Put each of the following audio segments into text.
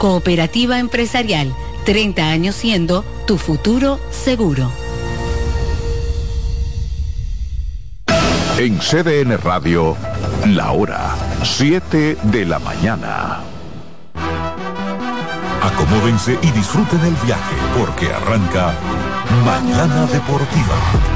Cooperativa empresarial, 30 años siendo tu futuro seguro. En CDN Radio, la hora 7 de la mañana. Acomódense y disfruten el viaje porque arranca Mañana Deportiva.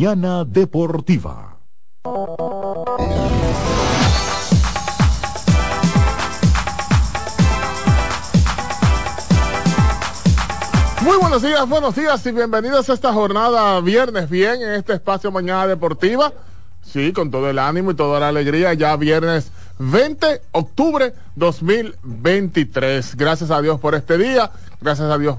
Deportiva. Muy buenos días, buenos días y bienvenidos a esta jornada viernes bien en este espacio Mañana Deportiva. Sí, con todo el ánimo y toda la alegría, ya viernes 20 octubre 2023. Gracias a Dios por este día, gracias a Dios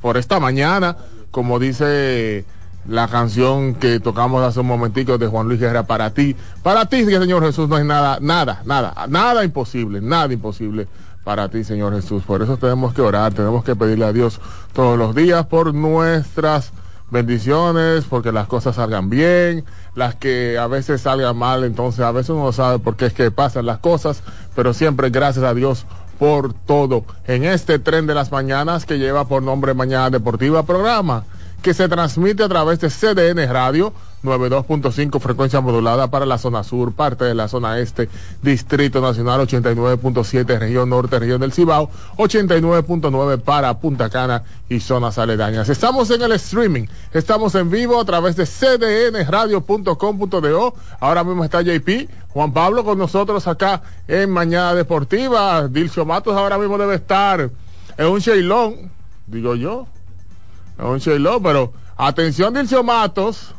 por esta mañana, como dice la canción que tocamos hace un momentico de Juan Luis Guerra para ti. Para ti, Señor Jesús, no es nada, nada, nada, nada imposible, nada imposible para ti, Señor Jesús. Por eso tenemos que orar, tenemos que pedirle a Dios todos los días por nuestras bendiciones, porque las cosas salgan bien, las que a veces salgan mal, entonces a veces uno no sabe por qué es que pasan las cosas, pero siempre gracias a Dios por todo. En este tren de las mañanas que lleva por nombre Mañana Deportiva Programa, que se transmite a través de CDN Radio 92.5 frecuencia modulada para la zona sur, parte de la zona este, Distrito Nacional 89.7, región norte, región del Cibao, 89.9 para Punta Cana y zonas aledañas. Estamos en el streaming, estamos en vivo a través de cdnradio.com.do. Ahora mismo está JP, Juan Pablo con nosotros acá en Mañana Deportiva. Dilcio Matos ahora mismo debe estar en un Sheilón, digo yo, en un Sheilón, pero atención Dilcio Matos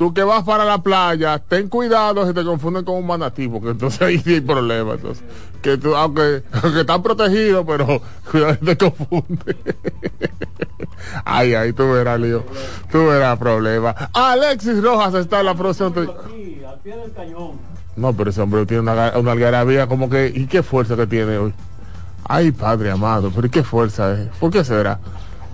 tú que vas para la playa, ten cuidado si te confunden con un manatí, porque entonces ahí sí hay problemas. Entonces, que tú, aunque, aunque están protegidos, pero cuidado si te confunde. ay, ay, tú verás, lío. Tú verás problema. Alexis Rojas está en la próxima. No, pero ese hombre tiene una, una algarabía como que. ¿Y qué fuerza que tiene hoy? Ay, padre amado, pero ¿y qué fuerza es? ¿Por qué será?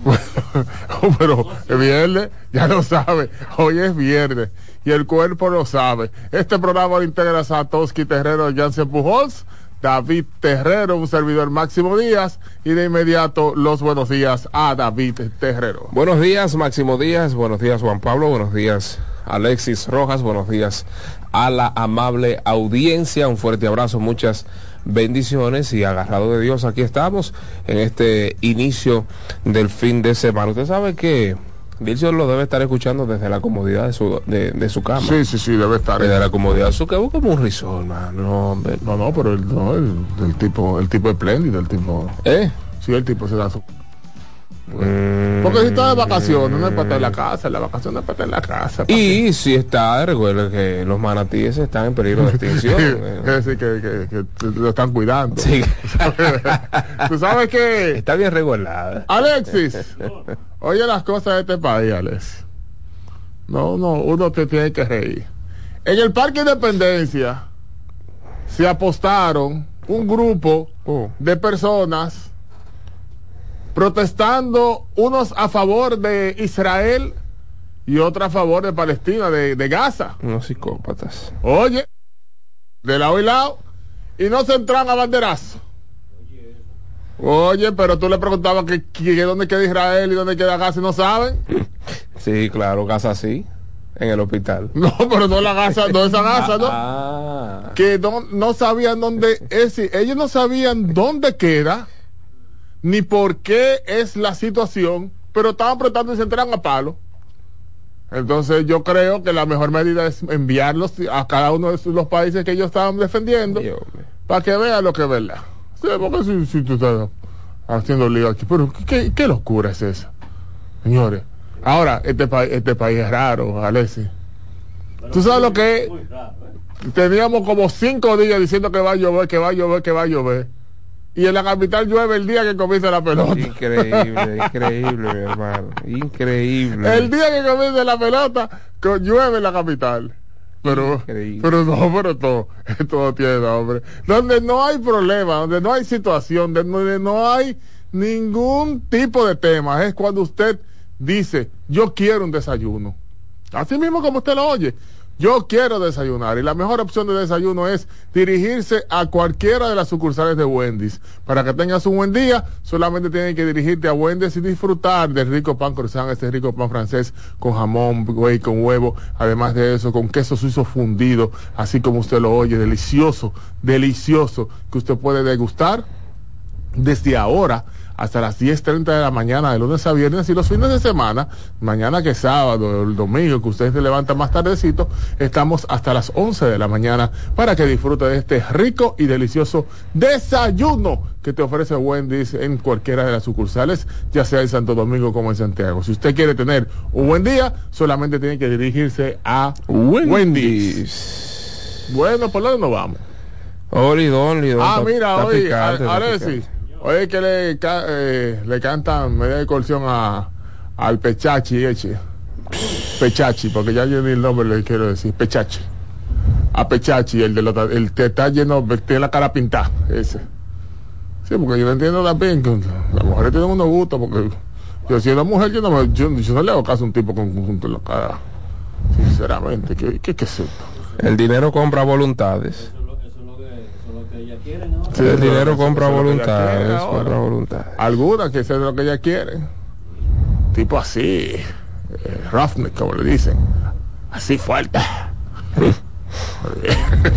pero es viernes, ya lo sabe, hoy es viernes y el cuerpo lo sabe. Este programa lo integra Satoshi Terrero, Jansen Pujols, David Terrero, un servidor Máximo Díaz y de inmediato los buenos días a David Terrero. Buenos días Máximo Díaz, buenos días Juan Pablo, buenos días Alexis Rojas, buenos días a la amable audiencia, un fuerte abrazo, muchas bendiciones y agarrado de Dios, aquí estamos en este inicio del fin de semana. Usted sabe que Dilcio lo debe estar escuchando desde la comodidad de su, de, de su cama. Sí, sí, sí, debe estar. Desde la comodidad de su cama, como un risol, man. No. No, no, pero el, no, el, el tipo, el tipo espléndido, el tipo. ¿Eh? Sí, el tipo se da su. Porque si está de vacaciones, no es para estar en la casa, la vacación no es para estar en la casa. ¿para Y si está, recuerden que los manatíes están en peligro de extinción. Es decir, que, que, lo están cuidando. Sí. Tú sabes que, Está bien regulada. Alexis, oye las cosas de este país, Alex. No, no, uno te tiene que reír. En el Parque Independencia se apostaron un grupo Oh. de personas protestando, unos a favor de Israel y otros a favor de Palestina, de, de Gaza. Unos psicópatas. Oye, de lado y lado, y no se entran a banderazo. Oye, pero tú le preguntabas que, que dónde queda Israel y dónde queda Gaza y no saben. Sí, claro, Gaza sí. En el hospital. No, pero no la Gaza, no esa Gaza, ¿no? Ah. Que no, no sabían dónde, es decir, ellos no sabían dónde queda, ni por qué es la situación, pero estaban protestando y se entran a palo. Entonces yo creo que la mejor medida es enviarlos a cada uno de los países que ellos estaban defendiendo. Dios para que vea lo que es verdad. Sí, porque si, si tú estás haciendo lío aquí, pero ¿qué, qué locura es esa? Señores, ahora este, país este país es raro, Alexis. ¿Tú sabes lo que es? ¿eh? Teníamos como cinco días diciendo que va a llover, que va a llover, que va a llover. Y en la capital llueve el día que comienza la pelota. Increíble, increíble, mi hermano. Increíble. El día que comienza la pelota, llueve en la capital. Pero, Increíble. pero no, pero todo, todo tiene nombre. Donde no hay problema, donde no hay situación, donde no hay ningún tipo de tema, es cuando usted dice, yo quiero un desayuno. Así mismo como usted lo oye. Yo quiero desayunar y la mejor opción de desayuno es dirigirse a cualquiera de las sucursales de Wendy's. Para que tengas un buen día, solamente tienes que dirigirte a Wendy's y disfrutar del rico pan croissant, este rico pan francés con jamón, güey, con huevo, además de eso, con queso suizo fundido, así como usted lo oye, delicioso, delicioso, que usted puede degustar desde ahora hasta las 10.30 de la mañana de lunes a viernes y los fines de semana, mañana que es sábado, el domingo, que ustedes se levantan más tardecito, estamos hasta las 11 de la mañana para que disfrute de este rico y delicioso desayuno que te ofrece Wendy's en cualquiera de las sucursales, ya sea en Santo Domingo como en Santiago. Si usted quiere tener un buen día, solamente tiene que dirigirse a Wendy's. Wendy's. Bueno, ¿por dónde nos vamos? Oli, don. Ah, mira, está Alexis. Oye que le, eh, le cantan media de colsión a, al Pechachi, eche. Pechachi, porque ya yo ni el nombre le quiero decir, Pechachi. A Pechachi, el de los, el que está lleno, tiene la cara pintada, ese. Sí, porque yo no entiendo también que las mujeres tienen unos gustos, porque yo si una mujer, yo no, yo, yo no le hago caso a un tipo con conjunto en la cara. Sinceramente, ¿qué, qué, qué es esto? El dinero compra voluntades. Eso es lo, eso es lo que, eso es lo que ellas quieren ahora. Sí, el dinero compra voluntades. compra voluntades. Algunas que es lo que ella quiere. Tipo así, eh, como le dicen. Así fuerte.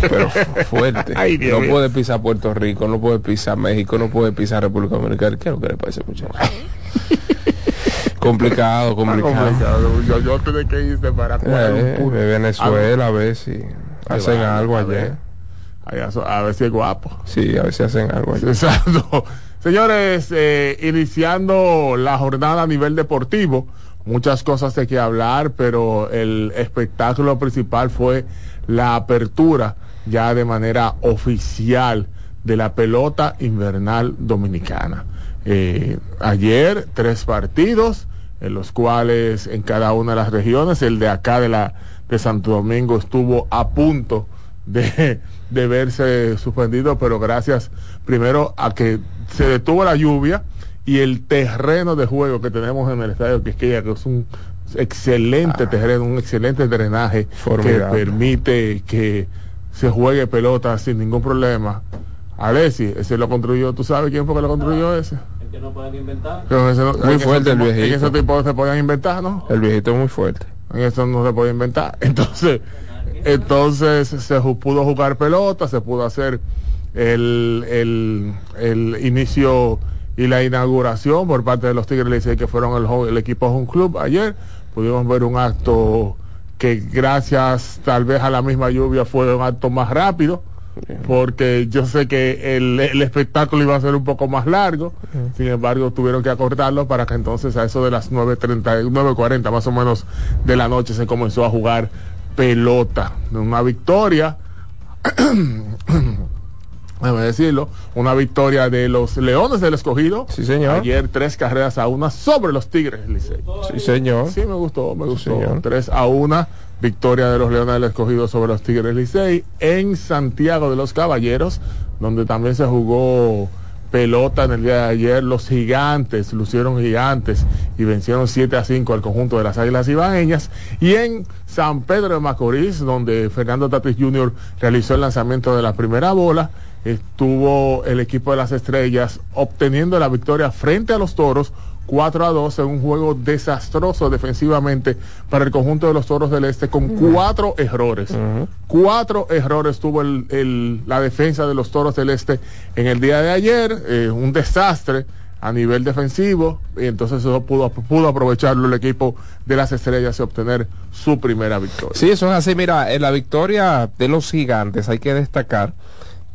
pero fu- fuerte. Ay, no mío. puede pisar Puerto Rico, no puede pisar México, no puede pisar República Dominicana. ¿Qué es lo que le parece, muchacho? complicado, complicado. complicado. Yo, yo tengo que irse para Eh, Venezuela, a ver si hacen algo allá. A ver si es guapo. Sí, a ver si hacen algo allá. Exacto. Señores, eh, iniciando la jornada a nivel deportivo, muchas cosas de que hablar, pero el espectáculo principal fue la apertura ya de manera oficial de la pelota invernal dominicana. Eh, ayer tres partidos, en los cuales en cada una de las regiones, el de acá de la de Santo Domingo estuvo a punto de, de verse suspendido, pero gracias primero a que se detuvo la lluvia y el terreno de juego que tenemos en el estadio Quisqueya, que es un excelente terreno, un excelente drenaje que permite que se juegue pelota sin ningún problema. Alessi, ese lo construyó, ¿tú sabes quién fue que lo construyó ese? Es que no pueden inventar. Pero ese no- Muy ese fuerte el tipo- En viejito. ese tipo se podían inventar, ¿no? El viejito es muy fuerte. En eso no se puede inventar. Entonces, entonces se pudo jugar pelota, se pudo hacer el, el, el inicio y la inauguración por parte de los Tigres Licey, que fueron el, el equipo Home Club ayer. Pudimos ver un acto que gracias tal vez a la misma lluvia fue un acto más rápido. Porque yo sé que el, el espectáculo iba a ser un poco más largo, sin embargo tuvieron que acortarlo para que entonces a eso de las 9.30, 9.40 más o menos de la noche se comenzó a jugar pelota. Una victoria, déjame decirlo, una victoria de los Leones del Escogido. Sí, señor. Ayer tres carreras a una sobre los Tigres, Licey. Sí, señor. Sí, me gustó, me gustó. señor. 3 a 1, victoria de los Leones del Escogido sobre los Tigres Licey en Santiago de los Caballeros, donde también se jugó pelota en el día de ayer. Los gigantes lucieron gigantes y vencieron 7 a 5 al conjunto de las Águilas Ibaeñas. Y en San Pedro de Macorís, donde Fernando Tatis Jr. realizó el lanzamiento de la primera bola, estuvo el equipo de las estrellas obteniendo la victoria frente a los toros 4 a 2 en un juego desastroso defensivamente para el conjunto de los toros del este con cuatro errores. Cuatro errores tuvo el- el- la defensa de los toros del este en el día de ayer, eh, un desastre a nivel defensivo y entonces eso pudo, pudo aprovecharlo el equipo de las estrellas y obtener su primera victoria. Sí, eso es así. Mira, en la victoria de los gigantes hay que destacar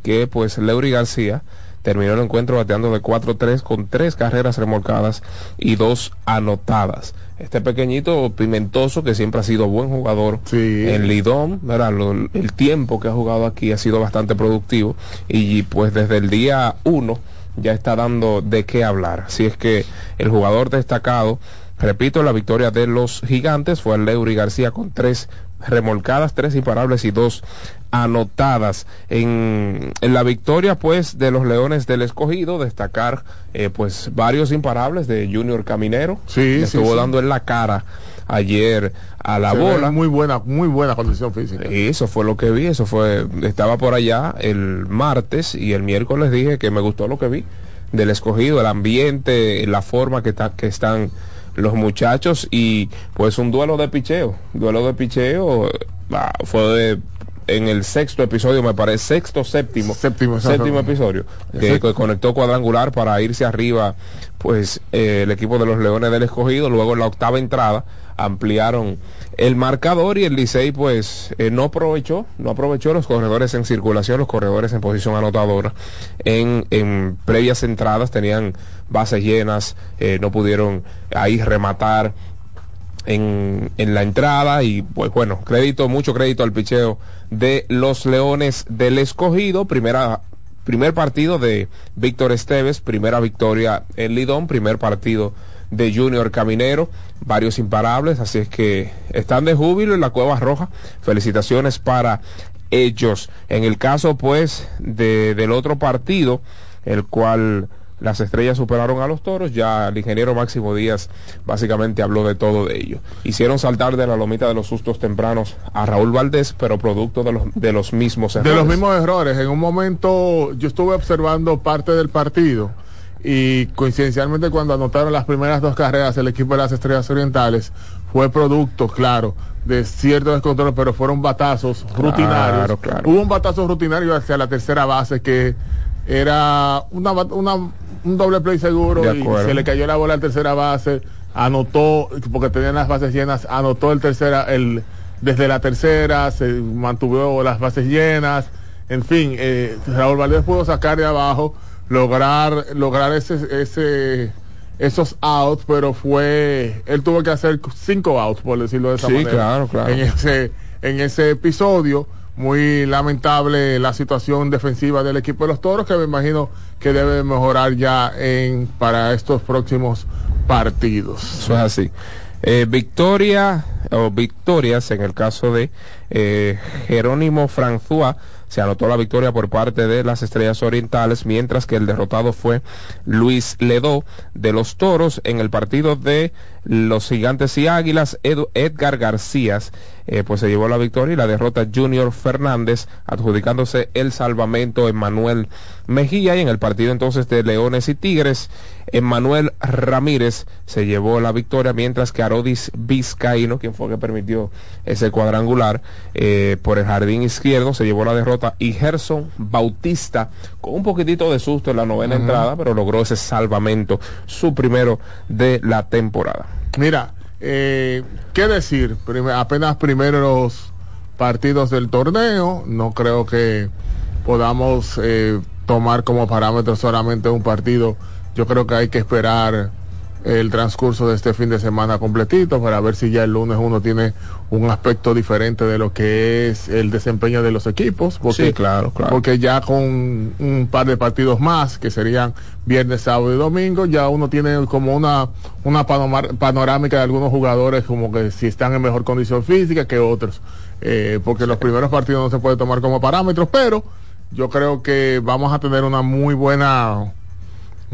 que pues Leury García terminó el encuentro bateando de 4-3 con tres carreras remolcadas y dos anotadas. Este pequeñito pimentoso que siempre ha sido buen jugador Sí. en Lidón, ¿verdad? Lo- el tiempo que ha jugado aquí ha sido bastante productivo y pues desde el día 1 ya está dando de qué hablar. Así es que el jugador destacado, repito, la victoria de los gigantes fue el Leury García con tres remolcadas, tres imparables y dos anotadas. En, en la victoria pues de los Leones del Escogido, destacar eh, pues varios imparables de Junior Caminero. Sí, estuvo sí. dando en la cara ayer a la Se bola. Muy buena, muy buena condición física. Y eso fue lo que vi, eso fue, estaba por allá el martes y el miércoles dije que me gustó lo que vi del escogido, el ambiente, la forma que, está, que están los muchachos y pues un duelo de picheo, duelo de picheo ah, fue de- en el sexto episodio, me parece, sexto, séptimo, Séptimo, séptimo episodio, que conectó cuadrangular para irse arriba, pues eh, el equipo de los Leones del Escogido, luego en la octava entrada ampliaron el marcador y el Licey pues eh, no aprovechó, no aprovechó los corredores en circulación, los corredores en posición anotadora. En, en previas entradas tenían bases llenas, eh, no pudieron ahí rematar en, en la entrada y pues bueno, crédito, mucho crédito al picheo de los Leones del Escogido, primera primer partido de Víctor Esteves, primera victoria en Lidón, primer partido de Junior Caminero, varios imparables, así es que están de júbilo en la Cueva Roja. Felicitaciones para ellos. En el caso pues de, del otro partido, el cual las estrellas superaron a los toros, ya el ingeniero Máximo Díaz básicamente habló de todo de ello. Hicieron saltar de la lomita de los sustos tempranos a Raúl Valdés, pero producto de los, de los mismos errores. De los mismos errores. En un momento yo estuve observando parte del partido y coincidencialmente cuando anotaron las primeras dos carreras el equipo de las Estrellas Orientales fue producto, claro, de cierto descontrol, pero fueron batazos rutinarios. claro. Hubo un batazo rutinario hacia la tercera base que era una, una, un doble play seguro y se le cayó la bola al tercera base, anotó, porque tenían las bases llenas, anotó el tercera, el, desde la tercera, se mantuvo las bases llenas, en fin, eh, Raúl Valdés pudo sacar de abajo, lograr, lograr ese, ese, esos outs, pero fue, él tuvo que hacer cinco outs, por decirlo de esa Sí, manera. claro, claro. En ese, en ese episodio. Muy lamentable la situación defensiva del equipo de los toros, que me imagino que debe mejorar ya en para estos próximos partidos. Eso es así. Eh, victoria o victorias en el caso de eh, Jerónimo François se anotó la victoria por parte de las Estrellas Orientales, mientras que el derrotado fue Luis Ledó de los Toros en el partido de los Gigantes y Águilas. Edu- Edgar García eh, pues se llevó la victoria y la derrota Junior Fernández, adjudicándose el salvamento Emmanuel Mejía y en el partido entonces de Leones y Tigres, Emmanuel Ramírez se llevó la victoria, mientras que Arodis Vizcaíno, quien fue que permitió ese cuadrangular eh, por el jardín izquierdo, se llevó la derrota y Gerson Bautista con un poquitito de susto en la novena entrada, pero logró ese salvamento, su primero de la temporada. Mira, eh, ¿qué decir? Apenas primeros partidos del torneo, no creo que podamos eh, tomar como parámetro solamente un partido. Yo creo que hay que esperar el transcurso de este fin de semana completito para ver si ya el lunes uno tiene un aspecto diferente de lo que es el desempeño de los equipos. Porque, Sí, claro, claro. Porque ya con un par de partidos más, que serían viernes, sábado y domingo, ya uno tiene como una, una panorámica de algunos jugadores como que si están en mejor condición física que otros. Eh, porque los primeros partidos no se puede tomar como parámetros, pero yo creo que vamos a tener una muy buena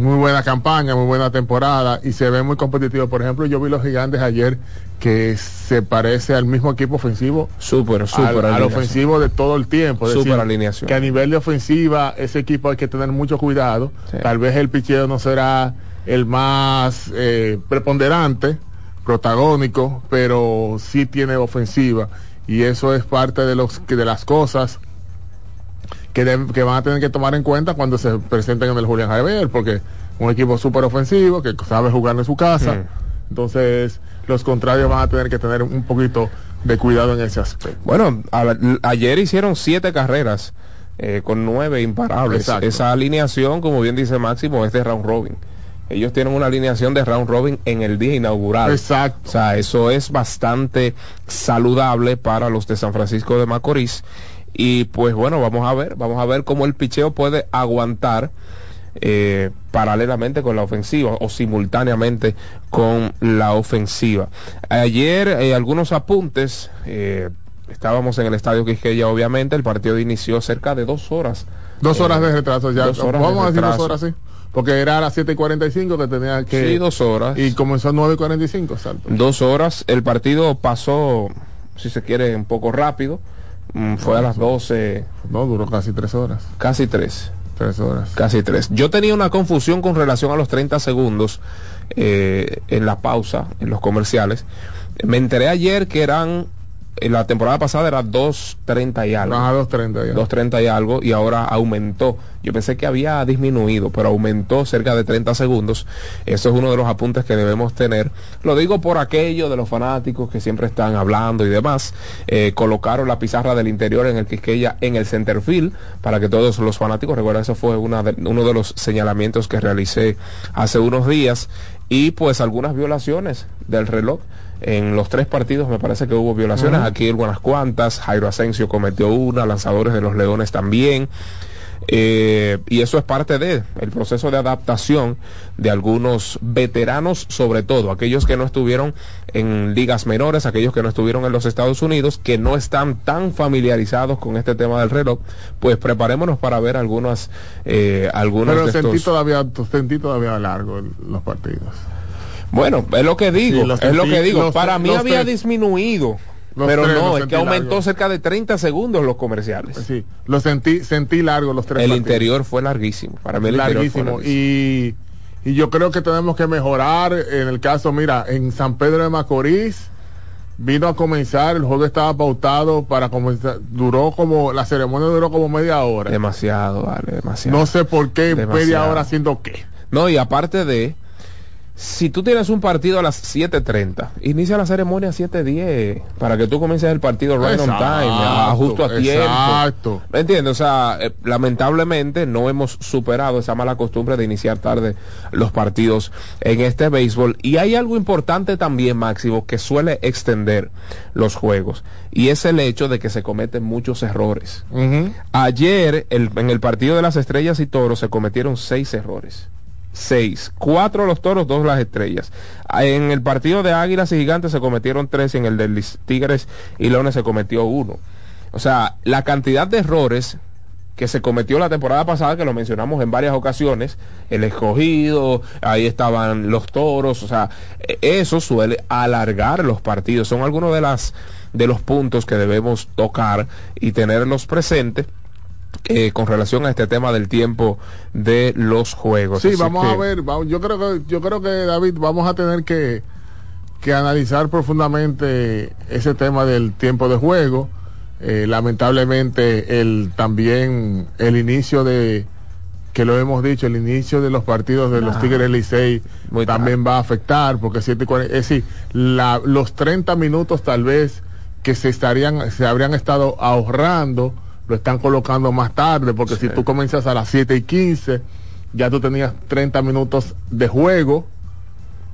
muy buena campaña, muy buena temporada y se ve muy competitivo. Por ejemplo, yo vi los gigantes ayer que se parece al mismo equipo ofensivo Súper, súper. al ofensivo de todo el tiempo. Súper decir, alineación. Que a nivel de ofensiva, ese equipo hay que tener mucho cuidado. Sí. Tal vez el picheo no será el más eh, preponderante, protagónico, pero sí tiene ofensiva. Y eso es parte de, los, de las cosas que, deb- que van a tener que tomar en cuenta cuando se presenten en el Julián Javier, porque un equipo súper ofensivo que sabe jugar en su casa. Mm. Entonces, los contrarios van a tener que tener un poquito de cuidado en ese aspecto. Bueno, a- ayer hicieron siete carreras eh, con nueve imparables. Exacto. Esa alineación, como bien dice Máximo, es de round robin. Ellos tienen una alineación de round robin en el día inaugural. Exacto. O sea, eso es bastante saludable para los de San Francisco de Macorís. Y pues bueno, vamos a ver, vamos a ver cómo el picheo puede aguantar eh, paralelamente con la ofensiva o simultáneamente con la ofensiva. Ayer eh, algunos apuntes, eh, estábamos en el Estadio Quisqueya obviamente, el partido inició cerca de dos horas. Dos horas de retraso ya. dos horas Vamos de a decir dos horas, sí. Porque era a las 7 y 45 que tenía que. Sí, dos horas. Y comenzó a 9 y 45, exacto. Dos horas, el partido pasó, si se quiere, un poco rápido. Mm, Fue a las 12, No, duró casi 3 horas. casi tres. 3 horas. Casi tres. Yo tenía una confusión con relación a los 30 segundos eh, en la pausa, en los comerciales. Me enteré ayer que eran, la temporada pasada era 2.30 y algo. Ajá, 2.30 ya. 2.30 y algo y ahora aumentó. Yo pensé que había disminuido, pero aumentó cerca de 30 segundos. Eso es uno de los apuntes que debemos tener. Lo digo por aquello de los fanáticos que siempre están hablando y demás. Eh, colocaron la pizarra del interior en el Quisqueya en el centerfield para que todos los fanáticos, recuerda, eso fue una de- uno de los señalamientos que realicé hace unos días. Y pues algunas violaciones del reloj. En los tres partidos me parece que hubo violaciones. Aquí algunas cuantas. Jairo Asensio cometió una, lanzadores de los Leones también. Eh, y eso es parte de el proceso de adaptación de algunos veteranos, sobre todo aquellos que no estuvieron en ligas menores, aquellos que no estuvieron en los Estados Unidos, que no están tan familiarizados con este tema del reloj, pues preparémonos para ver algunas, eh, algunos Pero de sentí estos- todavía, sentí todavía largo el- los partidos. Bueno, es lo que digo, Sí, es lo que digo. Para mí había disminuido, los pero tres no, es que aumentó largo. cerca de 30 segundos los comerciales. Sí, lo sentí, sentí largo los tres el partidos. interior fue larguísimo. Para mí el interior fue larguísimo. larguísimo. Y, y yo creo que tenemos que mejorar en el caso, mira, en San Pedro de Macorís vino a comenzar, el juego estaba pautado para comenzar, duró como, la ceremonia duró como media hora. Demasiado, vale, demasiado. No sé por qué media hora haciendo qué. No, y aparte de, si tú tienes un partido a las 7.30, inicia la ceremonia a 7.10 para que tú comiences el partido right on time, a- justo a tiempo. exacto. ¿Me entiendes? O sea, eh, lamentablemente no hemos superado esa mala costumbre de iniciar tarde los partidos en este béisbol. Y hay algo importante también, Máximo, que suele extender los juegos. Y es el hecho de que se cometen muchos errores. Ayer, el- en el partido de las estrellas y toros, se cometieron seis errores. Seis. Cuatro los toros, dos las estrellas. En el partido de águilas y gigantes se cometieron tres y en el de tigres y leones se cometió uno. O sea, la cantidad de errores que se cometió la temporada pasada, que lo mencionamos en varias ocasiones, el escogido, ahí estaban los toros, o sea, eso suele alargar los partidos. Son algunos de las de los puntos que debemos tocar y tenerlos presentes eh, con relación a este tema del tiempo de los juegos. Sí, Así vamos que- a ver, vamos- yo creo que, yo creo que David, vamos a tener que, que analizar profundamente ese tema del tiempo de juego. Eh, lamentablemente el también el inicio de que lo hemos dicho, el inicio de los partidos de los Tigres Licey también va a afectar, porque 7 y 40, es decir, la- los 30 minutos tal vez que se estarían, se habrían estado ahorrando, lo están colocando más tarde, porque si tú comienzas a las 7 y 15, ya tú tenías 30 minutos de juego.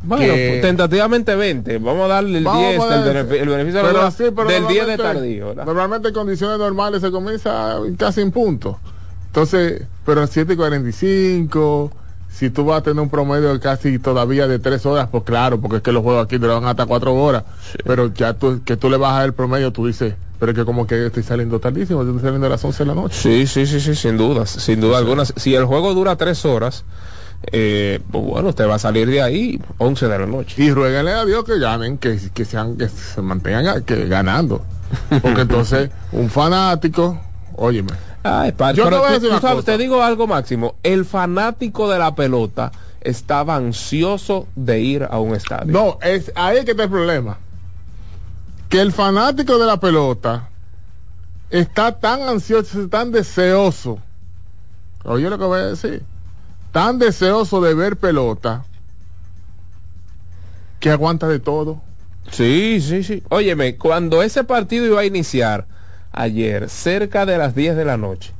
Bueno, que- tentativamente 20. Vamos a darle el Vamos a 10, el, el beneficio de la pero sí, pero del 10 de tardío. ¿verdad? Normalmente en condiciones normales se comienza casi en punto. Entonces, pero en 7 y 45, si tú vas a tener un promedio de casi todavía de 3 horas, pues claro, porque es que los juegos aquí duran hasta 4 horas. Pero ya tú, que tú le bajas el promedio, tú dices, pero es que como que estoy saliendo tardísimo, estoy saliendo a las 11 de la noche. Sí, sí, sí, sí, sin dudas, sin duda alguna. Si el juego dura 3 horas, eh, pues bueno, usted va a salir de ahí 11 de la noche. Y ruéguenle a Dios que ganen, que, que sean, que se mantengan ga- que ganando. Porque entonces, un fanático, óyeme, Ay, Yo te pero voy a tú- decir tú una sabes, cosa. te digo algo máximo. El fanático de la pelota estaba ansioso de ir a un estadio. No, es ahí es que está el problema. Que el fanático de la pelota está tan ansioso, tan deseoso. Oye lo que voy a decir. Tan deseoso de ver pelota que aguanta de todo. Sí, sí, sí. Óyeme, cuando ese partido iba a iniciar ayer, cerca de las 10 de la noche,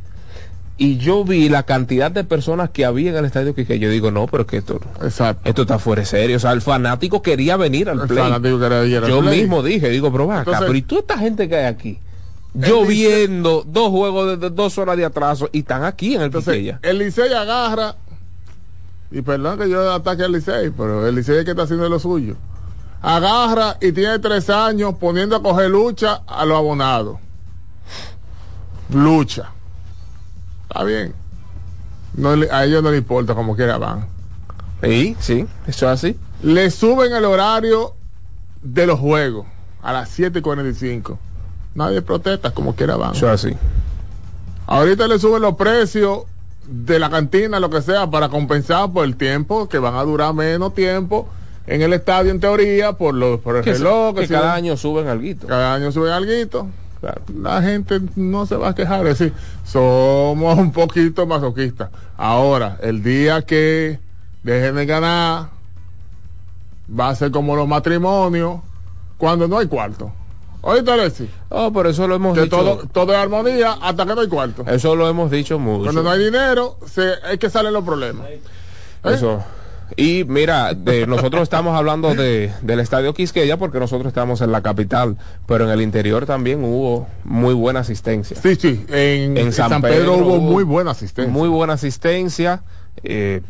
y yo vi la cantidad de personas que había en el estadio que, yo digo, no, pero que esto, Exacto. esto está fuera de serio. O sea, el fanático quería venir al El play. fanático quería ir al yo play. mismo dije, digo, pero va acá, pero ¿y toda esta gente que hay aquí? Yo viendo dos juegos de, de dos horas de atraso y están aquí en el Entonces, el Licey agarra, y perdón que yo ataque al Licey, pero el Licey es que está haciendo lo suyo. Agarra y tiene tres años poniendo a coger lucha a los abonados. Lucha. Está bien. No a ellos no les importa como quiera van. Sí, sí, eso es así. Le suben el horario de los juegos a las 7 y 45. Nadie protesta como quiera van. Eso es así. Ahorita le suben los precios de la cantina, lo que sea, para compensar por el tiempo, que van a durar menos tiempo en el estadio en teoría, por, los por el Que, reloj, que cada año suben algo. cada año suben algo. La gente no se va a quejar, es decir, somos un poquito masoquistas. Ahora, el día que dejen de ganar, va a ser como los matrimonios, cuando no hay cuarto. Oíste, Alexis, Oh, pero eso lo hemos que dicho. todo, todo es armonía hasta que no hay cuarto. Eso lo hemos dicho mucho. Cuando no hay dinero, se, es que salen los problemas. ¿Eh? Eso, Y mira, de, nosotros estamos hablando de, del estadio Quisqueya porque nosotros estamos en la capital, pero en el interior también hubo muy buena asistencia. Sí, sí, en, San San, Pedro, Pedro hubo muy buena asistencia. Muy buena asistencia. eh,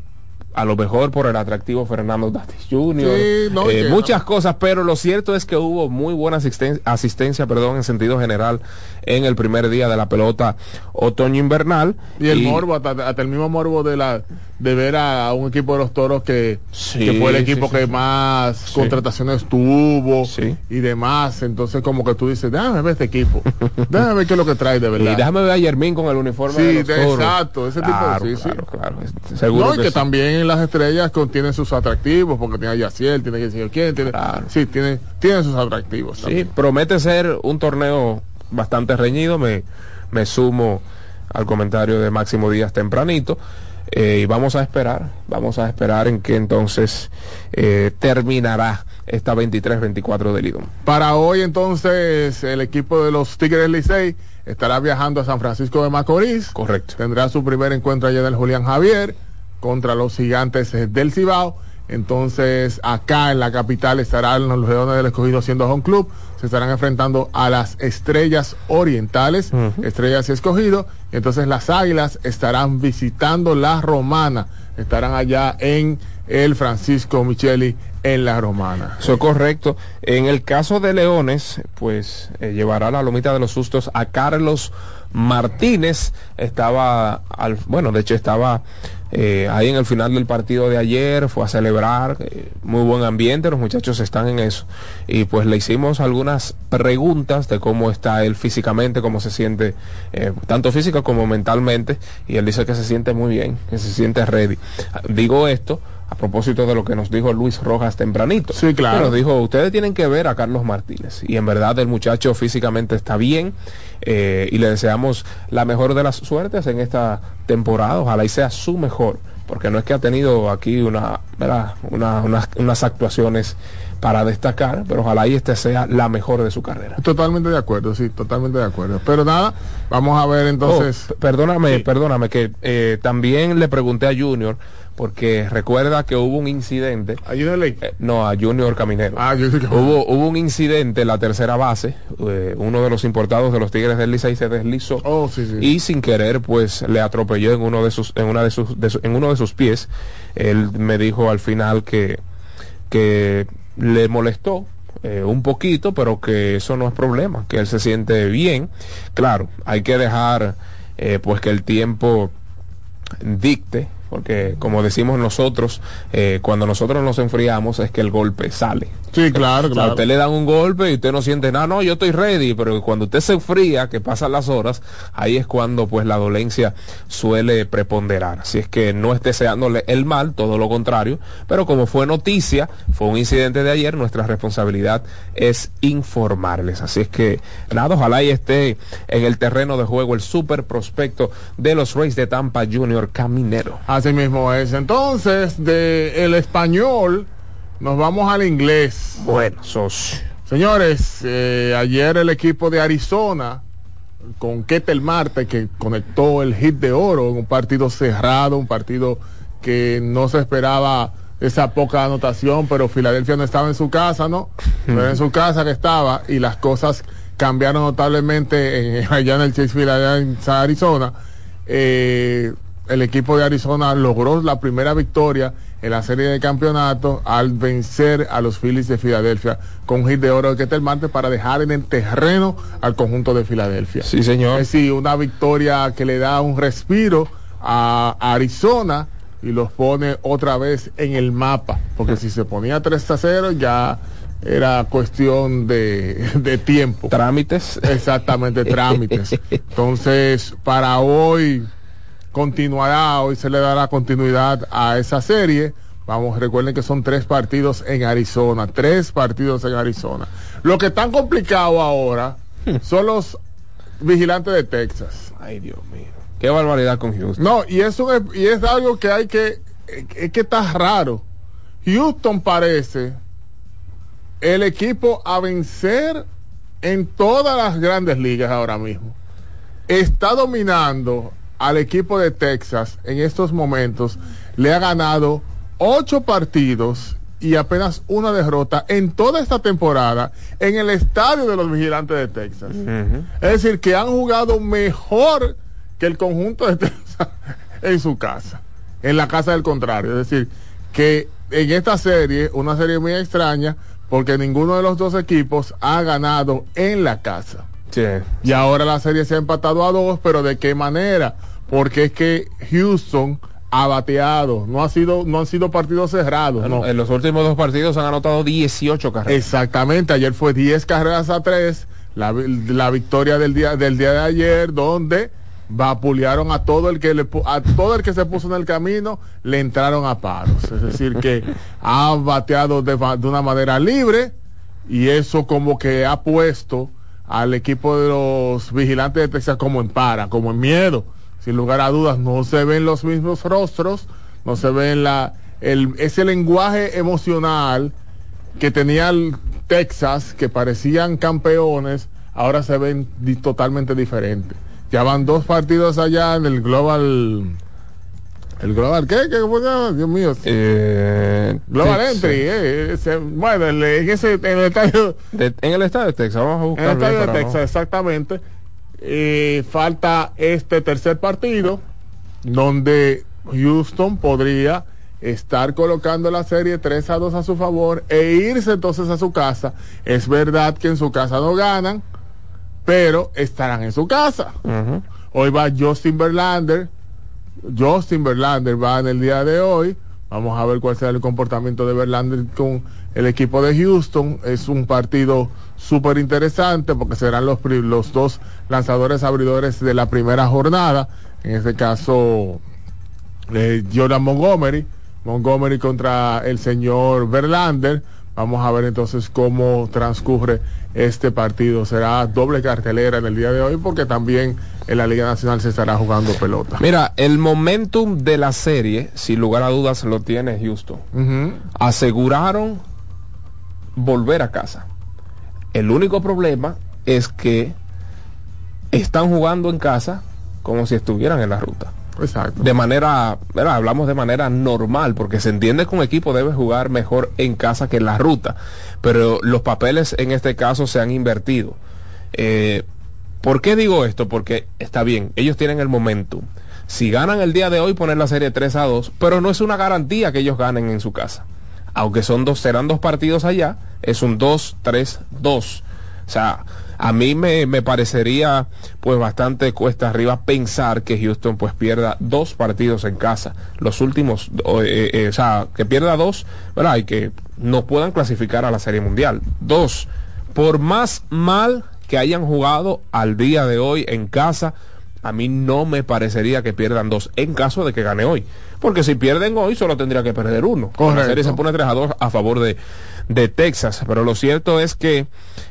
a lo mejor por el atractivo Fernando Tatis Jr. Sí, no, eh, muchas cosas, pero lo cierto es que hubo muy buena asisten- asistencia, perdón, en sentido general en el primer día de la pelota otoño-invernal. Y el morbo, hasta, hasta el mismo morbo de la de ver a, a un equipo de los toros que, Sí, que fue el equipo sí, que más contrataciones tuvo y demás. Entonces, como que tú dices, déjame ver este equipo, déjame ver qué es lo que trae de Y verdad. déjame ver a Yermín con el uniforme Sí, de los de- toros. exacto, ese tipo de- claro, sí, sí. claro, claro, seguro No, y que, también las estrellas contienen sus atractivos, porque tiene a Yaciel, tiene que decir quién, tiene, Claro. sí, tiene, tiene sus atractivos. Sí, promete ser un torneo bastante reñido. Me, me sumo al comentario de Máximo Díaz tempranito. Eh, y vamos a esperar, vamos a esperar en que entonces eh, terminará esta 23-24 del IDOM. Para hoy entonces el equipo de los Tigres Licey estará viajando a San Francisco de Macorís. Correcto. Tendrá su primer encuentro allá en el Julián Javier contra los gigantes del Cibao. Entonces acá en la capital estarán los Leones del Escogido siendo home club. Se estarán enfrentando a las Estrellas Orientales, Estrellas y Escogido. Y entonces las Águilas estarán visitando la Romana. Estarán allá en el Francisco Micheli en la Romana. Eso es correcto. En el caso de Leones, pues eh, llevará la lomita de los sustos a Carlos Martínez. Estaba, al, bueno, de hecho estaba eh, ahí en el final del partido de ayer, fue a celebrar, eh, muy buen ambiente, los muchachos están en eso. Y pues le hicimos algunas preguntas de cómo está él físicamente, cómo se siente, eh, tanto física como mentalmente. Y él dice que se siente muy bien, que se siente ready. Digo esto a propósito de lo que nos dijo Luis Rojas tempranito. Sí, claro. Nos dijo, ustedes tienen que ver a Carlos Martínez. Y en verdad el muchacho físicamente está bien eh, y le deseamos la mejor de las suertes en esta temporada. Ojalá y sea su mejor. Porque no es que ha tenido aquí una. Una- unas, unas actuaciones para destacar, pero ojalá y este sea la mejor de su carrera. Totalmente de acuerdo, sí, totalmente de acuerdo. Pero nada, vamos a ver entonces. Oh, perdóname, Sí. perdóname, que eh, también le pregunté a Junior, porque recuerda que hubo un incidente. Ayúdale. Eh, no, a Junior Caminero. Ah, yo que- Hubo, hubo un incidente en la tercera base. eh, uno de los importados de los Tigres del Licey se deslizó Oh, sí, sí. y sin querer, pues le atropelló en uno de sus, en una de sus, de su- en uno de sus pies. Él me dijo al final que, que le molestó. eh, un poquito, pero que eso no es problema, que él se siente bien. Claro, hay que dejar pues que el tiempo dicte, porque como decimos nosotros, eh, cuando nosotros nos enfriamos es que el golpe sale. Sí, claro, O sea, claro. usted le dan un golpe y usted no siente nada, no, yo estoy ready, pero cuando usted se enfría, que pasan las horas, ahí es cuando pues la dolencia suele preponderar. Así es que no es deseándole el mal, todo lo contrario, pero como fue noticia, fue un incidente de ayer, nuestra responsabilidad es informarles. Así es que nada, ojalá y esté en el terreno de juego el super prospecto de los Rays de Tampa Junior Caminero. Así mismo es. Entonces, de el español, nos vamos al inglés. Bueno, socio. Señores, eh, ayer el equipo de Arizona con Ketel Marte que conectó el hit de oro en un partido cerrado, un partido que no se esperaba esa poca anotación, pero Filadelfia no estaba en su casa, ¿no? No era en su casa que estaba y las cosas cambiaron notablemente en- allá en el Chase allá en Arizona. Eh, el equipo de Arizona logró la primera victoria en la serie de campeonato al vencer a los Phillies de Filadelfia con un hit de oro de Ketel Marte para dejar en el terreno al conjunto de Filadelfia. Sí, señor. Es decir, una victoria que le da un respiro a Arizona y los pone otra vez en el mapa. Porque si se ponía 3 a 0 ya era cuestión de, de tiempo. Trámites. Exactamente, trámites. Entonces, para hoy continuará, hoy se le dará continuidad a esa serie. Vamos, recuerden que son tres partidos en Arizona, tres partidos en Arizona. Lo que están complicado ahora son los vigilantes de Texas. Ay, Dios mío. Qué barbaridad con Houston. No, y eso es, y es algo que hay que, es que está raro. Houston parece el equipo a vencer en todas las grandes ligas ahora mismo. Está dominando al equipo de Texas en estos momentos. Le ha ganado ocho partidos y apenas una derrota en toda esta temporada en el estadio de los vigilantes de Texas. Es decir, que han jugado mejor que el conjunto de Texas en su casa, en la casa del contrario. Es decir, que en esta serie, una serie muy extraña, porque ninguno de los dos equipos ha ganado en la casa. Sí. Y ahora la serie se ha empatado a dos, pero ¿de qué manera? Porque es que Houston ha bateado, no ha sido, no han sido partidos cerrados. no. En los últimos dos partidos han anotado 18 carreras. Exactamente, ayer fue 10 carreras a 3, la, la victoria del día, del día de ayer, donde vapulearon a todo el que le, a todo el que se puso en el camino, le entraron a paros. Es decir, que ha bateado de, de una manera libre y eso como que ha puesto al equipo de los vigilantes de Texas como en para, como en miedo. Sin lugar a dudas, no se ven los mismos rostros, no se ven la, el, ese lenguaje emocional que tenía el Texas, que parecían campeones, ahora se ven di- totalmente diferentes. Ya van dos partidos allá en el Global. ¿El Global qué? ¿Qué fue? Dios mío. Eh, Global Texas. Entry. eh, ese- bueno, en, ese, en el estadio, De- en el estadio de Texas, vamos a en el buscar. estadio de no- Texas, exactamente. Eh, falta este tercer partido, donde Houston podría estar colocando la serie 3 a 2 a su favor e irse entonces a su casa. Es verdad que en su casa no ganan, pero estarán en su casa. Hoy va Justin Verlander. Justin Verlander va en el día de hoy. Vamos a ver cuál será el comportamiento de Verlander con el equipo de Houston. Es un partido súper interesante porque serán los, los dos lanzadores abridores de la primera jornada. En este caso, eh, Jordan Montgomery. Montgomery contra el señor Verlander. Vamos a ver entonces cómo transcurre este partido. Será doble cartelera en el día de hoy porque también en la Liga Nacional se estará jugando pelota. Mira, el momentum de la serie, sin lugar a dudas, lo tiene Houston. Ujú. Aseguraron volver a casa. El único problema es que están jugando en casa como si estuvieran en la ruta. Exacto. de manera, ¿verdad? hablamos de manera normal, porque se entiende que un equipo debe jugar mejor en casa que en la ruta, pero los papeles en este caso se han invertido. Eh, ¿Por qué digo esto? Porque está bien, ellos tienen el momentum. Si ganan el día de hoy, poner la serie 3 a 2, pero no es una garantía que ellos ganen en su casa. Aunque son dos, serán dos partidos allá, es un 2-3-2. O sea, a mí me, me parecería pues bastante cuesta arriba pensar que Houston pues pierda dos partidos en casa. Los últimos, eh, eh, o sea, que pierda dos, ¿verdad? Y que no puedan clasificar a la Serie Mundial. Dos, por más mal que hayan jugado al día de hoy en casa, a mí no me parecería que pierdan dos en caso de que gane hoy. Porque si pierden hoy, solo tendría que perder uno. Correcto. La serie se pone 3 a 2 a favor de, de Texas. Pero lo cierto es que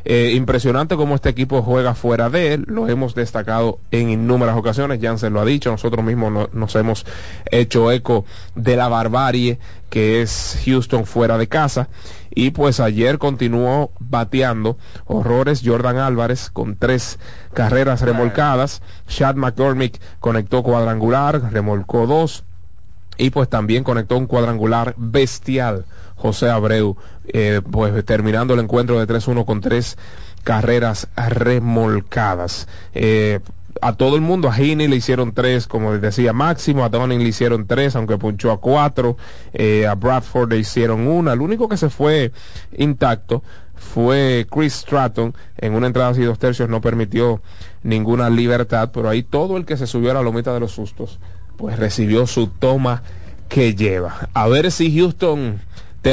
eh, impresionante como este equipo juega fuera de él. Lo hemos destacado en innumerables ocasiones. Jansen lo ha dicho. Nosotros mismos no- nos hemos hecho eco de la barbarie que es Houston fuera de casa. Y pues ayer continuó bateando horrores Jordan Álvarez con tres carreras remolcadas. Chad McCormick conectó cuadrangular, remolcó dos. Y pues también conectó un cuadrangular bestial José Abreu, eh, pues terminando el encuentro de 3-1 con tres carreras remolcadas. Eh, a todo el mundo, a Heaney le hicieron tres, como decía, máximo, a Donning le hicieron tres, aunque punchó a cuatro, eh, a Bradford le hicieron una, el único que se fue intacto fue Chris Stratton, en una entrada así dos tercios no permitió ninguna libertad, pero ahí todo el que se subió a la lomita de los sustos, pues recibió su toma que lleva. A ver si Houston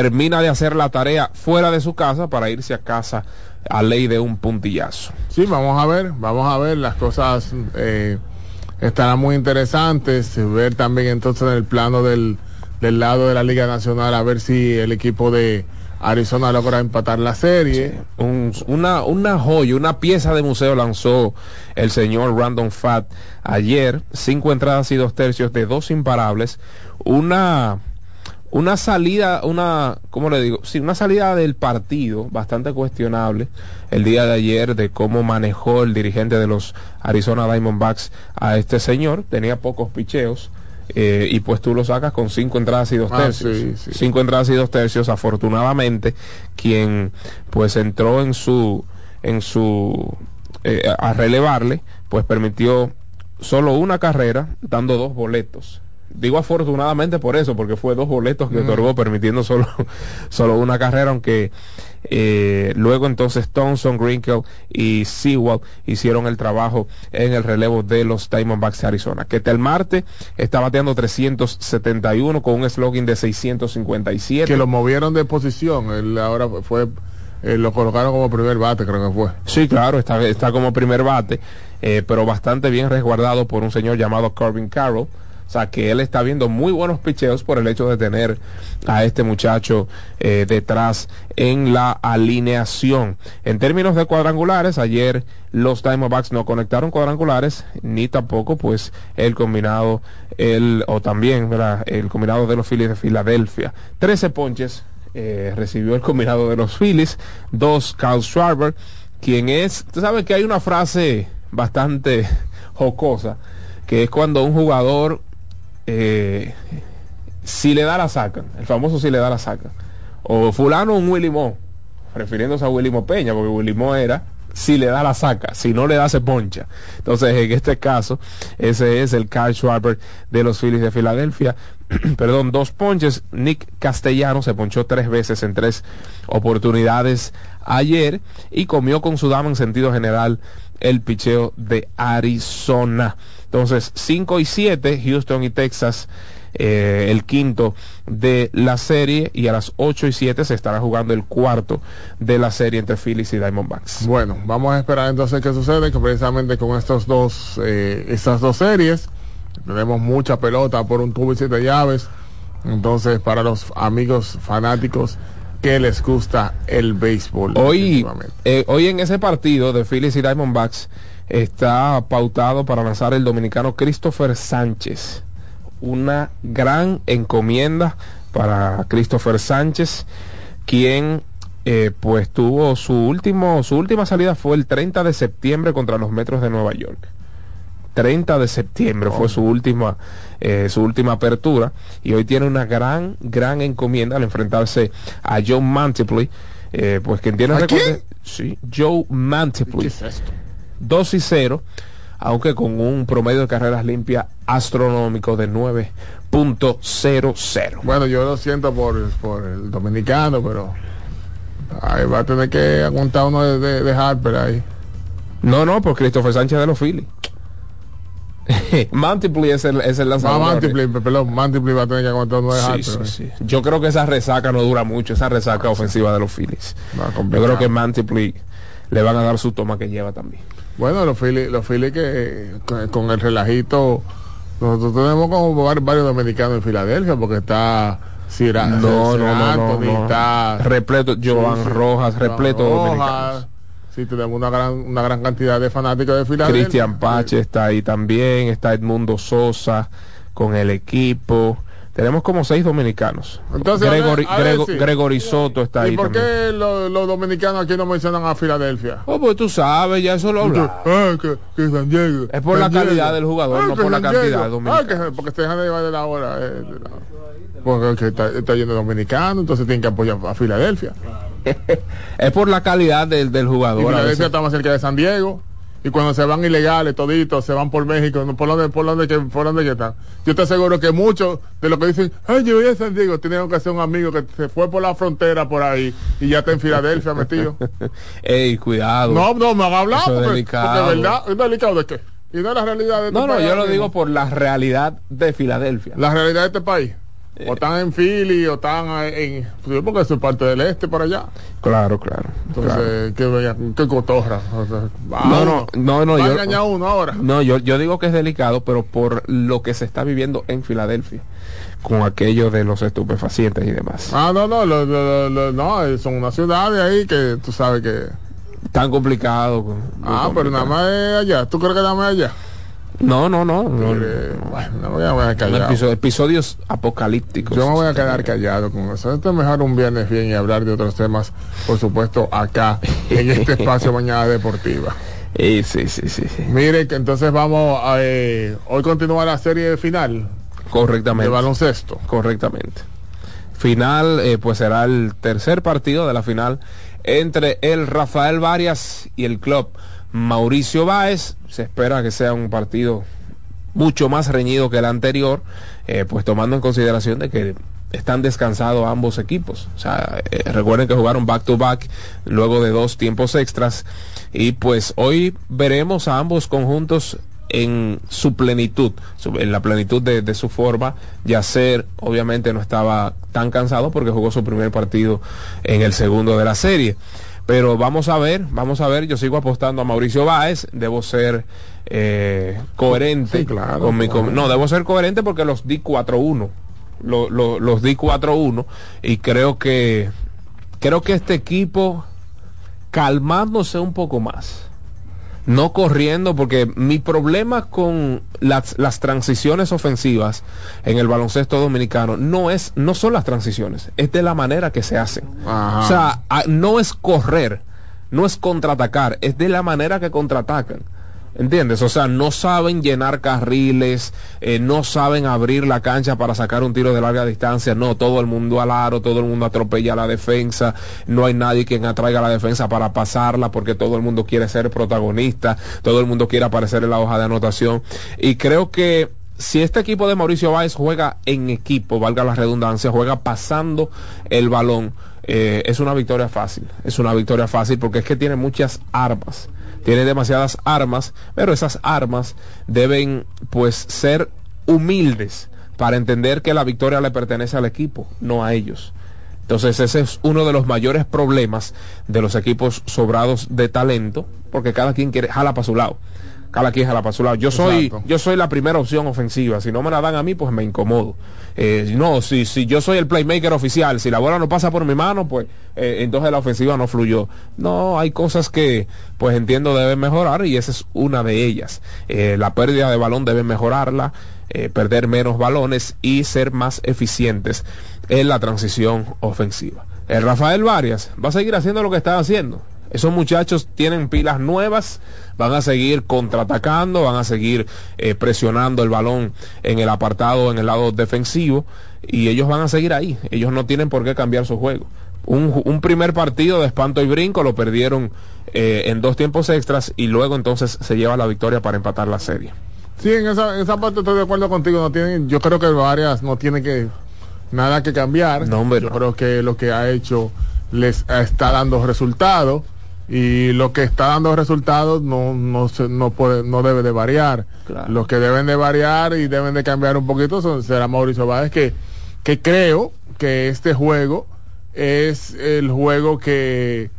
termina de hacer la tarea fuera de su casa para irse a casa a ley de un puntillazo. Sí, vamos a ver, vamos a ver, las cosas eh, estarán muy interesantes, ver también entonces en el plano del, del lado de la Liga Nacional, a ver si el equipo de Arizona logra empatar la serie. Un- una, una joya, una pieza de museo lanzó el señor Random Fat ayer, cinco entradas y dos tercios de dos imparables, una, una salida, una, ¿cómo le digo? Sí, una salida del partido bastante cuestionable el día de ayer de cómo manejó el dirigente de los Arizona Diamondbacks a este señor, tenía pocos picheos. eh, y pues tú lo sacas con cinco entradas y dos Ah, tercios. sí, sí. Cinco entradas y dos tercios. Afortunadamente, quien pues entró en su en su eh, a relevarle, pues permitió solo una carrera, dando dos boletos. Digo afortunadamente por eso, porque fue dos boletos que otorgó, permitiendo solo, solo una carrera, aunque eh, luego entonces Thompson, Grinkle y Sewell hicieron el trabajo en el relevo de los Diamondbacks de Arizona. Que el Marte está bateando 371 con un slogan de 657. Que lo movieron de posición. Él ahora fue, eh, lo colocaron como primer bate, creo que fue. Sí, claro, está, está como primer bate, eh, pero bastante bien resguardado por un señor llamado Corbin Carroll. Sea, que él está viendo muy buenos picheos por el hecho de tener a este muchacho eh, detrás en la alineación. En términos de cuadrangulares, ayer los Diamondbacks no conectaron cuadrangulares, ni tampoco pues el combinado, el, o también ¿verdad? el combinado de los Phillies de Filadelfia. 13 ponches eh, recibió el combinado de los Phillies, dos Carl Schwarber, quien es, tú sabes que hay una frase bastante jocosa, que es cuando un jugador, eh, si le da la sacan, el famoso si le da la sacan, o fulano un Willy Mo, refiriéndose a Willy Mo Peña, porque Willy Mo era si le da la saca, si no le da se poncha. Entonces, en este caso, ese es el Carl Schwarber de los Phillies de Filadelfia. Perdón, dos ponches. Nick Castellano se ponchó tres veces en tres oportunidades ayer y comió con su dama en sentido general el picheo de Arizona. Entonces, 5 y 7, Houston y Texas eh, el quinto de la serie y a las 8 y 7 se estará jugando el cuarto de la serie entre Phillies y Diamondbacks. Bueno, vamos a esperar entonces qué sucede, que precisamente con estos dos, eh, estas dos series, tenemos mucha pelota por un tubo y siete llaves. Entonces, para los amigos fanáticos que les gusta el béisbol. Hoy, eh, hoy en ese partido de Phillies y Diamondbacks está pautado para lanzar el dominicano Christopher Sánchez. Una gran encomienda para Christopher Sánchez, quien eh, pues tuvo su último, su última salida fue el 30 de septiembre contra los Metros de Nueva York. 30 de septiembre fue su última eh, su última apertura y hoy tiene una gran gran encomienda al enfrentarse a Joe Mantiply eh, pues quien tiene ¿A quién? sí Joe ¿Qué Mantiply es esto? 2 y 0 aunque con un promedio de carreras limpias astronómico de 9.00 Bueno, yo lo siento por, por el dominicano, pero ahí va a tener que aguantar uno de, de, de Harper ahí. no no por Christopher Sánchez de los Phillies Mantiply es el, es el No, lanzador Mantiply, perdón, Mantiply va a tener que aguantar uno de Sí, Harper. sí, ahí. sí. Yo creo que esa resaca no dura mucho, esa resaca ofensiva de los Phillies. Yo creo que Mantiply le van a dar su toma que lleva también. Bueno, los Phillies, los Phillies que eh, con, con el relajito, nosotros tenemos como var- varios dominicanos en Filadelfia, porque está Cira, No, no, no, no, está Repleto, Joan. Rojas, repleto Rojas. dominicanos. Sí, tenemos una gran, una gran cantidad de fanáticos de Filadelfia. Cristian Pache está ahí también, está Edmundo Sosa con el equipo. Tenemos como seis dominicanos. Entonces, a ver, Gregory, a ver, Grego- sí. Gregory Soto está ¿Y ahí por también. qué los, los dominicanos aquí no mencionan a Filadelfia? Oh, pues tú sabes, ya eso lo hablamos. Ah, que, que San Diego. Es por San la calidad del jugador, no que por la cantidad Diego. de dominicanos. Ah, que, porque se dejan de llevar de la hora. eh, de la- porque que está, de dominicanos, entonces tienen que apoyar a Filadelfia. Es por la calidad del, del Y jugador. a Filadelfia está más cerca de San Diego. Y cuando se van ilegales, toditos, se van por México, ¿no? ¿por dónde, por dónde, que, por dónde que están? Yo te aseguro que muchos de los que dicen, ay, yo voy a San Diego, tienen que ser un amigo que se fue por la frontera por ahí y ya está en Filadelfia metido. Ey, cuidado. No, no, me han hablado Eso es porque, delicado. porque verdad, ¿es delicado de qué? Y no es la realidad de este No, no, país yo ahora lo digo por la realidad de Filadelfia. La realidad de este país. Eh. O están en Philly, o están en... Porque eso es parte del este por allá. Claro, claro. claro. Entonces, qué, bella- qué cotorra. O sea, va No, no, no, no, Va yo- a uno ahora. No, yo, yo digo que es delicado, pero por lo que se está viviendo en Filadelfia, con aquello de los estupefacientes y demás. Ah, no, no, lo- lo- lo- no, son unas ciudades ahí que tú sabes que... Tan complicado. Ah, pero nada más es allá. ¿Tú crees que nada más es allá? No, no, no. no, Eh, bueno, no me voy a episodio- episodios apocalípticos. Yo me voy a quedar callado con eso. Esto es mejor un viernes bien y hablar de otros temas, por supuesto, acá en este espacio Mañana Deportiva. Sí, sí, sí, sí. Mire, que entonces vamos a... eh, hoy continúa la serie final. Correctamente. de baloncesto. Correctamente. Final, eh, pues será el tercer partido de la final entre el Rafael Varias y el club Mauricio Báez. Se espera que sea un partido mucho más reñido que el anterior, eh, pues tomando en consideración de que están descansados ambos equipos. O sea, eh, recuerden que jugaron back to back luego de dos tiempos extras y pues hoy veremos a ambos conjuntos en su plenitud, en la plenitud de, de su forma. Yacer obviamente no estaba tan cansado porque jugó su primer partido en el segundo de la serie. Pero vamos a ver, vamos a ver, yo sigo apostando a Mauricio Báez, debo ser eh, coherente Sí, claro, con mi claro. no, debo ser coherente porque los di 4-1. Lo- lo- los di 4-1 y creo que creo que este equipo calmándose un poco más no corriendo, porque mi problema con las, las transiciones ofensivas en el baloncesto dominicano no es, no son las transiciones, es de la manera que se hacen. Ajá. O sea, a- no es correr, no es contraatacar, es de la manera que contraatacan. ¿Entiendes? O sea, no saben llenar carriles, eh, no saben abrir la cancha para sacar un tiro de larga distancia. No, todo el mundo al aro, todo el mundo atropella la defensa. No hay nadie quien atraiga la defensa para pasarla porque todo el mundo quiere ser protagonista, todo el mundo quiere aparecer en la hoja de anotación. Y creo que si este equipo de Mauricio Báez juega en equipo, valga la redundancia, juega pasando el balón, eh, es una victoria fácil. Es una victoria fácil porque es que tiene muchas armas. Tiene demasiadas armas, pero esas armas deben pues ser humildes para entender que la victoria le pertenece al equipo, no a ellos. Entonces ese es uno de los mayores problemas de los equipos sobrados de talento, porque cada quien quiere jala para su lado. Cada quien jala para su lado. Yo soy, Exacto. yo soy la primera opción ofensiva. Si no me la dan a mí, pues me incomodo. Eh, no, si, si yo soy el playmaker oficial, si la bola no pasa por mi mano, pues eh, entonces la ofensiva no fluyó. No, hay cosas que, pues entiendo deben mejorar y esa es una de ellas. Eh, la pérdida de balón debe mejorarla, perder menos balones y ser más eficientes en la transición ofensiva. El Rafael Varias va a seguir haciendo lo que está haciendo. Esos muchachos tienen pilas nuevas, van a seguir contraatacando, van a seguir eh, presionando el balón en el apartado, en el lado defensivo, y ellos van a seguir ahí. Ellos no tienen por qué cambiar su juego. Un, un primer partido de espanto y brinco lo perdieron eh, en dos tiempos extras y luego entonces se lleva la victoria para empatar la serie. Sí, en esa, en esa parte estoy de acuerdo contigo. No tienen, yo creo que varias no tiene que nada que cambiar. No, hombre, yo no. creo que lo que ha hecho les está dando resultados y lo que está dando resultados no no se, no puede no debe de variar. Claro. Los que deben de variar y deben de cambiar un poquito son será Mauricio Báez que que creo que este juego es el juego que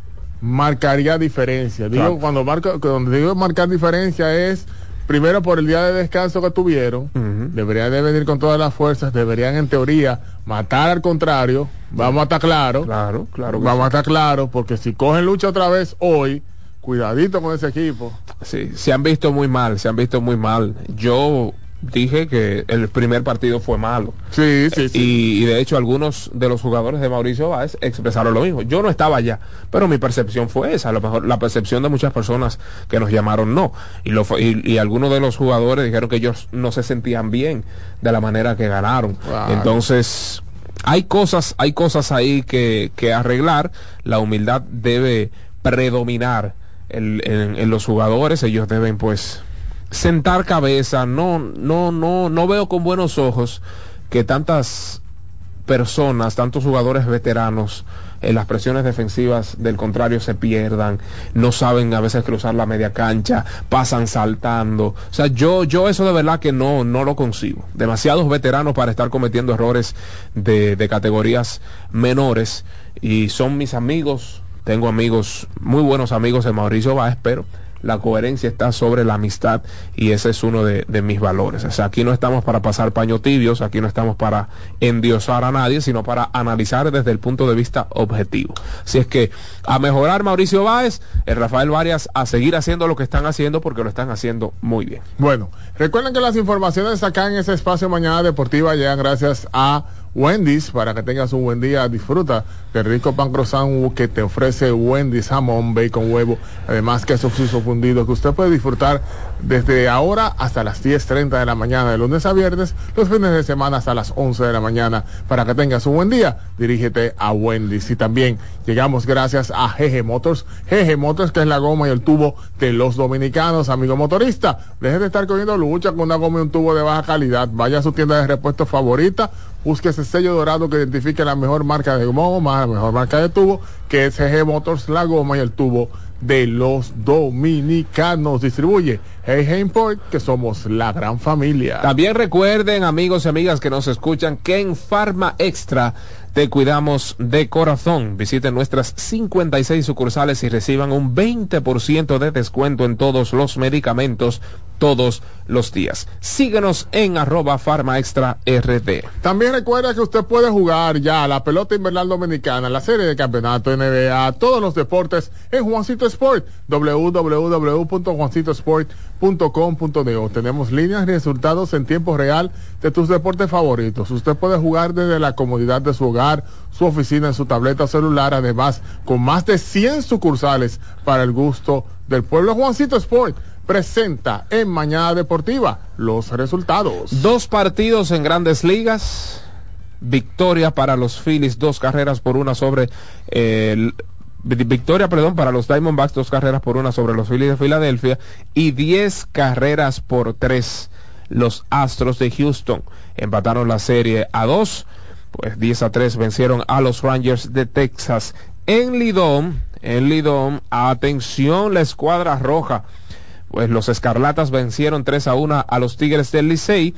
marcaría diferencia. Digo, Claro. cuando marca, cuando digo marcar diferencia es primero por el día de descanso que tuvieron, deberían de venir con todas las fuerzas, deberían en teoría matar al contrario, vamos a estar claros, Claro, claro. vamos a estar claros, porque si cogen lucha otra vez hoy, cuidadito con ese equipo. Sí, se han visto muy mal, se han visto muy mal. Yo dije que el primer partido fue malo. Sí, sí, sí. Y, y de hecho algunos de los jugadores de Mauricio Báez expresaron lo mismo. Yo no estaba allá, pero mi percepción fue esa. A lo mejor la percepción de muchas personas que nos llamaron no. Y, lo, y, y algunos de los jugadores dijeron que ellos no se sentían bien de la manera que ganaron. Entonces, hay cosas, hay cosas ahí que, que arreglar. La humildad debe predominar en, en- en los jugadores. Ellos deben pues sentar cabeza. No, no, no, no veo con buenos ojos que tantas personas, tantos jugadores veteranos, en las presiones defensivas del contrario se pierdan, no saben a veces cruzar la media cancha, pasan saltando. O sea, yo, yo eso de verdad que no, no lo concibo. Demasiados veteranos para estar cometiendo errores de, de categorías menores y son mis amigos, tengo amigos, muy buenos amigos de Mauricio Báez, pero la coherencia está sobre la amistad y ese es uno de, mis valores. O sea, aquí no estamos para pasar paño tibios, aquí no estamos para endiosar a nadie, sino para analizar desde el punto de vista objetivo. Así es que a mejorar Mauricio Báez, el Rafael Varias a seguir haciendo lo que están haciendo porque lo están haciendo muy bien. Bueno, recuerden que las informaciones acá en ese espacio Mañana Deportiva llegan gracias a Wendy's para que tengas un buen día. Disfruta del rico pan croissant que te ofrece Wendy's, jamón, bacon, huevo, además queso suizo fundido que usted puede disfrutar desde ahora hasta las 10.30 de la mañana, de lunes a viernes, los fines de semana hasta las 11 de la mañana. Para que tengas un buen día, dirígete a Wendy's. Y también llegamos gracias a GG Motors. GG Motors, que es la goma y el tubo de los dominicanos, amigo motorista. Deje de estar cogiendo lucha con una goma y un tubo de baja calidad. Vaya a su tienda de repuestos favorita busque ese sello dorado que identifique la mejor marca de goma, la mejor marca de tubo, que es GG Motors, la goma y el tubo de los dominicanos. Distribuye Hey Import, que somos la gran familia. También recuerden, amigos y amigas que nos escuchan, que en Farma Extra te cuidamos de corazón. Visiten nuestras 56 sucursales y reciban un 20% de descuento en todos los medicamentos todos los días. Síguenos en arroba farma extra rd. También recuerda que usted puede jugar ya la pelota invernal dominicana, la serie de campeonato NBA, todos los deportes en Juancito Sport, www.juancitosport.com.de. Tenemos líneas y resultados en tiempo real de tus deportes favoritos. Usted puede jugar desde la comodidad de su hogar, su oficina, en su tableta celular, además con más de 100 sucursales para el gusto del pueblo. Juancito Sport presenta en Mañana Deportiva los resultados. Dos partidos en grandes ligas. Victoria para los Phillies, dos carreras por una sobre el victoria, perdón, para los Diamondbacks, dos carreras por una sobre los Phillies de Filadelfia y diez carreras por tres los Astros de Houston. Empataron la serie a dos, pues 10 a 3 vencieron a los Rangers de Texas. En Lidón, en Lidón, atención la escuadra roja pues los Escarlatas vencieron 3 a 1 a los Tigres del Licey.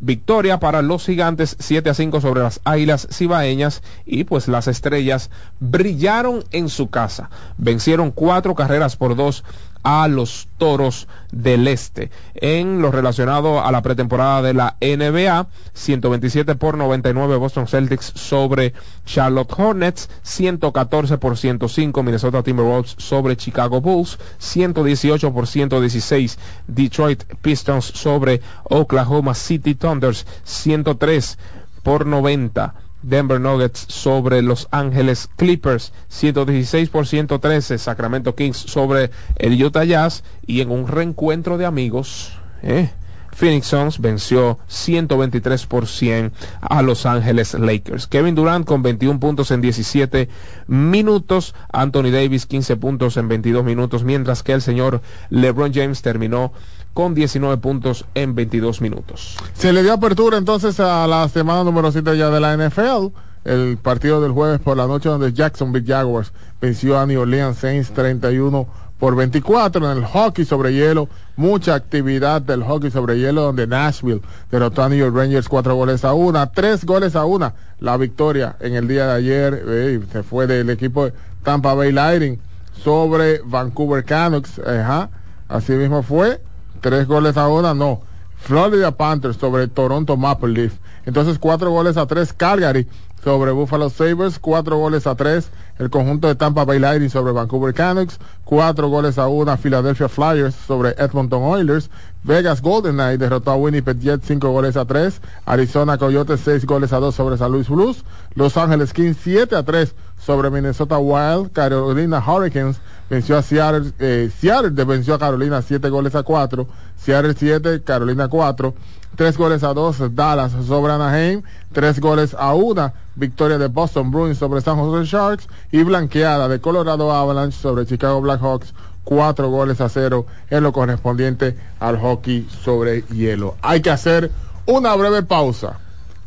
Victoria para los gigantes 7 a 5 sobre las águilas cibaeñas y pues las estrellas brillaron en su casa. Vencieron cuatro carreras por dos a los Toros del Este. En lo relacionado a la pretemporada de la NBA, 127 por 99 Boston Celtics sobre Charlotte Hornets, 114 por 105 Minnesota Timberwolves sobre Chicago Bulls, 118 por 116 Detroit Pistons sobre Oklahoma City Thunders, 103 por 90 Denver Nuggets sobre Los Ángeles Clippers, 116 por 113 Sacramento Kings sobre el Utah Jazz y en un reencuentro de amigos, ¿eh? Phoenix Suns venció 123 por 100 a Los Ángeles Lakers. Kevin Durant con 21 puntos en 17 minutos, Anthony Davis 15 puntos en 22 minutos, mientras que el señor LeBron James terminó con 19 puntos en 22 minutos. Se le dio apertura entonces a la semana número 7 ya de la NFL. El partido del jueves por la noche donde Jacksonville Jaguars venció a New Orleans Saints 31 por 24 en el hockey sobre hielo. Mucha actividad del hockey sobre hielo donde Nashville derrotó a New York Rangers cuatro goles a una, tres goles a una. La victoria en el día de ayer eh, se fue del equipo de Tampa Bay Lightning sobre Vancouver Canucks. Ajá, así mismo fue tres goles a una, no. Florida Panthers sobre Toronto Maple Leaf. Entonces cuatro goles a tres Calgary sobre Buffalo Sabres, cuatro goles a tres el conjunto de Tampa Bay Lightning sobre Vancouver Canucks, cuatro goles a una Philadelphia Flyers sobre Edmonton Oilers, Vegas Golden Knight derrotó a Winnipeg Jets cinco goles a tres, Arizona Coyotes seis goles a dos sobre San Luis Blues, Los Ángeles Kings siete a tres sobre Minnesota Wild, Carolina Hurricanes venció a Seattle, eh, Seattle venció a Carolina siete goles a cuatro, Seattle siete, Carolina cuatro, tres goles a dos Dallas sobre Anaheim, tres goles a una victoria de Boston Bruins sobre San Jose Sharks y blanqueada de Colorado Avalanche sobre Chicago Blackhawks, cuatro goles a cero en lo correspondiente al hockey sobre hielo. Hay que hacer una breve pausa.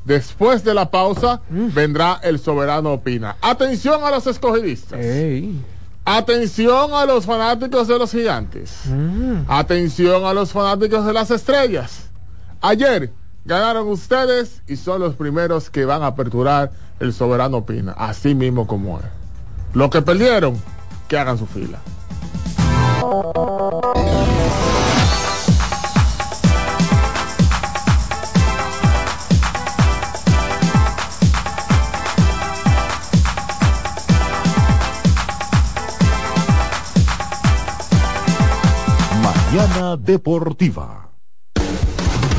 Después de la pausa vendrá el soberano opina. Atención a los escogidistas. Atención a los fanáticos de los gigantes. Atención a los fanáticos de las estrellas. Ayer ganaron ustedes y son los primeros que van a aperturar el soberano opina. Así mismo como es. Los que perdieron, que hagan su fila. Mañana Deportiva.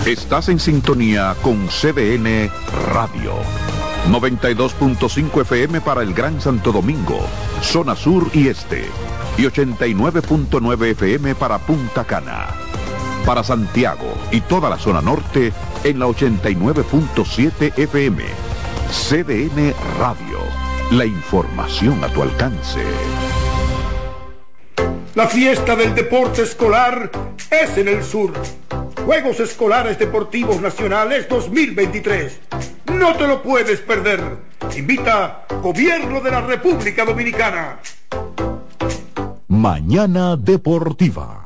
Estás en sintonía con CDN Radio. 92.5 FM para el Gran Santo Domingo, zona sur y este, y 89.9 FM para Punta Cana. Para Santiago y toda la zona norte en la 89.7 FM. CDN Radio. La información a tu alcance. La fiesta del deporte escolar es en el sur. Juegos Escolares Deportivos Nacionales 2023. No te lo puedes perder. Invita Gobierno de la República Dominicana. Mañana Deportiva.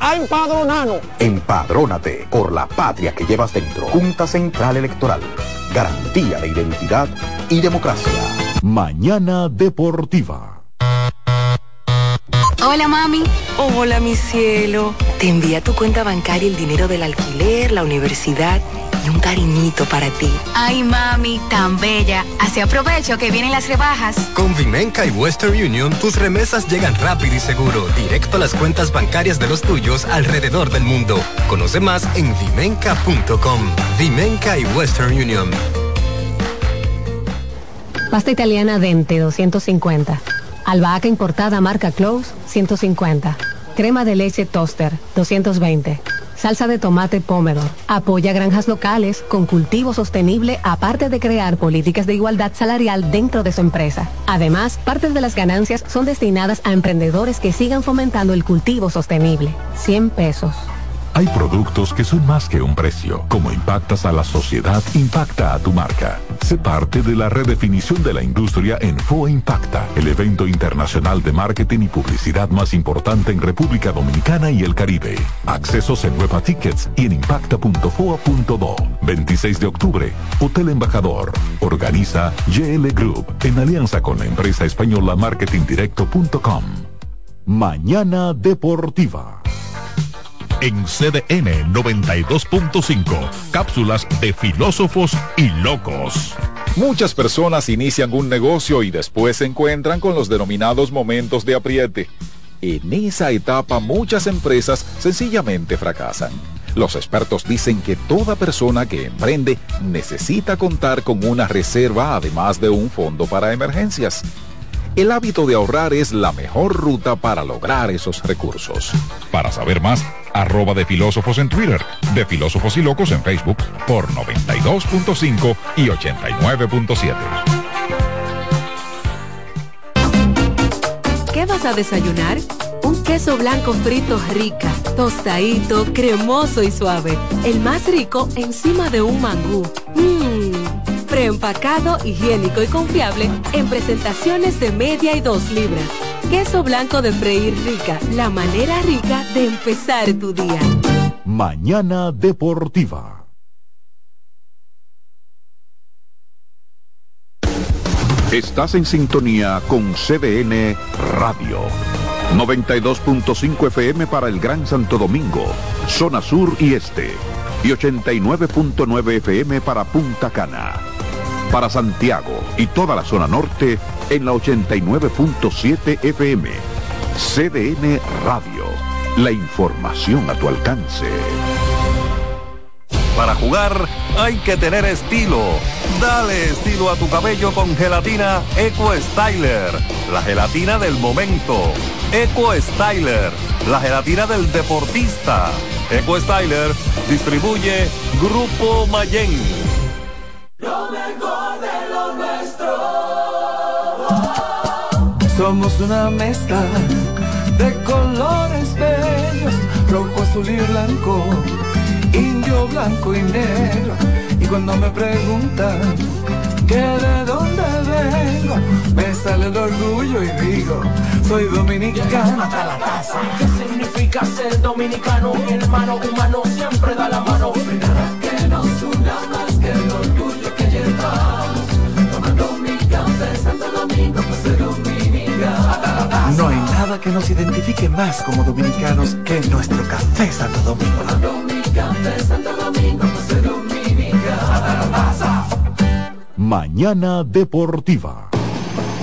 a empadronarnos. Empadrónate por la patria que llevas dentro. Junta Central Electoral. Garantía de identidad y democracia. Mañana Deportiva. Hola mami. Hola mi cielo. Te envía tu cuenta bancaria el dinero del alquiler, la universidad y un cariñito para ti. Ay mami, tan bella. Así aprovecho que vienen las rebajas. Con Vimenca y Western Union tus remesas llegan rápido y seguro, directo a las cuentas bancarias de los tuyos alrededor del mundo. Conoce más en vimenca.com. Vimenca y Western Union. Pasta italiana Dente 250. Albahaca importada marca Close 150. Crema de leche Toaster 220. Salsa de tomate Pomodoro. Apoya granjas locales con cultivo sostenible aparte de crear políticas de igualdad salarial dentro de su empresa. Además, parte de las ganancias son destinadas a emprendedores que sigan fomentando el cultivo sostenible. 100 pesos. Hay productos que son más que un precio. Como impactas a la sociedad, impacta a tu marca. Sé parte de la redefinición de la industria en FOA Impacta, el evento internacional de marketing y publicidad más importante en República Dominicana y el Caribe. Accesos en Nueva Tickets y en impacta.foa.do. 26 de octubre, Hotel Embajador. Organiza GL Group en alianza con la empresa española marketingdirecto.com. Mañana Deportiva. En CDN 92.5, cápsulas de filósofos y locos. Muchas personas inician un negocio y después se encuentran con los denominados momentos de apriete. En esa etapa muchas empresas sencillamente fracasan. Los expertos dicen que toda persona que emprende necesita contar con una reserva además de un fondo para emergencias. El hábito de ahorrar es la mejor ruta para lograr esos recursos. Para saber más, arroba de filósofos en Twitter, de filósofos y locos en Facebook por 92.5 y 89.7. ¿Qué vas a desayunar? Un queso blanco frito rica, tostadito, cremoso y suave. El más rico encima de un mangú. Mmm preempacado, higiénico y confiable en presentaciones de media y dos libras. Queso blanco de freír rica, la manera rica de empezar tu día. Mañana Deportiva. Estás en sintonía con CDN Radio. 92.5 FM para el Gran Santo Domingo, zona sur y este. Y 89.9 FM para Punta Cana para Santiago y toda la zona norte en la 89.7 FM. CDN Radio. La información a tu alcance. Para jugar hay que tener estilo. Dale estilo a tu cabello con gelatina Eco Styler. La gelatina del momento. Eco Styler. La gelatina del deportista. Eco Styler distribuye Grupo Mayen. Lo mejor de lo nuestro. Somos una mezcla de colores bellos, rojo, azul y blanco, indio, blanco y negro. Y cuando me preguntan que de dónde vengo, me sale el orgullo y digo, soy dominicano hasta la casa. ¿Qué significa ser dominicano? Mi hermano humano siempre da la mano. Nada que nos una más que el orgullo No hay nada que nos identifique más como dominicanos que nuestro café Santo Domingo. Mañana Deportiva.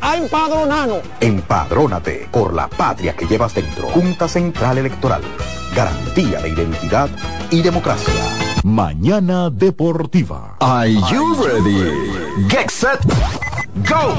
a empadronarnos. Empadrónate por la patria que llevas dentro. Junta Central Electoral. Garantía de identidad y democracia. Mañana Deportiva. Are you ready? Get set. Go!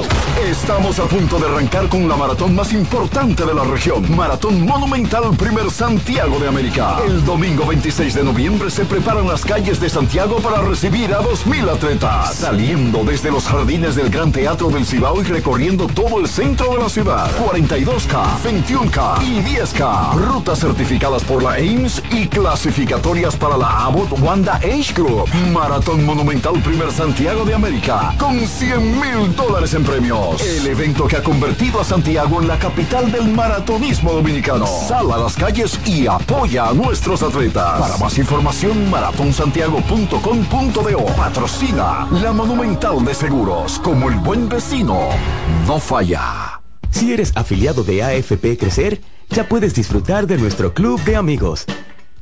Estamos a punto de arrancar con la maratón más importante de la región. Maratón Monumental Primer Santiago de América. El domingo 26 de noviembre se preparan las calles de Santiago para recibir a 2.000 atletas. Saliendo desde los jardines del Gran Teatro del Cibao y recorriendo todo el centro de la ciudad. 42K, 21K y 10K. Rutas certificadas por la AIMS y clasificatorias para la Abbott Wanda Age Group. Maratón Monumental Primer Santiago de América. Con 100 mil dólares en premios. El evento que ha convertido a Santiago en la capital del maratonismo dominicano. Sal a las calles y apoya a nuestros atletas. Para más información, maratonsantiago.com.do. Patrocina la Monumental de Seguros. Como el buen vecino, no falla. Si eres afiliado de AFP Crecer, ya puedes disfrutar de nuestro club de amigos.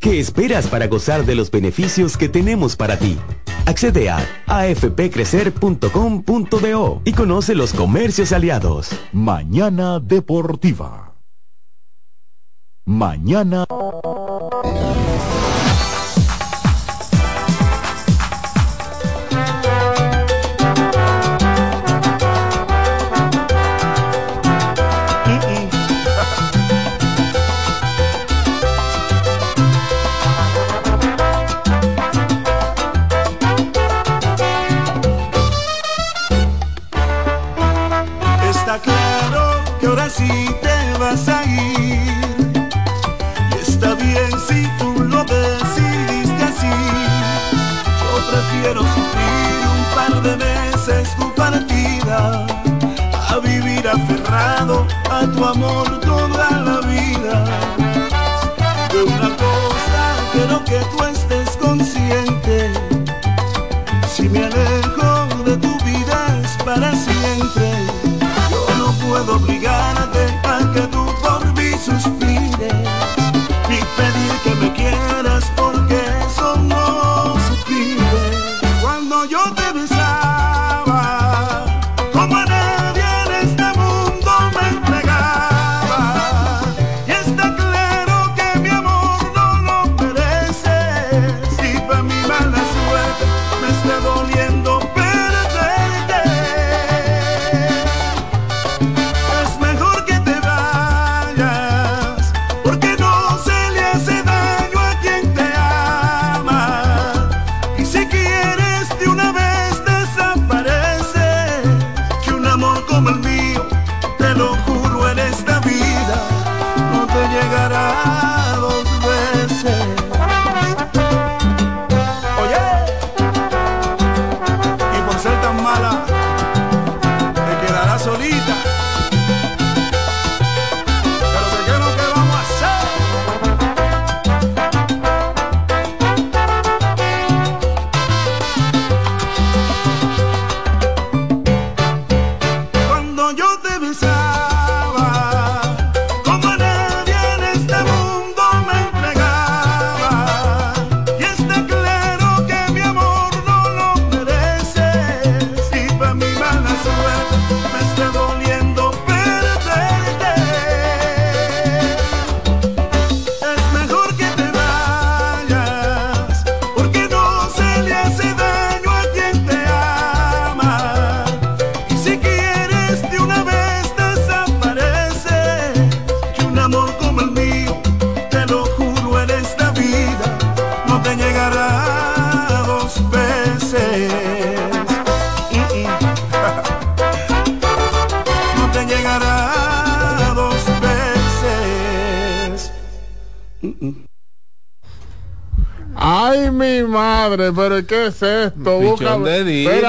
¿Qué esperas para gozar de los beneficios que tenemos para ti? Accede a afpcrecer.com.do y conoce los comercios aliados. Mañana Deportiva. Mañana. Meses tu partida. A vivir aferrado a tu amor toda la vida. De una cosa quiero que tú estés consciente. Si me alejo de tu vida es para siempre. Yo no puedo obligarte a que tú por mí suspires Ni pedir que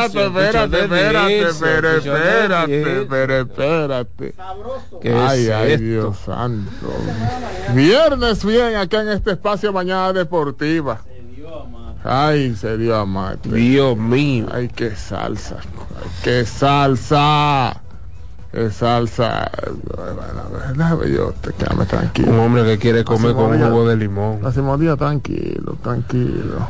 espérate, espérate, espérate, espérate, de espérate, Dilson. espérate, espérate. ¿Qué Ay, es ay, esto? Dios santo. Viernes bien acá en este espacio Mañana Deportiva. Ay, se dio a mate. Dios mío. Ay, qué salsa. Ay, qué salsa. Qué salsa. Bueno, te quédame tranquilo. Un hombre que quiere comer con un jugo de limón. la Simonía, tranquilo, tranquilo.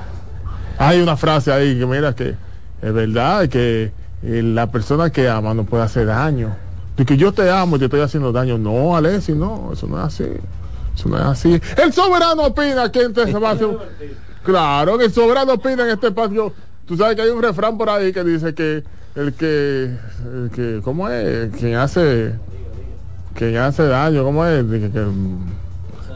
Hay una frase ahí que mira que es verdad que eh, la persona que ama no puede hacer daño. De que yo te amo y te estoy haciendo daño. No, Alessi, no, eso no es así. Eso no es así. El soberano opina aquí en este espacio. Claro, que el soberano opina en este espacio. Tú sabes que hay un refrán por ahí que dice que el que, el que ¿cómo es? Quien hace, quien hace daño, ¿cómo es? Que- que,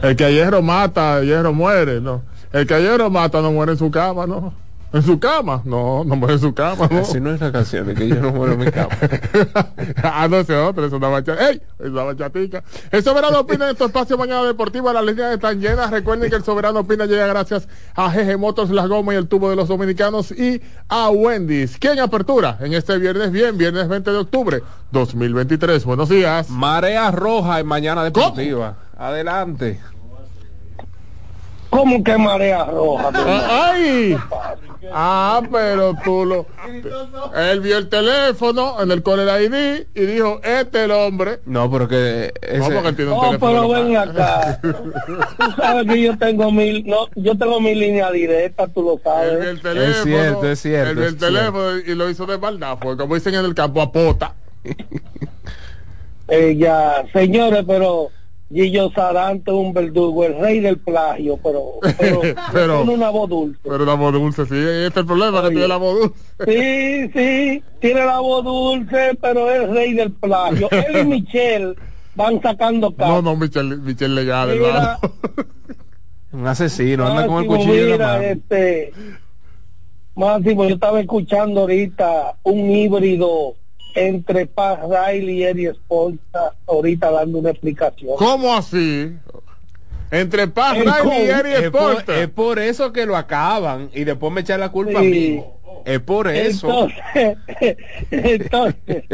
el que a hierro mata, a hierro muere, ¿no? El que a hierro mata no muere en su cama, ¿no? ¿En su cama? No, no muere en su cama, ¿no? Así no es la canción, es que yo no muero en mi cama. ah, no sé otra, es una bachata. ¡Ey! Es una bachatica. El Soberano Opina en estos espacios Mañana Deportiva. Las líneas están llenas. Recuerden que el Soberano Opina llega gracias a GG Motors, Las Gomas y el Tubo de los Dominicanos y a Wendy's. ¿Quién apertura? En este viernes, bien, viernes 20 de octubre 2023. Buenos días. Marea roja en Mañana Deportiva. Adelante. ¿Cómo que marea roja? Ah, ¡Ay! Ah, pero tú lo. Él vio el teléfono en el Core ID y dijo: Este es el hombre. No, pero que ese... No, porque tiene un No, teléfono pero local. ven acá. Tú sabes que yo tengo mi, no, yo tengo mi línea directa, tú lo Él sabes. vio el teléfono. Es cierto, es cierto, Él vio el es cierto. teléfono y lo hizo de maldad. Porque como dicen en el campo, a pota. Eh, ya, señores, pero Gillo Sarante es un verdugo, el rey del plagio, pero, pero, Pero- tiene una voz dulce. Pero la voz dulce, sí. Este es el problema, que tiene la voz dulce. Sí, sí, tiene la voz dulce, pero es el rey del plagio. Él y Michelle van sacando No, cartas. no, Michelle, Michelle legal, Mira, hermano. Un asesino, anda con el cuchillo en la mira, mano. este, Máximo, yo estaba escuchando ahorita un híbrido entre Paz Riley y Eddie Esponza, ahorita dando una explicación. ¿Cómo así? Entre Paz Riley y coach Eri Es por, Sporter. es por eso que lo acaban y después me echan la culpa a mí. Es por eso. Entonces, entonces,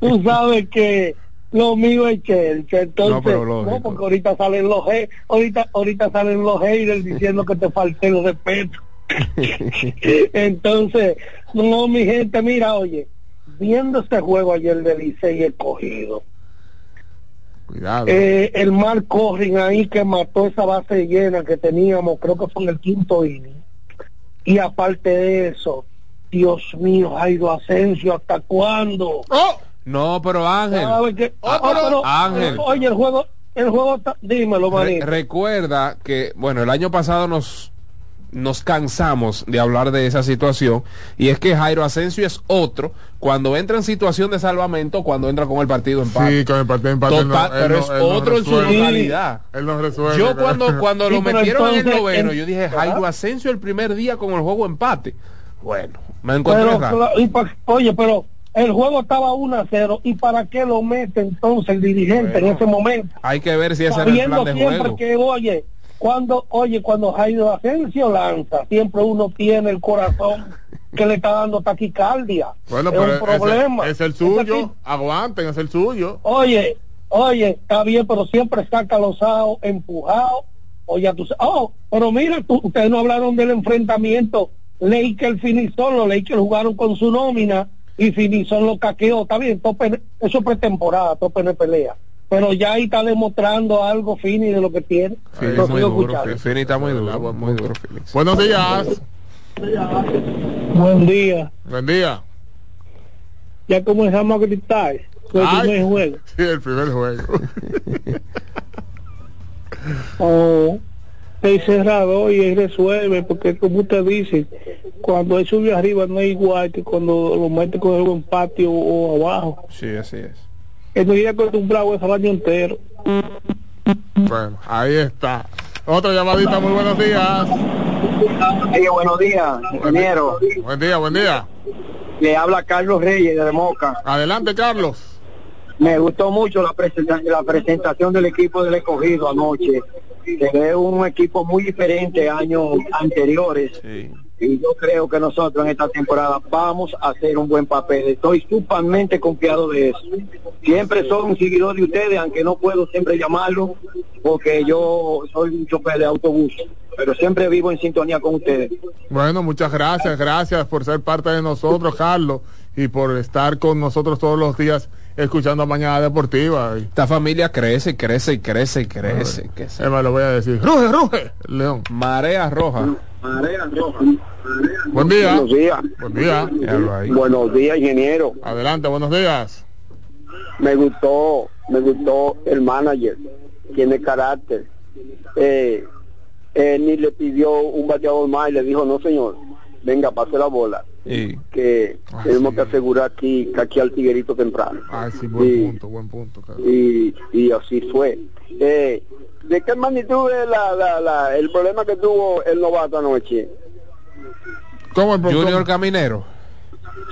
tú sabes que lo mío es Chelsea, entonces, No, no, porque ahorita salen los he- ahorita, ahorita salen los haters diciendo que te falté el respeto. Entonces, no, mi gente, mira, oye, viendo este juego ayer de Licey escogido, Cuidado. eh, el Mark Corrin ahí que mató esa base llena que teníamos, creo que fue en el quinto inning. Y aparte de eso, Dios mío, Jairo Asensio, ¿hasta cuándo? ¡Oh! No, pero Ángel. Ah, Oh, pero, Ángel. Oye, el juego, el juego está, dímelo, Re- manito. recuerda que, bueno, el año pasado nos, nos cansamos de hablar de esa situación y es que Jairo Asensio es otro cuando entra en situación de salvamento, cuando entra con el partido en paz. Sí, con el partido empate. no- pero no- es no otro en su. Él no resuelve. Yo cuando, cuando Sí, lo metieron en el entonces, noveno, en- yo dije, Jairo. Asensio el primer día con el juego empate. Bueno, me encontré Pero, oye, pero el juego estaba 1 a 0. ¿Y para qué lo mete entonces el dirigente en ese momento? Hay que ver si ese era el plan de siempre juego. que, oye, cuando, oye, cuando Jairo Asensio lanza, siempre uno tiene el corazón que le está dando taquicardia. Bueno, es pero un problema. Es, el suyo. Aguanten, es el suyo. Oye, oye, está bien, pero siempre está calosado, empujado. Oye, tú, oh, pero mira, tú, ustedes no hablaron del enfrentamiento. Lakers Finizón, los Lakers jugaron con su nómina y Finizón lo caqueó. Está bien, tope, eso es pretemporada, tope de pelea. Pero ya ahí está demostrando algo Fini de lo que tiene. Sí, muy duro, Fini está muy duro, muy duro, Félix. Buenos días. Buen día. Buen día. Ya comenzamos a gritar. Fue el primer juego. Sí, el primer juego. oh, el cerrado y él resuelve, porque como usted dice, cuando él sube arriba no es igual que cuando lo mete con el patio o abajo. Sí, así es. Él no iría acostumbrado el año entero. Bueno, ahí está. Otra llamadita, muy buenos días. Hey, buenos días, ingeniero. Buen día, buen día. Le habla Carlos Reyes de Moca. Adelante, Carlos. Me gustó mucho la, presentación, la presentación del equipo del escogido anoche. Se ve un equipo muy diferente a años anteriores. Y yo creo que nosotros en esta temporada vamos a hacer un buen papel. Estoy sumamente confiado de eso. Siempre soy un seguidor de ustedes, aunque no puedo siempre llamarlo, porque yo soy un chofer de autobús. Pero siempre vivo en sintonía con ustedes. Bueno, muchas gracias. Gracias por ser parte de nosotros, Carlos, y por estar con nosotros todos los días escuchando Mañana Deportiva. Esta familia crece, crece y crece y crece. Es más, lo voy a decir. Ruge, ruge, León. Marea roja. Buen día. Buenos días. Buen día. Buenos días, ingeniero. Adelante, buenos días. Me gustó, me gustó el manager. Tiene carácter. Eh, eh, ni le pidió un bateador más y le dijo, no señor, venga, pase la bola. Que tenemos que asegurar aquí, que aquí al tiguerito temprano. Ah, sí, buen punto, buen punto. Y, y así fue. Eh, ¿De qué magnitud es la, la, la, el problema que tuvo el novato anoche? ¿Cómo el Junior Caminero.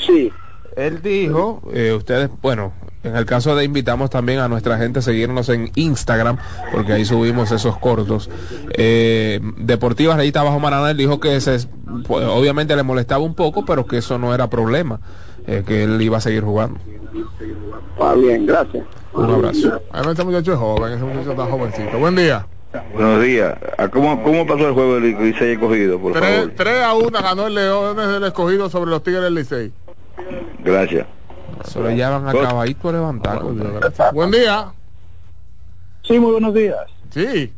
Sí. Él dijo, eh, ustedes, bueno, en el caso de invitamos también a nuestra gente a seguirnos en Instagram, porque ahí subimos esos cortos. Eh, Deportiva Reyita Bajo Maraná, él dijo que se, pues, obviamente le molestaba un poco, pero que eso no era problema, eh, que él iba a seguir jugando. Ah, bien, gracias. Un abrazo. Además, este muchacho es joven, ese muchacho está jovencito. Buen día. Buenos días. ¿Cómo, cómo pasó el juego del Licey escogido, por 3, favor? 3 a 1 ganó el Leones del escogido sobre los Tigres del Licey. Gracias. Se lo llevan a caballito a levantar. Buen día. Sí, muy buenos días. Sí.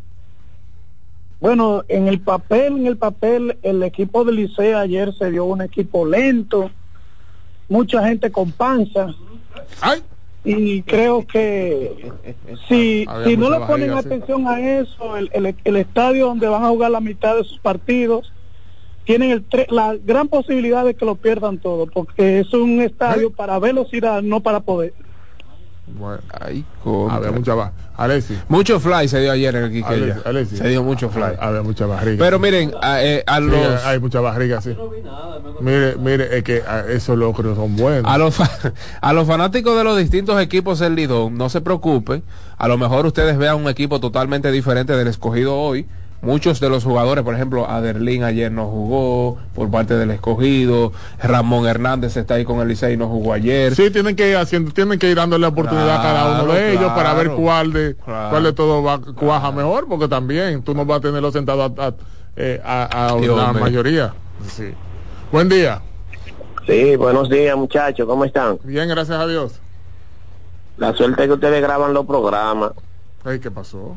Bueno, en el papel, en el papel, el equipo del Liceo ayer se dio un equipo lento, mucha gente con panza. Ay. Y creo que si, Había si no le ponen atención a eso, el, el- el estadio donde van a jugar la mitad de sus partidos, tienen el tre- la gran posibilidad de que lo pierdan todo, porque es un estadio para velocidad, no para poder. Bueno. Ay, Había mucha Alexis. Mucho fly se dio ayer en el Quiqueya. Alexis. Se dio mucho fly. Había mucha barriga. Pero miren, a, eh, a Sí, los... hay mucha barriga, sí. Mire, mire, es que ah, esos locros son buenos. A los, fa- a los fanáticos de los distintos equipos del Lidón, no se preocupen. A lo mejor ustedes vean un equipo totalmente diferente del escogido hoy. Muchos de los jugadores, por ejemplo, Aderlín ayer no jugó por parte del escogido. Ramón Hernández está ahí con el Licey y no jugó ayer. Sí, tienen que ir haciendo, tienen que ir dándole la oportunidad a cada uno Claro, de ellos para ver cuál de Claro. cuál de todo va cuaja mejor, porque también tú no vas a tenerlo sentado a, a, eh, a- a Sí, la hombre. mayoría. Sí. Buen día. Sí, buenos días, muchachos, ¿cómo están? Bien, gracias a Dios. La suerte es que ustedes graban los programas. Ay, ¿qué pasó?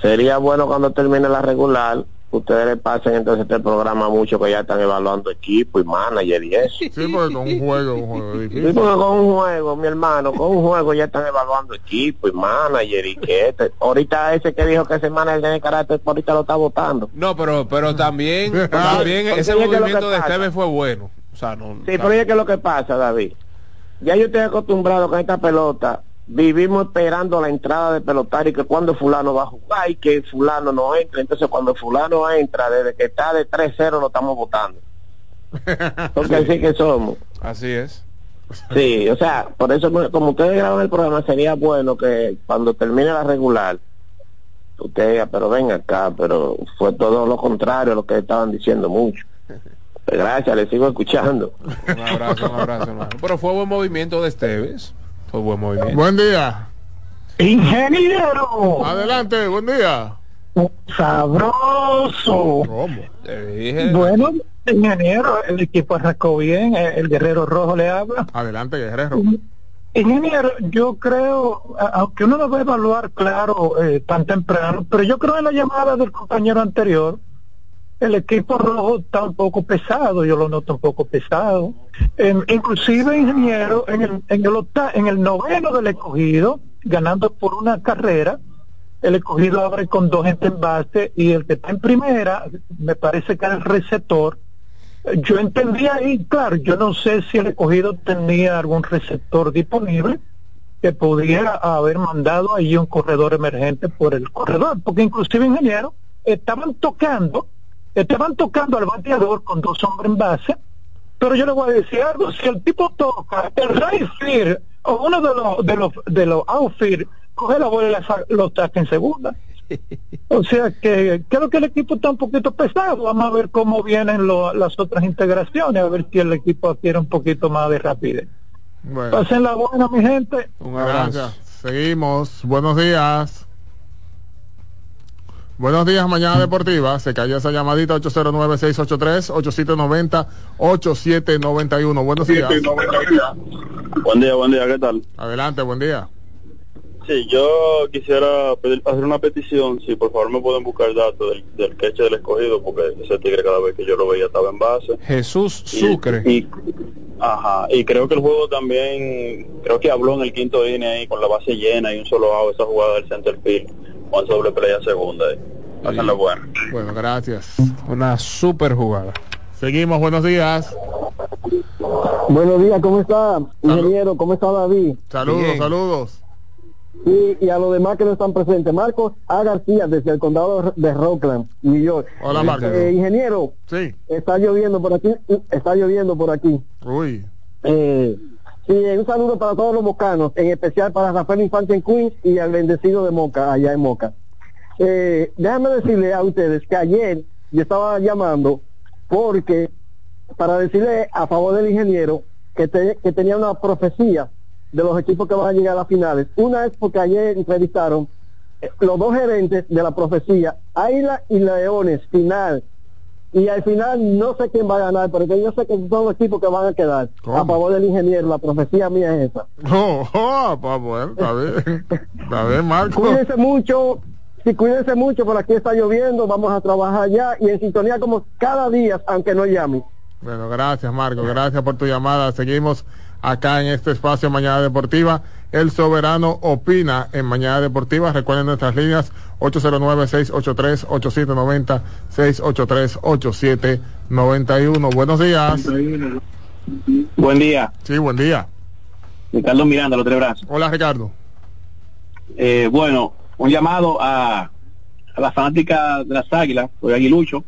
Sería bueno cuando termine la regular, ustedes le pasen entonces este programa mucho que ya están evaluando equipo y manager y eso. Sí, porque con un juego, un juego Sí, porque con un juego, mi hermano, con un juego ya están evaluando equipo y manager y que este. Ahorita ese que dijo que ese manager tiene carácter, ahorita lo está votando. No, pero, pero también, también ese movimiento de pasa. Esteves fue bueno. O sea, no, Sí, pero oye, que lo que pasa, David? Ya yo estoy acostumbrado con esta pelota. Vivimos esperando la entrada de pelotario y que cuando fulano va a jugar y que fulano no entra. Entonces cuando fulano entra, desde que está de 3-0 lo estamos votando. Porque así que somos. Así es. Sí, o sea, por eso como ustedes graban el programa sería bueno que cuando termine la regular usted, pero ven acá, pero fue todo lo contrario a lo que estaban diciendo mucho. Gracias, le sigo escuchando. Un abrazo, un abrazo, hermano. Pero fue buen movimiento de Esteves. Fue buen movimiento. Buen día. Ingeniero. Adelante, buen día. Sabroso. ¿Cómo? Te dije. Bueno, ingeniero, el equipo arrancó bien, el, el guerrero rojo le habla. Adelante, guerrero. Ingeniero, yo creo, aunque uno no va a evaluar, claro, eh, tan temprano, pero yo creo en la llamada del compañero anterior, el equipo rojo está un poco pesado, yo lo noto un poco pesado. Inclusive, ingeniero, en el, en, el octa- en el noveno del escogido, ganando por una carrera, el escogido abre con dos gente en base y el que está en primera, me parece que era el receptor, yo entendía ahí, claro, yo no sé si el escogido tenía algún receptor disponible que pudiera haber mandado ahí un corredor emergente por el corredor, porque inclusive ingeniero estaban tocando, estaban tocando al bateador con dos hombres en base, pero yo le voy a decir algo, si el tipo toca, el right field o uno de los de los de los outfield coge la bola y la lo saca en segunda. O sea que creo que el equipo está un poquito pesado. Vamos a ver cómo vienen lo- las otras integraciones, a ver si el equipo adquiere un poquito más de rapidez. Bueno, Pasen la buena, mi gente. Un abrazo. gracias. Seguimos. Buenos días. Buenos días, Mañana Deportiva. Se cayó esa llamadita 809-683-8790-8791. Buenos días. Buen día, buen día, ¿qué tal? Adelante, buen día. Sí, yo quisiera pedir, hacer una petición, si por favor me pueden buscar datos del, del queche del escogido, porque ese tigre cada vez que yo lo veía estaba en base. Jesús Sucre. Y, ajá, y creo que el juego también, creo que habló en el quinto inning ahí con la base llena y un solo out, esa jugada del center field, con doble play a segunda. Pásenla buena. Bueno, gracias. Una super jugada. Seguimos, buenos días. Buenos días, ¿cómo está, ingeniero? ¿Cómo está David? Saludos, Bien. saludos. Y, y a los demás que no están presentes. Marcos A. García, desde el condado de Rockland, New York. Hola, Marcos. Eh, ingeniero, Sí. está lloviendo por aquí, está lloviendo por aquí. Uy. Eh, sí, un saludo para todos los mocanos, en especial para Rafael Infante en Queens y al bendecido de Moca, allá en Moca. Eh, déjame decirle a ustedes que ayer yo estaba llamando porque para decirle a favor del ingeniero que, que tenía una profecía de los equipos que van a llegar a las finales. Una es porque ayer entrevistaron eh, los dos gerentes de la profecía, Águila y Leones, final. Y al final no sé quién va a ganar, pero que yo sé que son los equipos que van a quedar ¿Cómo? a favor del ingeniero. La profecía mía es esa. Oh, oh, pues bueno, está bien. Está bien, Marco. Cuídense mucho, sí, cuídense mucho, por aquí está lloviendo, vamos a trabajar ya y en sintonía como cada día, aunque no llame. Bueno, gracias, Marco. Gracias por tu llamada. Seguimos acá en este espacio Mañana Deportiva. El Soberano opina en Mañana Deportiva. Recuerden nuestras líneas 809-683-8790, 683-8791. Buenos días. Buen día, Sí, buen día. Ricardo Miranda, los tres brazos. Hola, Ricardo. Eh, bueno, un llamado a, a la fanática de las águilas, de Aguilucho.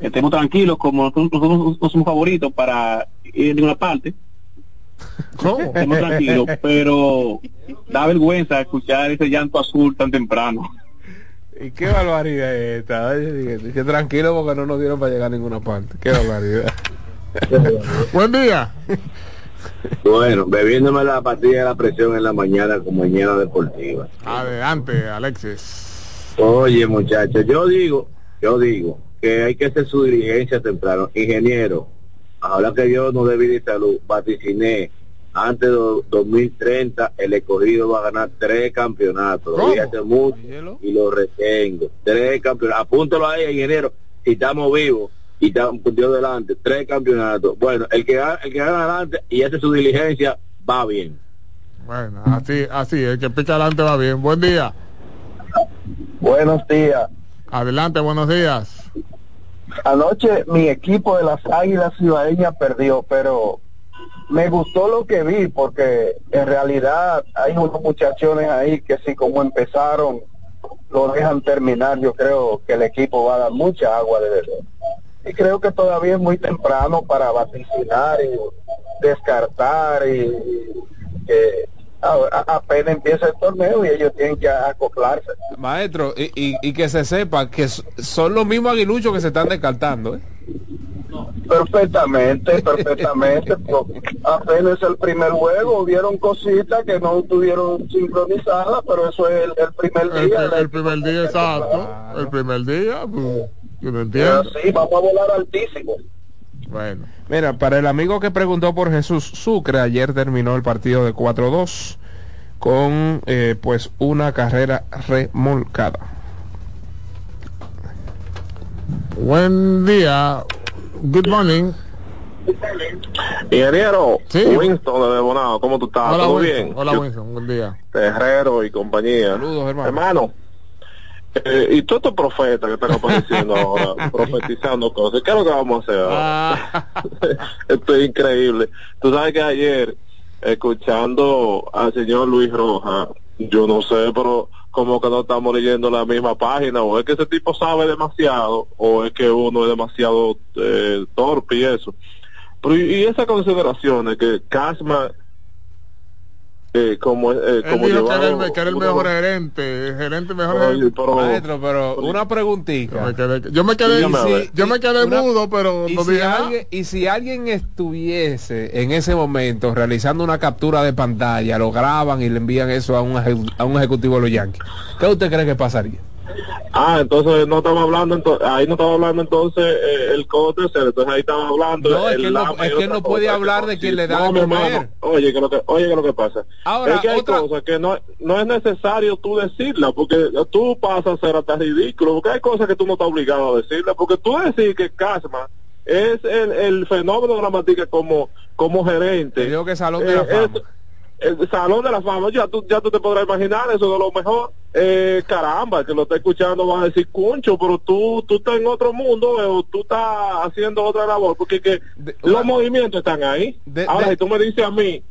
Estemos tranquilos, como nosotros, nosotros no somos favoritos para ir de ninguna parte. ¿Cómo? Tranquilos, pero da vergüenza escuchar ese llanto azul tan temprano. ¿Y qué barbaridad es esta? Que tranquilo porque no nos dieron para llegar a ninguna parte. Qué barbaridad. Buen día. Bueno, bebiéndome la pastilla de la presión en la mañana con mañana deportiva. Adelante, Alexis. Oye, muchachos, yo digo, yo digo que hay que hacer su diligencia temprano. Ingeniero, ahora que yo no debí de salud, vaticiné, antes de do- 2030 el escogido va a ganar tres campeonatos. Mucho y lo retengo. Tres campeonatos. Apúntalo ahí, ingeniero, si estamos vivos y estamos Dios delante. Tres campeonatos. Bueno, el que, el que gana adelante y hace su diligencia va bien. Bueno, así, así, el que pica adelante va bien. Buen día. Buenos días. Adelante, buenos días. Anoche mi equipo de las Águilas Ciudadeñas perdió, pero me gustó lo que vi porque en realidad hay unos muchachones ahí que si como empezaron lo dejan terminar, yo creo que el equipo va a dar mucha agua de beber. Y creo que todavía es muy temprano para vaticinar y descartar y, que apenas empieza el torneo y ellos tienen que acoplarse. Maestro, y, y, y que se sepa que son los mismos aguiluchos que se están descartando, ¿eh? Perfectamente, perfectamente. Pero apenas el primer juego, hubieron cositas que no estuvieron sincronizadas, pero eso es el, el primer El, día. el primer día, exacto. El primer día, pues, yo no entiendo. Sí, vamos a volar altísimo. Bueno. Mira, para el amigo que preguntó por Jesús Sucre, ayer terminó el partido de 4-2 con eh, pues una carrera remolcada. Buen día. Good morning. Ingeniero Sí. Winston de Bonao, ¿cómo tú estás? Hola, ¿Todo Winston. bien? Hola, Yo- Winston. Buen día. Terrero y compañía. Saludos, hermano. Eh, y todos estos profetas que están apareciendo ahora, profetizando cosas, ¿qué es lo que vamos a hacer ahora? Ah. Esto es increíble. Tú sabes que ayer, escuchando al señor Luis Roja, yo no sé, pero como que no estamos leyendo la misma página, o es que ese tipo sabe demasiado, o es que uno es demasiado eh, torpe y eso. Pero y, y esas consideraciones que Cashman, eh, como, eh, Él como dijo que era, el, que era el uno- mejor gerente, el gerente mejor Oye, gerente. pero- Maestro, pero una preguntita. Yo me quedé, yo me quedé, Y si- yo me quedé una- mudo, pero y no si, alguien, y si alguien estuviese en ese momento realizando una captura de pantalla, lo graban y le envían eso a un, a un ejecutivo de los Yankees, ¿qué usted cree que pasaría? Ah, entonces no estaba hablando, ento- ahí no estaba hablando entonces eh, el codo entonces ahí estaba hablando. No, es el que no- es que no puede hablar de sí. quien le da No, de comer. hermano, Oye, que lo que, oye, que lo que pasa. Ahora, es que hay otra- cosas que no, no es necesario tú decirlas, porque tú pasas a ser hasta ridículo, porque hay cosas que tú no estás obligado a decirlas, porque tú decir que Casma es el, el fenómeno dramático como, como gerente. Te digo que Salón de Eh, la es- Fama. el salón de la fama, ya tú, ya tú te podrás imaginar eso de lo mejor. Eh, caramba, que lo está escuchando va a decir, cuncho, pero tú, tú estás en otro mundo eh, o tú estás haciendo otra labor, porque que los movimientos están ahí. Ahora, si tú me dices a mí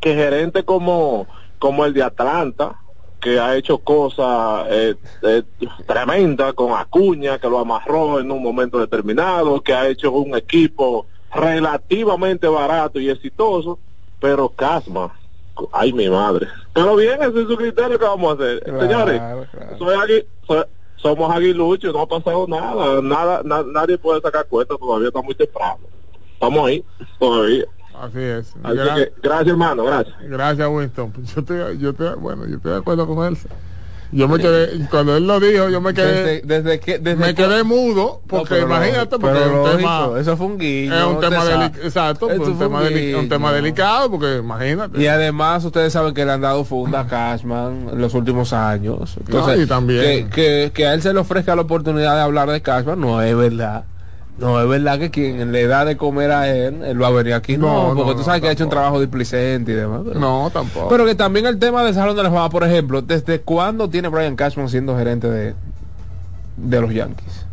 que gerente como, como el de Atlanta, que ha hecho cosas eh, eh, tremendas con Acuña, que lo amarró en un momento determinado, que ha hecho un equipo relativamente barato y exitoso, pero Casma, ay mi madre. Pero bien, ese es su criterio que vamos a hacer. Señores, soy agui- soy- somos aguiluchos, no ha pasado nada, nada, na- nadie puede sacar cuenta, todavía está muy temprano. Estamos ahí, todavía. Así es. Así Gra- que, gracias hermano, gracias. Gracias, Winston. Yo estoy, yo estoy, bueno, yo estoy de acuerdo con él. Yo me quedé, cuando él lo dijo, yo me quedé, Desde, desde que, desde me que- quedé mudo, porque imagínate, porque es un tema, eso fue un guiño, es un tema exacto, pues, un tema, un deli- un tema guiño. delicado, porque imagínate. Y además ustedes saben que le han dado funda a Cashman en los últimos años. Entonces, No, y también. Que, que, que a él se le ofrezca la oportunidad de hablar de Cashman no es verdad. No es verdad que quien le da de comer a él, él va a venir aquí. No, No, porque no, tú sabes no, que ha hecho un trabajo displicente y demás. Pero, No, tampoco. pero que también el tema del Salón de la Fama, por ejemplo, ¿desde cuándo tiene Brian Cashman siendo gerente de, de los Yankees?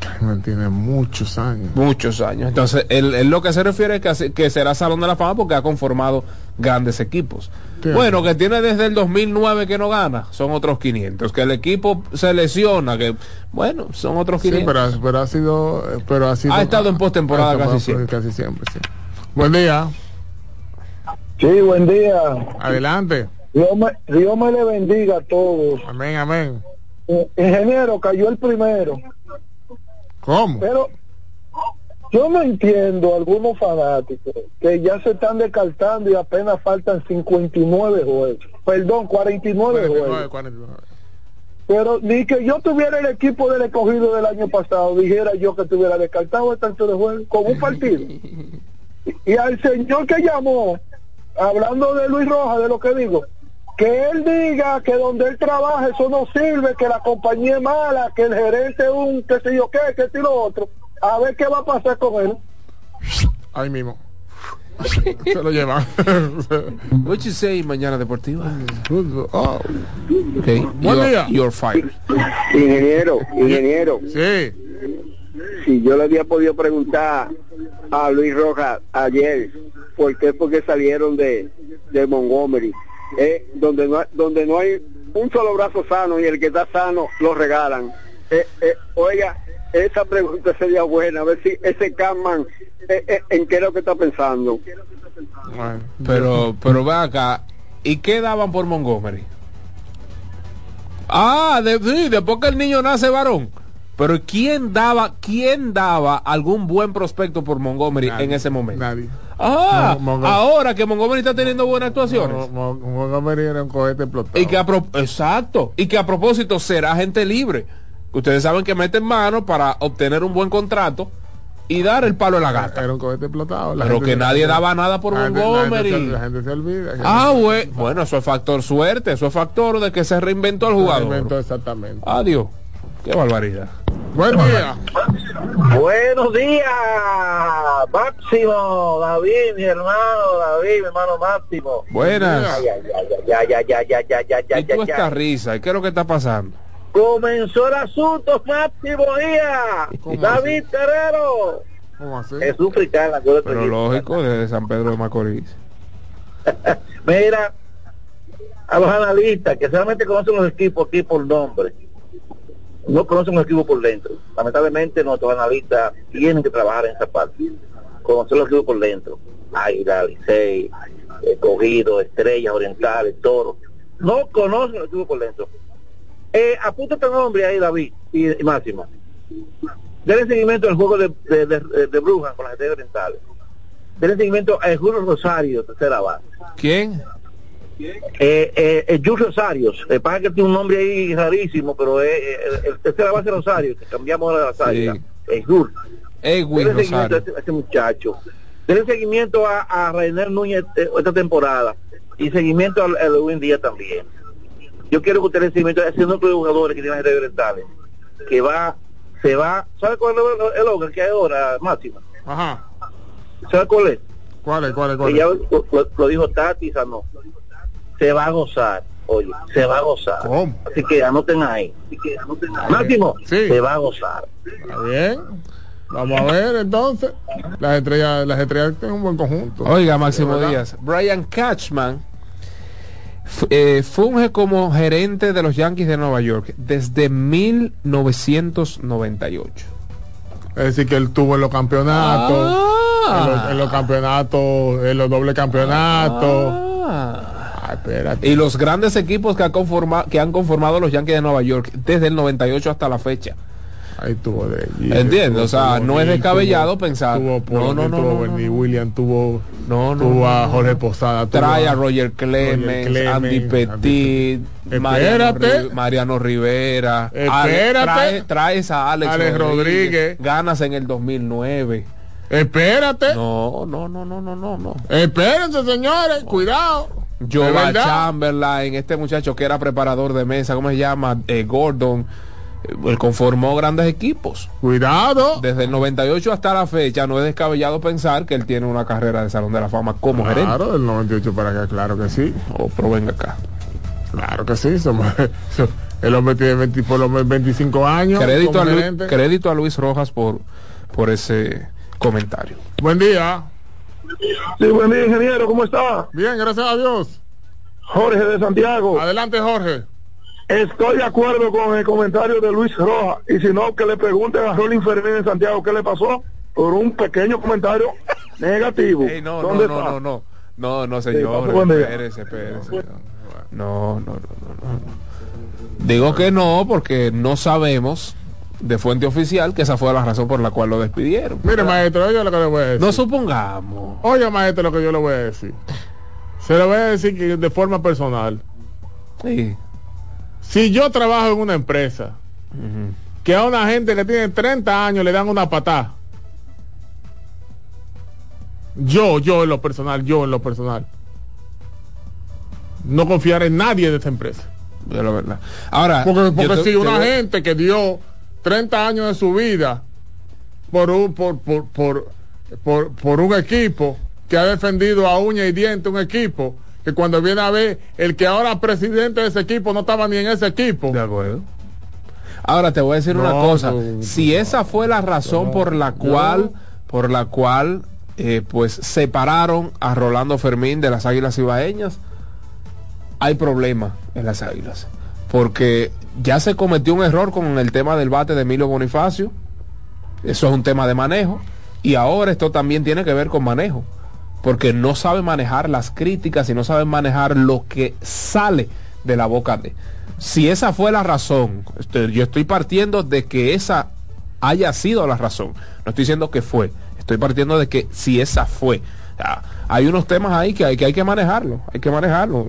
Cashman tiene muchos años. Muchos años. Entonces, él, él lo que se refiere es que, que será Salón de la Fama porque ha conformado grandes equipos. Sí. Bueno, que tiene desde el 2009 que no gana, son otros 500. Que el equipo se lesiona, que bueno, son otros Sí, 500. pero, pero ha sido, pero ha sido. Ha estado en postemporada casi siempre. Casi siempre, sí. Buen día. Sí, buen día. Adelante. Dios me, Dios me le bendiga a todos. Amén, amén. Eh, ingeniero, cayó el primero. ¿Cómo? Pero yo no entiendo algunos fanáticos que ya se están descartando y apenas faltan 59 juegos. Perdón, 49 juegos. 49, 49. Pero ni que yo tuviera el equipo del escogido del año pasado, dijera yo que tuviera descartado el tanto de juego con un partido. y, y al señor que llamó, hablando de Luis Rojas, de lo que digo, que él diga que donde él trabaja eso no sirve, que la compañía es mala, que el gerente es un qué sé yo qué, que esto y lo otro. A ver qué va a pasar con él. Ahí mismo. se lo llevan. What you say mañana deportiva? Oh. Okay. Buen You're- día. You're fired. Ingeniero, ingeniero. Sí. Si yo le había podido preguntar a Luis Rojas ayer, ¿por qué? Porque salieron de, de Montgomery. Eh, donde, no, hay- donde no hay un solo brazo sano y el que está sano lo regalan. Eh, eh, oiga, esa pregunta sería buena, a ver si ese Catman, eh, eh, ¿en qué es lo que está pensando? Pero, pero ve acá, ¿y qué daban por Montgomery? Ah, de, sí, después que el niño nace varón. Pero ¿quién daba, quién daba algún buen prospecto por Montgomery en ese momento? Nadie. Ah, Mon- ahora que Montgomery está teniendo buenas actuaciones. Mo- Mo- Montgomery era un cohete explotado. Y que a pro- exacto, y que a propósito será gente libre. Ustedes saben que meten mano para obtener un buen contrato y dar el palo en la gata. Era un cohete explotado. La Pero que se- nadie daba nada por la gente Montgomery. se- La gente se olvida. Ah, güey. Bueno, eso es factor suerte, eso es factor de que se reinventó el Se jugador. inventó exactamente. Adiós. Qué barbaridad. Buen día. Buenos días, Máximo, David, mi hermano, David, mi hermano Máximo. Buenas. Ay, ay, ay, ay, ay, ay, ay, ay, ay, ¿Y ay, tú ay, esta ay. risa? ¿Y qué es lo que está pasando? Comenzó el asunto, Máximo Día. David Terrero. ¿Cómo así? Jesús Fricana, Pero lógico, desde San Pedro de Macorís. Mira, a los analistas que solamente conocen los equipos aquí por nombre, no conocen los equipos por dentro. Lamentablemente nuestros analistas tienen que trabajar en esa parte, conocer los equipos por dentro. Águila, Licey, eh, Cogido, Estrellas, Orientales, Toro. No conocen los equipos por dentro. Eh, apúntate el nombre ahí, David y, y Máximo. Denle seguimiento al juego de, de, de- de Brujas con las Estrellas Orientales. Denle seguimiento a Julio Rosario, tercera base. ¿Quién? Eh, eh, eh, Rosario, eh, pasa que tiene un nombre ahí rarísimo, pero es eh, el, el tercera base Rosario, que cambiamos ahora a Rosario, es Jules. Edwin Denle seguimiento a este, a este muchacho. Denle seguimiento a, a Rainer Núñez eh, esta temporada y seguimiento al, al Edwin Díaz también. Yo quiero que ustedes a ese núcleo de jugadores que tienen orientales, que va, se va, ¿sabe cuál es el- logro que hay ahora, Máximo? Ajá. ¿Sabe cuál es? ¿Cuál es? ¿Cuál es? ¿Cuál ya es? lo, lo- lo dijo Tati Sanó. Se va a gozar, oye, se va a gozar. Así que anoten ahí. Máximo, se va a gozar. Está bien. Vamos a ver entonces. Las estrellas, las estrellas tienen un buen conjunto. Oiga, Máximo. Díaz. Brian Catchman eh, funge como gerente de los Yankees de Nueva York desde 1998. Es decir, que él tuvo en los campeonatos, Ah. en, los, en los campeonatos, en los dobles campeonatos. Ah. Y los grandes equipos que, ha conforma- que han conformado los Yankees de Nueva York desde el 98 hasta la fecha. Ahí tuvo de ¿Entiendes? O sea, tuvo no es descabellado tuvo- pensar. Tuvo no, Polo, no, no, tuvo no, Bernie Williams, tuvo, no, no, a. Jorge Posada. Trae a Roger Clemens, Clemens, Andy Petit, Espérate. Mariano, Ri- Mariano Rivera. Espérate. Ale- trae- traes a Alex, Alex Rodríguez. Ganas en el 2009. Espérate. No, no, no, no, no, no, no. Espérense, señores, cuidado. Joe. Chamberlain, este muchacho que era preparador de mesa, ¿cómo se llama? Eh, Gordon. Eh, Él conformó grandes equipos. Cuidado. Desde el 98 hasta la fecha, no es descabellado pensar que él tiene una carrera de Salón de la Fama como gerente. Claro, del 98 para acá, claro que sí. Oh, pero venga acá. Claro que sí. somos- el hombre tiene 20 por lo menos 25 años. Crédito a, Luis, crédito a Luis Rojas por, por ese comentario. Buen día. Sí, buen día, ingeniero, ¿cómo está? Bien, gracias a Dios. Jorge de Santiago. Adelante, Jorge. Estoy de acuerdo con el comentario de Luis Rojas. Y si no, que le pregunten a Rolín Fermín de Santiago qué le pasó por un pequeño comentario negativo. Ey, no, no, ¿Dónde no, está? no, no, no, no, señor, espérese, espérese. No, no, no, no. Digo que no, porque no sabemos de fuente oficial que esa fue la razón por la cual lo despidieron. Mire, maestro, oye lo que le voy a decir. No supongamos. Oye, maestro, lo que yo le voy a decir. Se lo voy a decir que de forma personal. Sí. Si yo trabajo en una empresa que a una gente que tiene 30 años le dan una patada. Yo, yo en lo personal, yo en lo personal. No confiar en nadie de esta empresa. De la verdad. Ahora, Porque, yo porque te- si una voy- gente que dio 30 años de su vida por un, por, por, por, por, por un equipo que ha defendido a uña y diente un equipo que cuando viene a ver el que ahora es presidente de ese equipo no estaba ni en ese equipo. De acuerdo. Ahora te voy a decir una cosa. no, si esa fue la razón por la cual, por la cual, eh, pues separaron a Rolando Fermín de las Águilas Ibaeñas, hay problema en las Águilas, porque ya se cometió un error con el tema del bate de Emilio Bonifacio. Eso es un tema de manejo y ahora esto también tiene que ver con manejo, porque no sabe manejar las críticas y no sabe manejar lo que sale de la boca de. Si esa fue la razón, este, yo estoy partiendo de que esa haya sido la razón. No estoy diciendo que fue, estoy partiendo de que si esa fue. Hay unos temas ahí que hay que, hay que manejarlo, hay que manejarlo.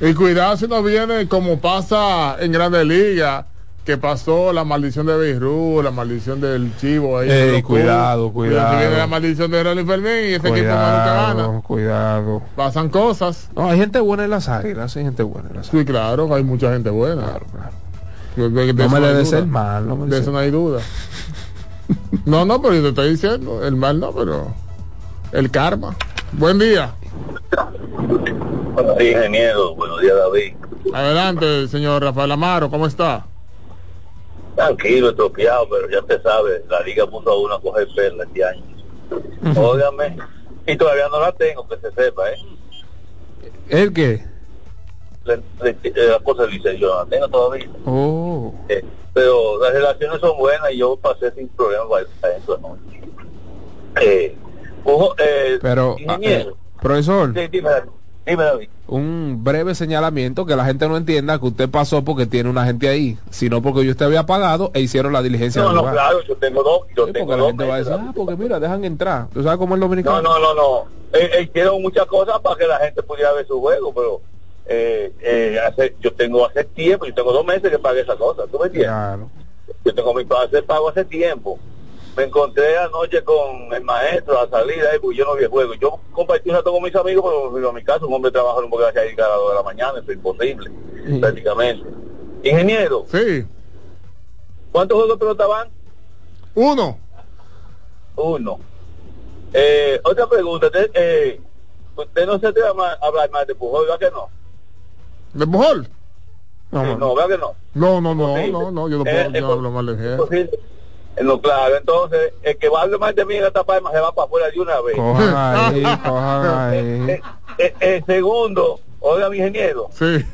Y cuidado si no viene como pasa en Grandes Ligas, que pasó la maldición de Beirut, la maldición del Chivo ahí. Ey, cuidado, cuidado. Viene la maldición de Rolly Fermín y ese equipo más nunca gana. cuidado. Pasan cosas. No, hay gente buena en las águilas, hay gente buena en las águilas. Sí, claro, hay mucha gente buena. Claro, claro. De- de- de No eso me le hay des duda. el mal, no me De eso des- no hay duda. no, no, pero yo te estoy diciendo, el mal no, pero el karma. Buen día. Buenos días, ingeniero. Buenos días, David. Adelante, señor Rafael Amaro, ¿cómo está? Tranquilo, estropeado, pero ya te sabe, la Liga Mundo a uno a coger perla este año. Óigame. Y todavía no la tengo, que se sepa, ¿eh? ¿El qué? La, la- la cosa dice, yo no la tengo todavía. Oh. Eh, pero las relaciones son buenas y yo pasé sin problemas para eso anoche. Eh, ojo, eh, Pero, ah, ingeniero. eh, profesor, Sí, dime, dime, David. un breve señalamiento que la gente no entienda que usted pasó porque tiene una gente ahí, sino porque usted había pagado e hicieron la diligencia No, no, lugar. claro, yo tengo dos. Yo Sí, tengo porque la dos gente va a decir, ah, porque mira, dejan entrar. ¿Tú sabes cómo es el dominicano? No, no, no, no. Eh, eh, hicieron muchas cosas para que la gente pudiera ver su juego, pero eh, eh, hace, yo tengo hace tiempo, yo tengo dos meses que pagué esa cosa, ¿tú me entiendes? Claro. Yo tengo mi hacer pago hace tiempo. Me encontré anoche con el maestro a salida, eh, porque yo no vi el juego. Yo compartí un rato con mis amigos, pero me fui a mi casa, un hombre trabaja un poco a las dos de la mañana, eso es imposible, prácticamente. Ingeniero, Sí, ¿cuántos juegos de pelota van? uno. Uno. Eh, otra pregunta, usted, eh, usted no se atreve a hablar más de Pujol, ¿verdad que no? ¿De Pujol? Sí, no, ¿verdad que no? No, no, no, Sí. no, no, yo no, Eh, puedo, eh, no hablo mal de eh, no, claro, entonces, el que va a hablar más de mí en esta palma se va para afuera de una vez. Cojan ahí, cojan ahí. Eh, eh, eh, segundo, oiga mi ingeniero, Sí.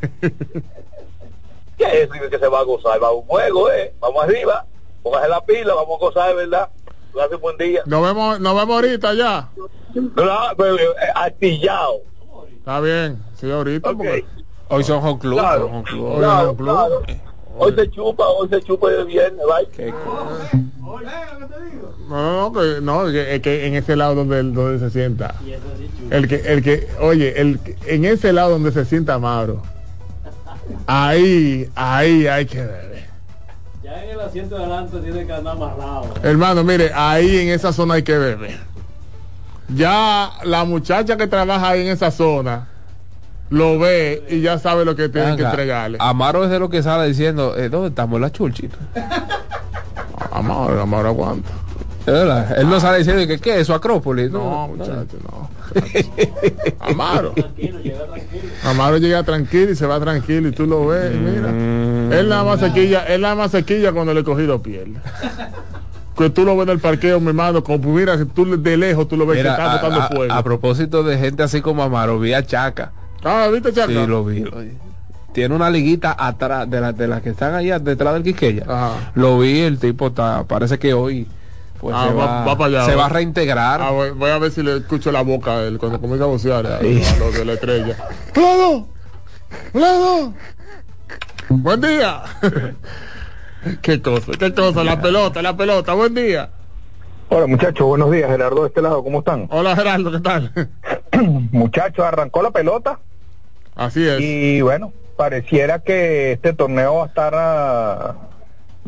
¿qué es eso que se va a gozar? Va a un juego, ¿eh? Vamos arriba, póngase la pila, vamos a gozar, ¿verdad? Gracias, buen día. Nos vemos, nos vemos ahorita ya. Claro, pero, eh. Está bien, sí, ahorita. porque- Hoy son home club. Claro. son home club. Hoy Claro, es un club. claro. Hoy se chupa, hoy se chupa de viernes, ¿vale? Qué No, no, que, no, que, es que en ese lado donde, donde se sienta. El que, el que, oye, el, en ese lado donde se sienta Mauro. Ahí, ahí hay que ver. Ya en el asiento de adelante tiene que andar amarrado. Hermano, mire, ahí en esa zona hay que beber. Ya la muchacha que trabaja ahí en esa zona lo ve y ya sabe lo que tienen que entregarle. Amaro es de lo que sale diciendo, eh, ¿dónde estamos la chulchita? Amaro, Amaro aguanta. Verdad, Él no sale diciendo que qué es su Acrópolis. No, muchacho, no. Amaro. Amaro llega tranquilo y se va tranquilo y tú lo ves, mira. Él nada más se quilla, él nada más se quilla cuando le cogido piel. Que tú lo ves en el parqueo, mi hermano, como mira, tú de lejos tú lo ves Mira, que está a, botando fuego. a propósito de gente así como Amaro, vi a Chaca. Ah, ¿viste, Chaca? Sí, lo vi. lo vi. Tiene una liguita atrás de las de las que están allá detrás del Quisqueya. Ajá. Lo vi, el tipo está, parece que hoy pues, Ah, se, va- va, va para allá, se va. a reintegrar. Ah, voy, voy a ver si le escucho la boca a él cuando comienza a vocear a, a los de la estrella. ¡Claro! ¡Claro! ¡Buen día! qué cosa, qué cosa, la pelota, la pelota, buen día. Hola muchachos, buenos días, Gerardo de este lado, ¿cómo están? Hola Gerardo, ¿qué tal? muchachos, arrancó la pelota Así es. y bueno, pareciera que este torneo va a estar ah,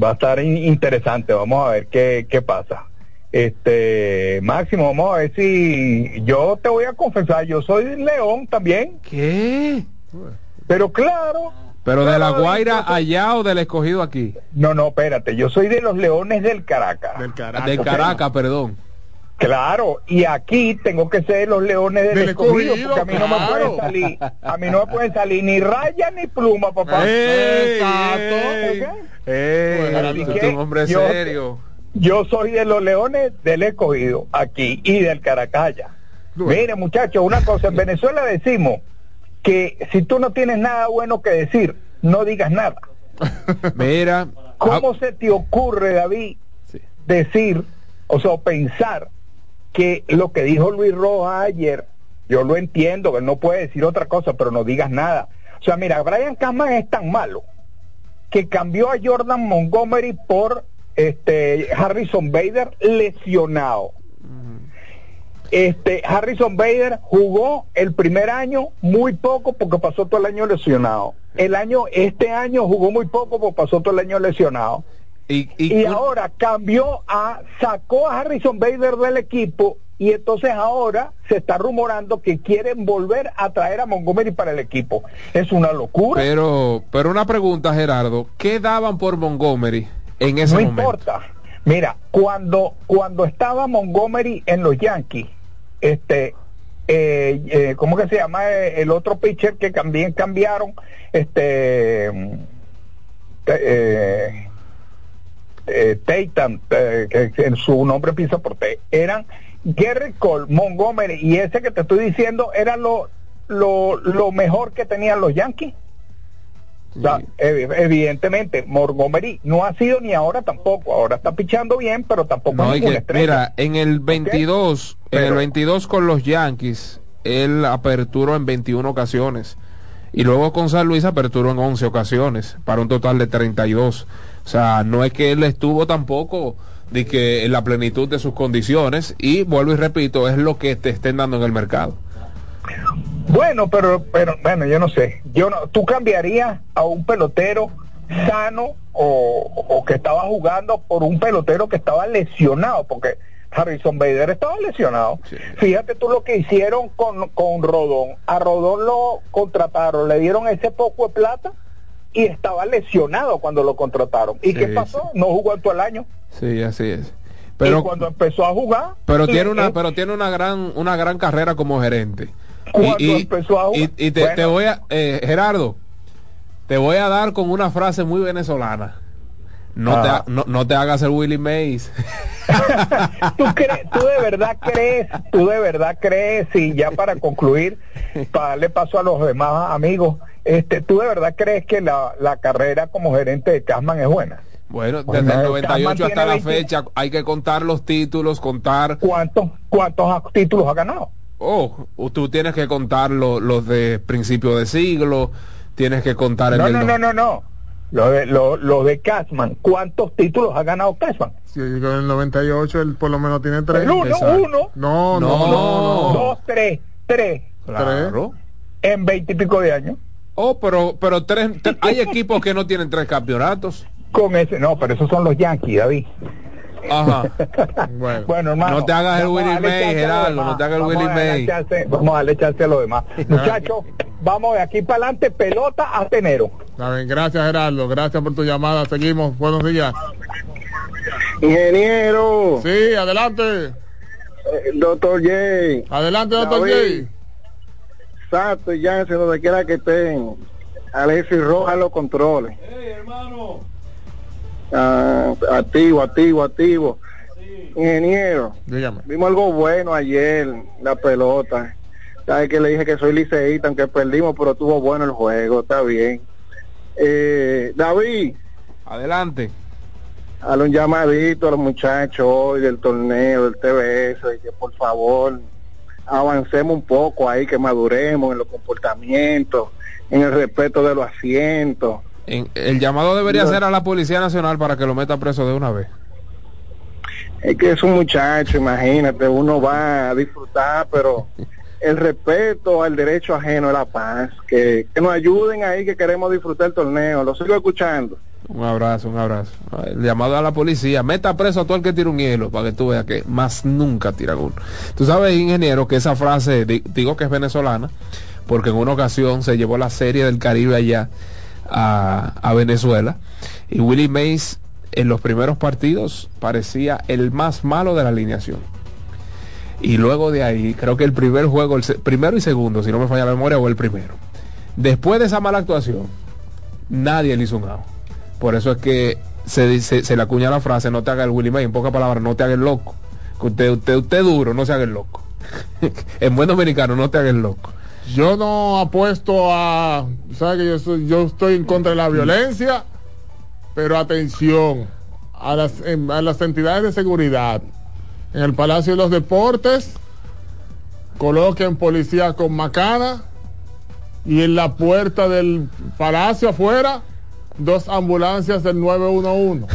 va a estar in- interesante, vamos a ver qué, qué pasa. Este, Máximo, vamos a ver si yo te voy a confesar, yo soy león también. ¿Qué? Pero claro. Pero de la Guaira allá o del escogido aquí. No, no, espérate, yo soy de los leones del Caracas. Del Caracas. De Caracas, perdón. Claro, y aquí tengo que ser los leones del, Del escogido, escogido, porque a mí no me pueden salir, a mí no me pueden salir ni raya ni pluma, papá. Un hombre yo- serio. Yo soy de los leones del escogido aquí y del Caracaya. Mire, muchachos, una cosa, en Venezuela decimos que si tú no tienes nada bueno que decir, no digas nada. Mira, ¿Cómo se te ocurre, David, decir, o sea, pensar que lo que dijo Luis Rojas ayer, yo lo entiendo, él no puede decir otra cosa, pero no digas nada. O sea, mira, Brian Cashman es tan malo que cambió a Jordan Montgomery por este Harrison Bader lesionado. Este Harrison Bader jugó el primer año muy poco porque pasó todo el año lesionado. El año este año jugó muy poco porque pasó todo el año lesionado. Y, y ahora cambió a sacó a Harrison Bader del equipo y entonces ahora se está rumorando que quieren volver a traer a Montgomery para el equipo. Es una locura. Pero, pero una pregunta, Gerardo, ¿qué daban por Montgomery en ese no momento? importa. Mira, cuando cuando estaba Montgomery en los Yankees, este eh, eh, ¿cómo que se llama eh, el otro pitcher que también cambiaron? Este eh, eh, Tatum, eh, que en su nombre empieza por T, eran Gary Cole, Montgomery y ese que te estoy diciendo era lo, lo, lo mejor que tenían los Yankees. O sea, ev- evidentemente, Montgomery no ha sido ni ahora tampoco. Ahora está pichando bien, pero tampoco No, es que, mira, en el 22, en el Pero- 22 con los Yankees, él aperturó en 21 ocasiones. Y luego con San Luis aperturó en 11 ocasiones, para un total de 32. O sea, no es que él estuvo tampoco de que en la plenitud de sus condiciones. Y vuelvo y repito, es lo que te estén dando en el mercado. Bueno, pero, pero bueno, yo no sé. Yo no, ¿Tú cambiarías a un pelotero sano o, o que estaba jugando por un pelotero que estaba lesionado? Porque Harrison Bader estaba lesionado. Fíjate tú lo que hicieron con, con Rodón. A Rodón lo contrataron, le dieron ese poco de plata y estaba lesionado cuando lo contrataron. ¿Y Sí, qué pasó? No jugó en todo el año. Sí, así es. y Pero, cuando empezó a jugar... pero tiene una, pero tiene una gran, una gran carrera como gerente. Cuando y, y- empezó a jugar- y- y te, Bueno. te voy a, eh, Gerardo, te voy a dar con una frase muy venezolana. No, te, ha- no, no te hagas el Willy Mays. ¿Tú, cre- tú de verdad crees, tú de verdad crees, y ya para concluir, para darle paso a los demás amigos, este, tú de verdad crees que la, la carrera como gerente de Casman es buena? Bueno, Bueno, desde el Casman 98 hasta la 20 fecha hay que contar los títulos, contar... ¿Cuántos, cuántos títulos ha ganado? Oh, tú tienes que contar lo- los de principio de siglo, tienes que contar el no, no- no, no, no. Lo de, lo, lo de Casman, ¿cuántos títulos ha ganado Casman? Sí, con el 98 él por lo menos tiene tres. El uno, Exacto. uno. No, no, no, no. Dos, tres, tres. Claro. En veinte y pico de años. Oh, pero, pero tres, tre- hay equipos que no tienen tres campeonatos. Con ese, no, pero esos son los Yankees, David. Ajá. Bueno, hermano. No te hagas el a Willy May, a Gerardo, no te hagas el Vamos Willy a May. Vamos a darle chance a los demás. Muchachos, vamos de aquí para adelante, pelota hasta enero. Bien, gracias Gerardo, gracias por tu llamada. Seguimos, buenos días. Ingeniero. Sí, adelante. Eh, Doctor J. Adelante, doctor David. Sato y Jansen, donde quiera que estén. Alexis Rojas los controles. Ah, activo, activo, activo. Ingeniero. Dígame. Vimos algo bueno ayer, la pelota. Sabes que le dije que soy liceísta, aunque perdimos, pero estuvo bueno el juego, está bien. Eh, David. Adelante. Dale un llamadito a los muchachos hoy del torneo, del TBS, y que por favor avancemos un poco ahí, que maduremos en los comportamientos, en el respeto de los asientos. En- el llamado debería No. ser a la Policía Nacional para que lo meta preso de una vez. Es que es un muchacho, imagínate, uno va a disfrutar, pero el respeto al derecho ajeno es la paz. Que, que nos ayuden ahí, que queremos disfrutar el torneo. Lo sigo escuchando. Un abrazo, un abrazo. El llamado a la policía, meta preso a todo el que tira un hielo, para que tú veas que más nunca tiran uno. Tú sabes, ingeniero, que esa frase, di- digo que es venezolana, porque en una ocasión se llevó la serie del Caribe allá a, Venezuela, y Willie Mays en los primeros partidos parecía el más malo de la alineación. Y luego de ahí, creo que el primer juego, el primero y segundo, si no me falla la memoria, o el primero. Después de esa mala actuación, nadie le hizo un out. Por eso es que se, dice, se le acuña la frase, no te haga el Willy May, en pocas palabras, no te haga loco. Que usted, usted, usted duro, no se haga el loco. en buen dominicano, no te haga loco. Yo no apuesto a, sabes que yo, soy- yo estoy en contra de la violencia, pero atención a las, a las entidades de seguridad. En el Palacio de los Deportes coloquen policía con macana y en la puerta del palacio afuera dos ambulancias del 911.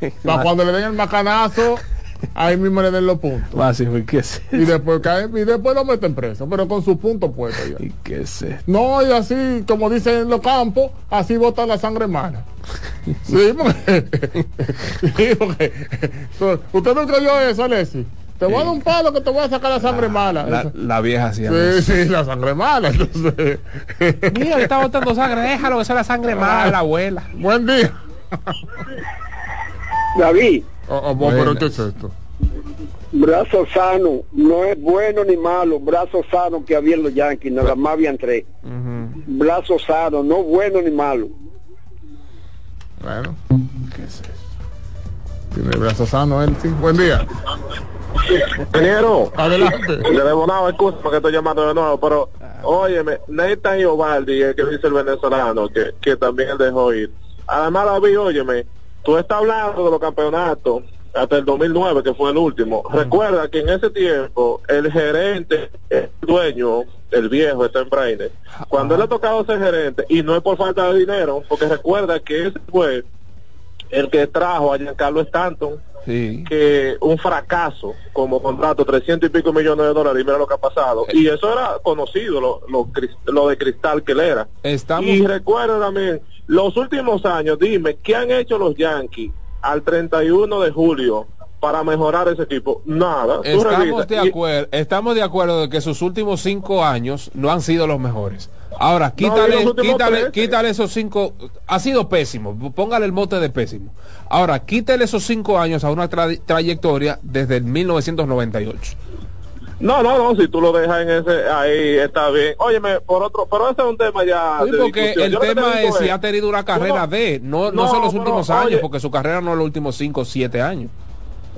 Para cuando le den el macanazo, ahí mismo le den los puntos. Básico, ¿y qué es Y después cae, y después lo meten preso, pero con sus puntos puestos ya. ¿Y qué es esto? No, y así, como dicen en los campos, así botan la sangre mala. Sí, porque, sí, porque usted no creyó eso, Alessi. Te voy a dar un palo que te voy a sacar la sangre mala. La, vieja Sí, eso. sí, la sangre mala. Entonces, Mira, le está botando sangre, déjalo que sea la sangre mala, la abuela. Buen día. David, Oh, oh, vos, pero ¿qué es esto? brazo sano, no es bueno ni malo, brazo sano que había en los Yankees, nada más habían tres. Brazo sano, no bueno ni malo. Bueno, ¿qué es eso? Tiene el brazo sano él, sí. Buen día. Ingeniero, Adelante. le debo nada, excusa porque estoy llamando de nuevo, pero óyeme, Nathan y Ovaldi, el que dice el venezolano, que, que también dejó ir. Además, David, óyeme, tú estás hablando de los campeonatos hasta el 2009, que fue el último. Recuerda que en ese tiempo el gerente, el dueño, el viejo, está en Brainer, cuando él ha tocado ser gerente, y no es por falta de dinero, porque recuerda que ese fue el que trajo a Giancarlo Stanton, Sí. que un fracaso como contrato, 300 y pico millones de dólares, y mira lo que ha pasado. Y eso era conocido, lo, lo, lo de cristal que él era. Estamos... Y recuerda también, los últimos años, dime, ¿qué han hecho los Yankees al 31 de julio para mejorar ese equipo? Nada. Estamos de Y- acuerdo, estamos de acuerdo de que sus últimos cinco años no han sido los mejores. Ahora, quítale, quítale, quítale esos cinco, ha sido pésimo, póngale el mote de pésimo. Ahora, quítale esos cinco años a una tra- trayectoria desde el 1998. No, no, no, si tú lo dejas en ese, ahí está bien. Óyeme, por otro, pero ese es un tema ya. Sí, porque el Yo te tema es si ha tenido una carrera no- de, no, no, no, son los pero, últimos oye, años, porque su carrera no es los últimos cinco o siete años.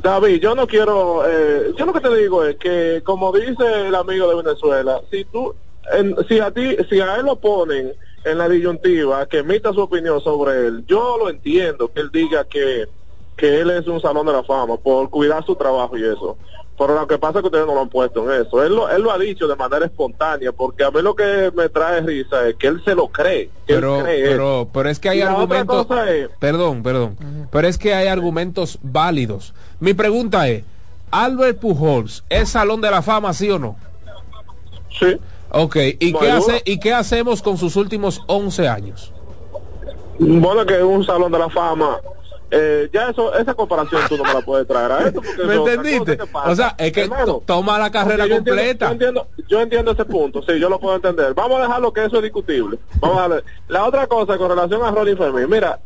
David, yo no quiero, eh, yo lo que te digo es que, como dice el amigo de Venezuela, si tú, en- si a ti, si a él lo ponen en la disyuntiva, que emita su opinión sobre él, yo lo entiendo, que él diga que, que él es un salón de la fama por cuidar su trabajo y eso. Pero lo que pasa es que ustedes no lo han puesto en eso. Él lo, él lo ha dicho de manera espontánea, porque a mí lo que me trae risa es que él se lo cree. que él Pero, cree eso. pero, pero es que hay Y la otra argumentos. cosa es- Perdón, perdón. Pero es que hay argumentos válidos. Mi pregunta es: ¿Albert Pujols es salón de la fama, sí o no? Sí. Ok, ¿y, qué, hace, ¿y qué hacemos con sus últimos 11 años? Bueno, que es un salón de la fama. Eh, ya eso, esa comparación tú no me la puedes traer a esto. porque ¿Me entendiste? O sea, es que Hermano, toma la carrera entiendo- completa. Yo entiendo, yo entiendo ese punto, sí, yo lo puedo entender. Vamos a dejarlo que eso es discutible. Vamos a ver. La otra cosa con relación a Ronnie Fermín, mira,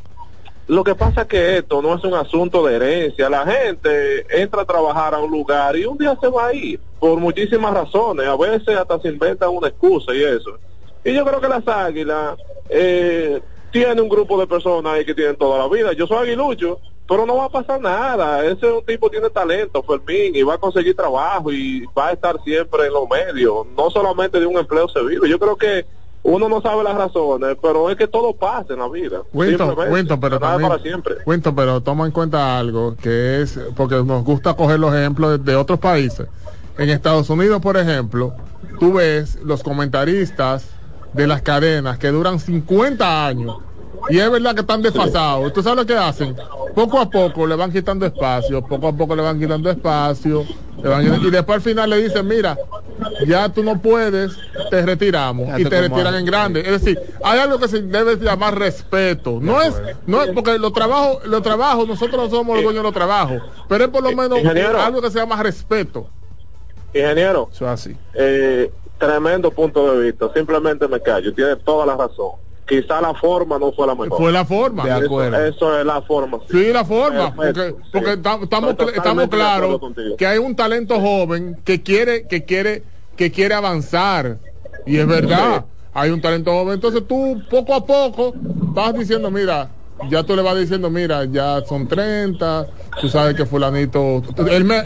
lo que pasa es que esto no es un asunto de herencia. La gente entra a trabajar a un lugar y un día se va a ir por muchísimas razones. A veces hasta se inventan una excusa y eso. Y yo creo que las águilas eh, tienen un grupo de personas ahí que tienen toda la vida. Yo soy aguilucho, pero no va a pasar nada. Ese es un tipo tiene talento, Fermín, y va a conseguir trabajo y va a estar siempre en los medios. No solamente de un empleo se vive. Yo creo que uno no sabe las razones, pero es que todo pasa en la vida. Simplemente. Winton, pero también, para siempre. Winton, pero toma en cuenta algo que es, porque nos gusta coger los ejemplos de, de otros países. En Estados Unidos, por ejemplo, tú ves los comentaristas de las cadenas que duran 50 años y es verdad que están desfasados. ¿Tú sabes lo que hacen? Poco a poco le van quitando espacio, poco a poco le van quitando espacio, le van quitando- y después al final le dicen, mira, ya tú no puedes, te retiramos Ya y te retiran en grande. Es decir, hay algo que se debe llamar respeto. No es, no es porque los trabajos, los trabajos, nosotros no somos los dueños de los trabajos, pero es por lo menos Ingeniero. algo que se llama respeto. Ingeniero, Eso es así. eh, tremendo punto de vista. Simplemente me callo. Tiene toda la razón. Quizá la forma no fue la mejor. Fue la forma. De acuerdo. Eso, eso es la forma. Sí, la forma, porque, Perfecto, sí. porque tam- estamos, estamos claros que hay un talento joven que quiere, que quiere, que quiere avanzar. Y es verdad, hay un talento joven. Entonces tú poco a poco vas diciendo, mira, ya tú le vas diciendo, mira, ya son 30, tú sabes que fulanito,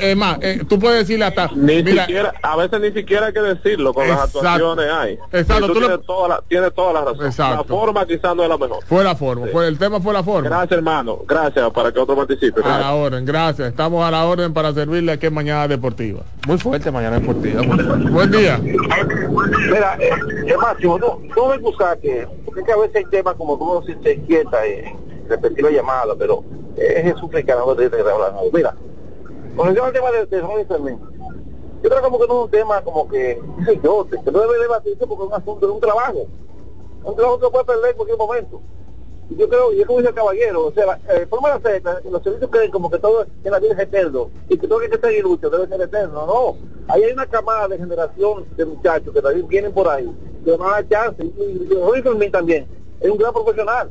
es más, eh, tú puedes decirle hasta, Ni mira, siquiera, a veces ni siquiera hay que decirlo con las actuaciones hay. Exacto, tú tú le- tienes, toda la, tienes toda la razón. Exacto. La forma quizás no es la mejor. fue la forma, fue, el tema fue la forma. Gracias, hermano. Gracias para que otro participe. A la orden, gracias. Estamos a la orden para servirle aquí en Mañana Deportiva. Muy fuerte mañana deportiva. Buen día. Mira, eh, eh, Máximo, no, no me gusta que, porque es que a veces hay temas como tú no se inquieta y repetir la llamada, pero es Jesús Fricano de, de, hablar. Mira, con relación al tema de, de Ronnie Fermín, yo creo como que no es un tema como que, yo, que no debe debatirse porque es un asunto de un trabajo. Un trabajo que puede perder en cualquier momento. Yo creo, y es como dice el caballero, o sea, eh, forma de los servicios creen como que todo en la vida es eterno y que todo que ser iluso, debe ser eterno. No, ahí hay una camada de generación de muchachos que también vienen por ahí, que a dar chance. Y, y, también es un gran profesional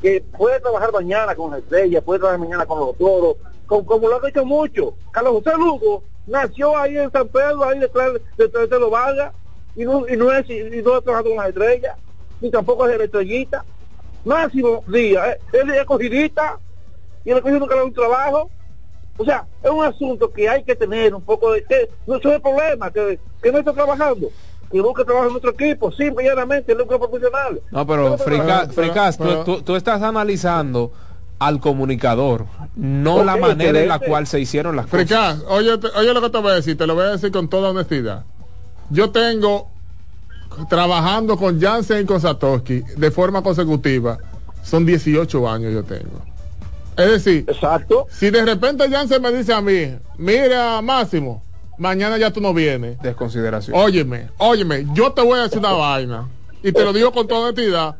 que puede trabajar mañana con las estrellas, puede trabajar mañana con los toros, como, como lo han hecho mucho. Carlos José Lugo nació ahí en San Pedro, ahí detrás, de los Vargas, y no, y no es, y no ha trabajado con las estrellas, ni tampoco es de la estrellita. Máximo Díaz, eh, él es acogidista, y el acogido nunca le da un trabajo. O sea, es un asunto que hay que tener un poco de que no es el problema, que, que no está trabajando, que busca trabajo en nuestro equipo, simple y llanamente, gran profesional. No, pero Frica- pero- Fricas, tú- pero- tú, tú estás analizando al comunicador, no la manera en la cual se hicieron las cosas. Fricas, oye, oye lo que te voy a decir, te lo voy a decir con toda honestidad. Yo tengo trabajando con Jansen y con Satoshi de forma consecutiva, son 18 años yo tengo. Es decir, Exacto. si de repente Jansen me dice a mí, mira Máximo, mañana ya tú no vienes. Desconsideración. Óyeme, óyeme, yo te voy a decir una vaina y te lo digo con toda honestidad.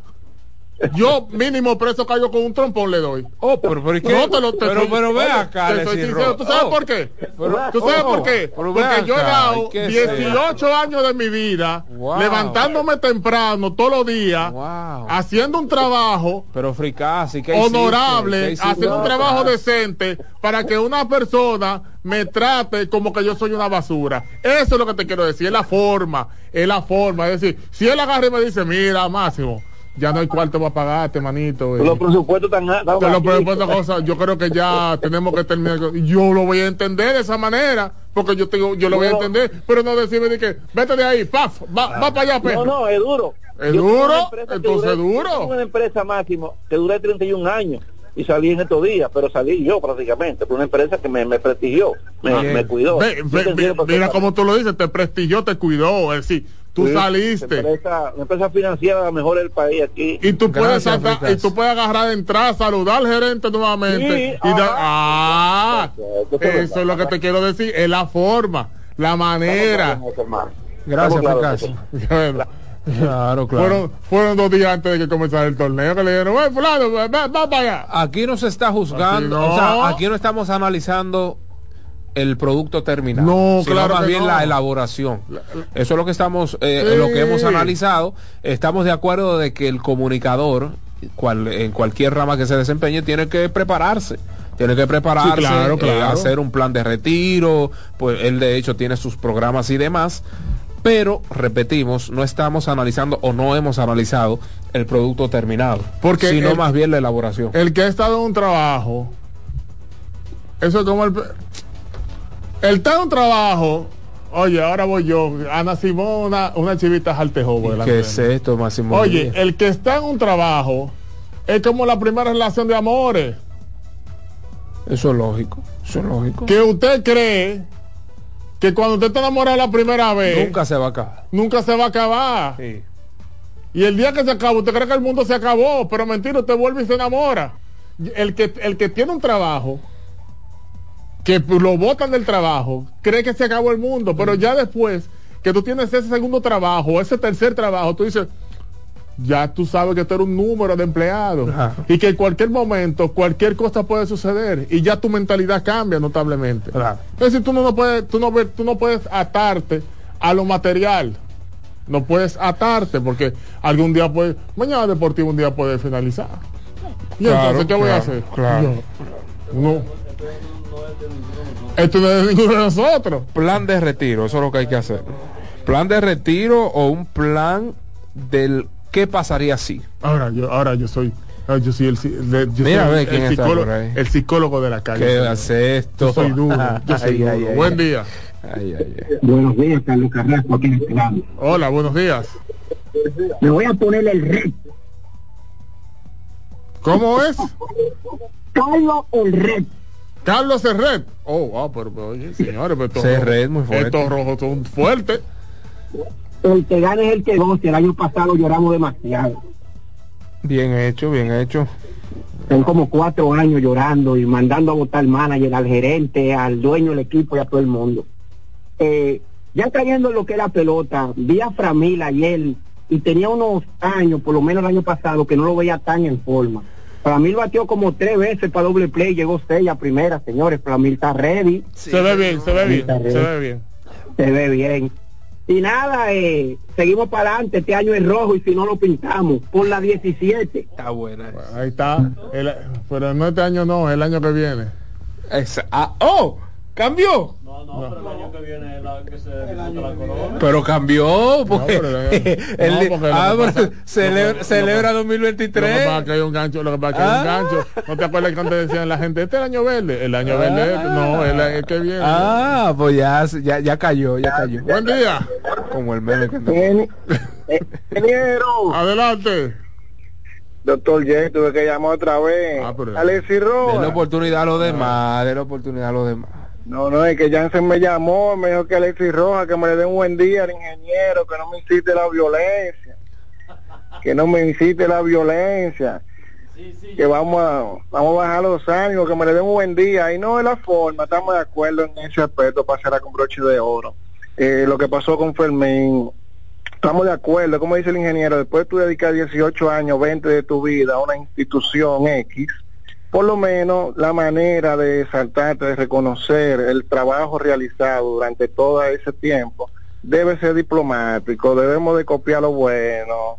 Yo mínimo preso caigo con un trompón le doy. Oh, pero, pero, ¿y qué? No, te lo- te pero, soy- pero ve acá, te soy sincero. ¿Tú sabes Oh, por qué? pero- ¿Tú sabes oh, por qué? Porque yo he acá, dado ¿qué es 18 años de mi vida Wow. levantándome temprano todos los días, Wow. haciendo un trabajo Pero Fricas, ¿y qué? ¿Qué honorable, hiciste? haciendo un trabajo decente para que una persona me trate como que yo soy una basura. Eso es lo que te quiero decir, es la forma, es la forma. Es decir, si él agarra y me dice, mira, Máximo, ya no hay cuarto para pagarte, manito. eh". Los presupuestos están Te lo presupuesto cosas, yo creo que ya tenemos que terminar. Yo lo voy a entender de esa manera, porque yo tengo, yo lo voy a entender, pero no decirme de que vete de ahí, paf, va, va para allá. No, no, es duro. ¿Es Yo duro? Entonces, duré- duro. una empresa máximo que duré 31 años y salí en estos días, pero salí yo prácticamente. Fue una empresa que me, me prestigió, me, me cuidó. Ve- ve- ve- mira como tú lo dices, te prestigió, te cuidó, es decir, tú Sí, saliste. Una empresa, una empresa financiera la mejor del país aquí. Y tú puedes Gracias, y tú puedes agarrar, entrar, saludar al gerente nuevamente. Sí, y ah, eso es eso es verdad. lo que te quiero decir, es la forma, la manera. Hermano. Gracias, Claro, claro. fueron, fueron dos días antes de que comenzara el torneo que le dijeron, "Oye, fulano, va, va- va para allá. Aquí no se está juzgando, Aquí no. o sea, aquí no estamos analizando el producto terminado, No, sino claro más bien no. la elaboración. Eso es lo que estamos, eh, Sí. lo que hemos analizado. Estamos de acuerdo de que el comunicador, cual, en cualquier rama que se desempeñe, tiene que prepararse. Tiene que prepararse, Sí, claro, eh, hacer un plan de retiro, pues él de hecho tiene sus programas y demás. Pero, repetimos, no estamos analizando o no hemos analizado el producto terminado, Porque sino el- más bien la elaboración. El que ha estado en un trabajo, eso es como el... El está en un trabajo, oye, ahora voy yo, Ana Simón, una, una chivita jaltejobo. ¿Qué es esto, Máximo? Oye, el que está en un trabajo es como la primera relación de amores. Eso es lógico, eso es lógico. Que usted cree que cuando usted está enamorado la primera vez, Nunca se va a acabar. nunca se va a acabar. Sí. Y el día que se acaba, usted cree que el mundo se acabó, pero mentira, usted vuelve y se enamora. El que, el que tiene un trabajo, que lo botan del trabajo, cree que se acabó el mundo, pero ya después que tú tienes ese segundo trabajo, ese tercer trabajo, tú dices, ya tú sabes que tú eres un número de empleados y que en cualquier momento, cualquier cosa puede suceder y ya tu mentalidad cambia notablemente. Es decir, tú no, no puedes, tú no, tú no puedes atarte a lo material. No puedes atarte porque algún día puede, mañana deportivo un día puede finalizar. ¿Y Claro, entonces qué voy a hacer? claro. Yo- no. Esto no es de ninguno de nosotros. Plan de retiro, eso es lo que hay que hacer. Plan de retiro o un plan del qué pasaría si. Ahora yo, ahora yo soy, ahora yo soy el, yo Mira, soy el, quién está psicólogo, el psicólogo de la calle. ¿Qué hace esto? Yo soy duro, yo soy Ay, duro. ay, Buen ay. día. Ay, ay, ay. Buenos días, Carlos Carrasco, aquí en este lado. Hola, buenos días. Le voy a poner el red. ¿Cómo es? Carlos el red. Carlos Serret. Oh, wow, pero, pero, oye, señores, pero estos rojos- muy fuerte. Estos rojos son fuertes. El que gane es el que goce. El año pasado lloramos demasiado. Bien hecho, bien hecho. Son como cuatro años llorando y mandando a votar al manager, al gerente, al dueño del equipo y a todo el mundo. Eh, ya trayendo lo que es la pelota, vi a Framil ayer y tenía unos años, por lo menos el año pasado, que no lo veía tan en forma. Framil batió como tres veces para doble play, llegó seis a primera, señores. Framil está ready. se ve bien, se ve bien, se ve bien. Se ve bien. Y nada, eh, seguimos para adelante. Este año es rojo y si no lo pintamos, por la 17. Está buena. Ahí está. El- pero no este año no, el año que viene. Esa- ah, ¡Oh! ¡Cambió! No, no, pero el año que viene es la que se disputa la corona. Pero cambió, porque, pero, eh, el- no, porque ah, pero pasa- celebra, lo celebra Lo que 2023. pasa que hay un gancho, lo que pasa que hay un Ah. gancho. ¿No te acuerdas que antes decían la gente, este es el año verde? El año verde es este. No, el, el que viene. Ah, pues ya, ya, ya cayó, ya cayó. Buen día. Como el meme que Ingeniero. Adelante. Doctor J, tuve que llamar otra vez. Alexis Denle Rojas. oportunidad a los demás, denle oportunidad a los demás. No, no, es que Jansen me llamó, me dijo que Alexis Rojas, que me le dé un buen día al ingeniero, que no me incite la violencia. Que no me incite la violencia. Que vamos a, vamos a bajar los ánimos, que me le dé un buen día. Y no es la forma, estamos de acuerdo en ese aspecto cerrar con broche de oro. Eh, lo que pasó con Fermín, Estamos de acuerdo, como dice el ingeniero, después tú dedicas 18 años, 20 de tu vida a una institución X, por lo menos la manera de saltarte, de reconocer el trabajo realizado durante todo ese tiempo, debe ser diplomático, debemos de copiar lo bueno,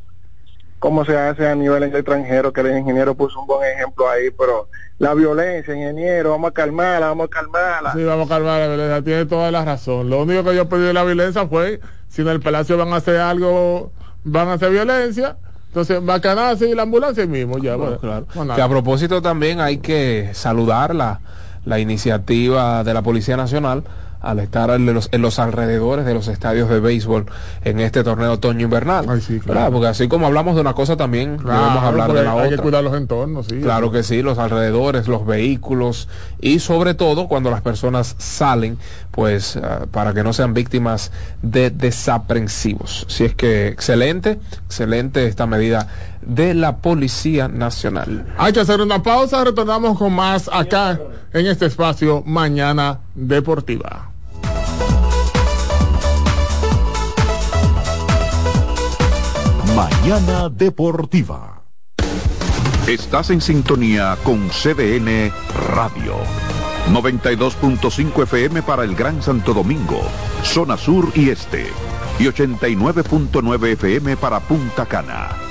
como se hace a nivel extranjero, que el ingeniero puso un buen ejemplo ahí, pero la violencia, ingeniero, vamos a calmarla, vamos a calmarla. Sí, vamos a calmar la violencia, tiene toda la razón. Lo único que yo pedí de la violencia fue, si en el palacio van a hacer algo, van a hacer violencia, entonces bacanarse y la ambulancia mismo, ya. Bueno, bueno, claro. Que a propósito también hay que saludar la, la iniciativa de la Policía Nacional al estar en los, en los alrededores de los estadios de béisbol en este torneo otoño invernal. ¿Verdad? Porque así como hablamos de una cosa también Claro, debemos hablar de la hay que otra. cuidar los entornos, sí. Claro que sí, los alrededores, los vehículos y sobre todo cuando las personas salen, pues ah, para que no sean víctimas de desaprensivos. Si es que excelente, excelente esta medida de la Policía Nacional. Hay que hacer una pausa, retornamos con más acá en este espacio Mañana Deportiva. Mañana Deportiva. Estás en sintonía con CDN Radio. 92.5 FM para el Gran Santo Domingo, zona sur y este. Y 89.9 FM para Punta Cana.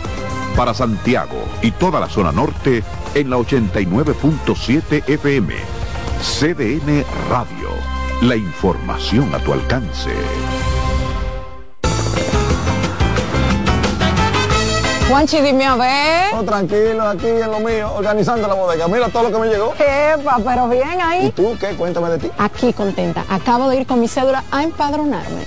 Para Santiago y toda la zona norte en la 89.7 FM. CDN Radio. La información a tu alcance. Juanchi, dime a ver. Oh, tranquilo, aquí en lo mío, organizando la bodega. Mira todo lo que me llegó. Epa, pero bien ahí. ¿Y tú qué? Cuéntame de ti. Aquí contenta. Acabo de ir con mi cédula a empadronarme.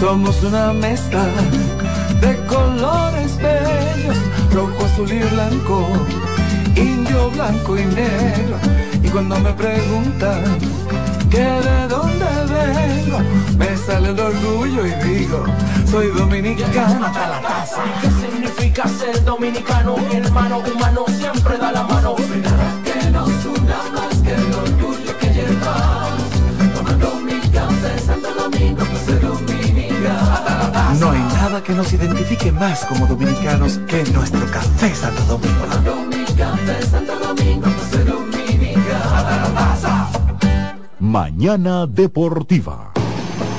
Somos una mezcla de colores bellos, rojo, azul y blanco, indio, blanco y negro. Y cuando me preguntan que de dónde vengo, me sale el orgullo y digo, soy dominicano hasta la casa. ¿Qué significa ser dominicano? Hermano humano siempre da la mano. Nada que nos identifique más como dominicanos que nuestro café Santo Domingo. Mañana Deportiva.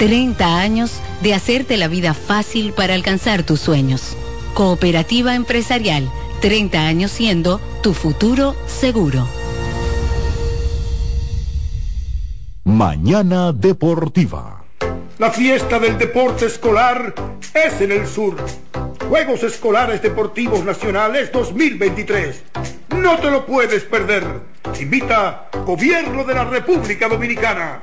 30 años de hacerte la vida fácil para alcanzar tus sueños. Cooperativa empresarial, 30 años siendo tu futuro seguro. Mañana Deportiva. La fiesta del deporte escolar es en el sur. Juegos Escolares Deportivos Nacionales 2023. No te lo puedes perder. Invita Gobierno de la República Dominicana.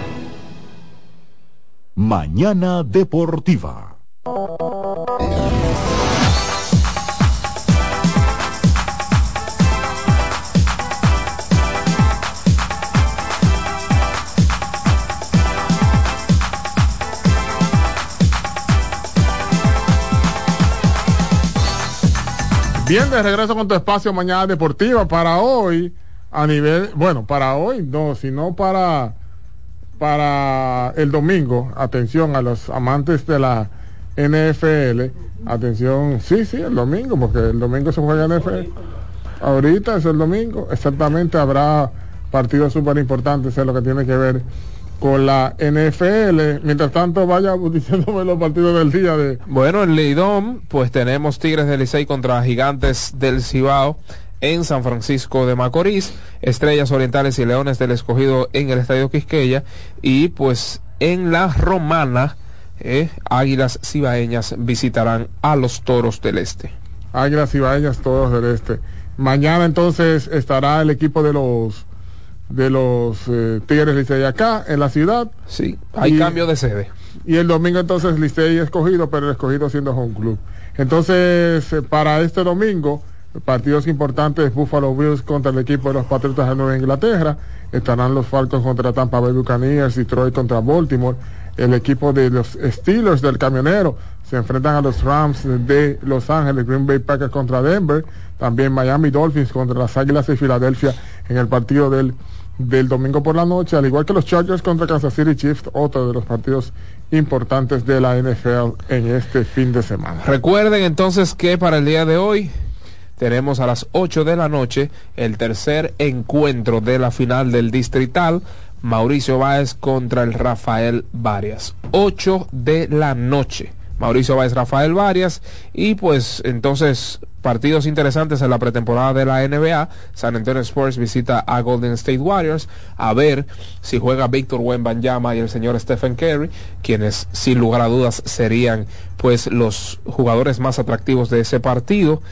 Mañana Deportiva. Bien, de regreso con tu espacio Mañana Deportiva. Para hoy, a nivel, bueno, para hoy no, sino para, para el domingo. Atención a los amantes de la NFL. Atención, sí, sí, el domingo, porque el domingo se juega NFL. Ahorita es el domingo, exactamente habrá partidos súper importantes en lo que tiene que ver con la NFL. Mientras tanto, vaya diciéndome los partidos del día de. Bueno, en Lidón, pues tenemos Tigres del Licey contra Gigantes del Cibao en San Francisco de Macorís, Estrellas Orientales y Leones del Escogido en el Estadio Quisqueya y pues en la Romana, eh, Águilas Cibaeñas visitarán a los Toros del Este. Águilas Cibaeñas, todos del Este. Mañana entonces estará el equipo de los de los eh, Tigres Licey acá en la ciudad. Sí, hay Y- cambio de sede. Y el domingo entonces Licey escogido, pero el escogido siendo home club. Entonces, eh, para este domingo, partidos importantes, Buffalo Bills contra el equipo de los Patriotas de Nueva Inglaterra, estarán los Falcons contra Tampa Bay Buccaneers, Detroit contra Baltimore, el equipo de los Steelers del camionero se enfrentan a los Rams de Los Ángeles, Green Bay Packers contra Denver, también Miami Dolphins contra las Águilas de Filadelfia en el partido del del domingo por la noche, al igual que los Chargers contra Kansas City Chiefs, otro de los partidos importantes de la NFL en este fin de semana. Recuerden entonces que para el día de hoy tenemos a las 8 de la noche el tercer encuentro de la final del distrital. Mauricio Báez contra el Rafael Varias. 8 de la noche. Mauricio Báez, Rafael Varias. Y pues entonces partidos interesantes en la pretemporada de la NBA. San Antonio Sports visita a Golden State Warriors a ver si juega Víctor Wembanyama y el señor Stephen Curry, quienes sin lugar a dudas serían pues los jugadores más atractivos de ese partido.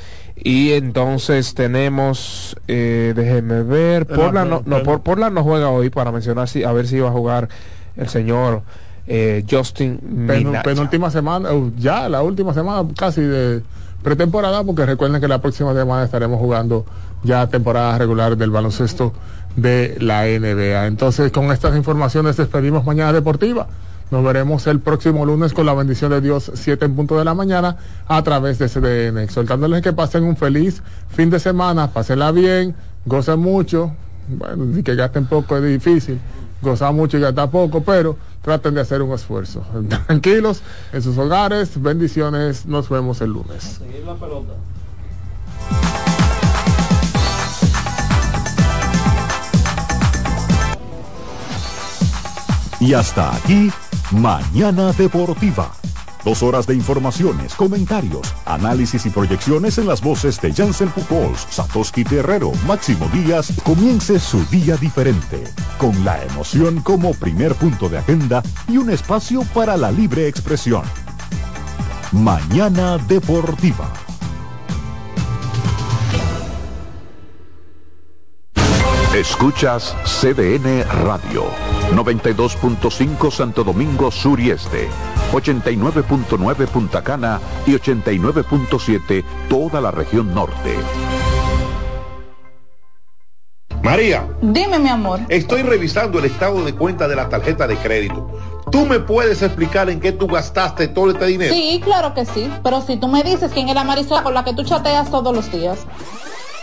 Y entonces tenemos, eh, déjeme ver, Portland no, no, por, Portland no juega hoy para mencionar si, a ver si va a jugar el señor eh, Justin Pen, penúltima semana, uh, ya la última semana casi de pretemporada, porque recuerden que la próxima semana estaremos jugando ya temporada regular del baloncesto de la NBA. Entonces, con estas informaciones despedimos mañana deportiva. Nos veremos el próximo lunes con la bendición de Dios, 7 en punto de la mañana, a través de CDN. Exhortándoles que pasen un feliz fin de semana, pásenla bien, gocen mucho. Bueno, y que gasten poco es difícil, gozar mucho y gastar poco, pero traten de hacer un esfuerzo. Tranquilos en sus hogares, bendiciones, nos vemos el lunes. la pelota. Y hasta aquí, Mañana Deportiva. Dos horas de informaciones, comentarios, análisis y proyecciones en las voces de Jansen Pupols, Satoshi Terrero, Máximo Díaz. Comience su día diferente, con la emoción como primer punto de agenda y un espacio para la libre expresión. Mañana Deportiva. Escuchas CDN Radio, 92.5 Santo Domingo Sur y Este, 89.9 Punta Cana y 89.7 toda la región norte. María. Dime, mi amor. Estoy revisando el estado de cuenta de la tarjeta de crédito. ¿Tú me puedes explicar en qué tú gastaste todo este dinero? Sí, claro que sí. Pero si tú me dices quién es la Marisol con la que tú chateas todos los días.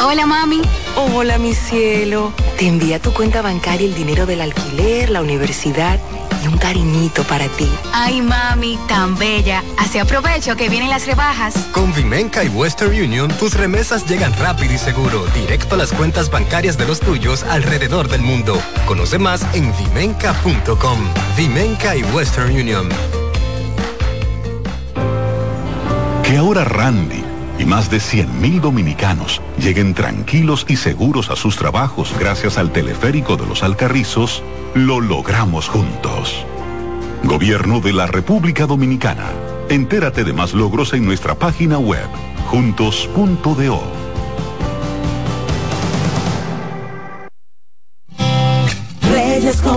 Hola, mami. Hola, mi cielo. Te envía a tu cuenta bancaria el dinero del alquiler, la universidad y un cariñito para ti. Ay, mami, tan bella. Así aprovecho que vienen las rebajas. Con Vimenca y Western Union, tus remesas llegan rápido y seguro, directo a las cuentas bancarias de los tuyos alrededor del mundo. Conoce más en vimenca.com. Vimenca y Western Union. Que ahora Randy y más de 100.000 dominicanos lleguen tranquilos y seguros a sus trabajos gracias al teleférico de los Alcarrizos, lo logramos juntos. Gobierno de la República Dominicana. Entérate de más logros en nuestra página web, juntos.do.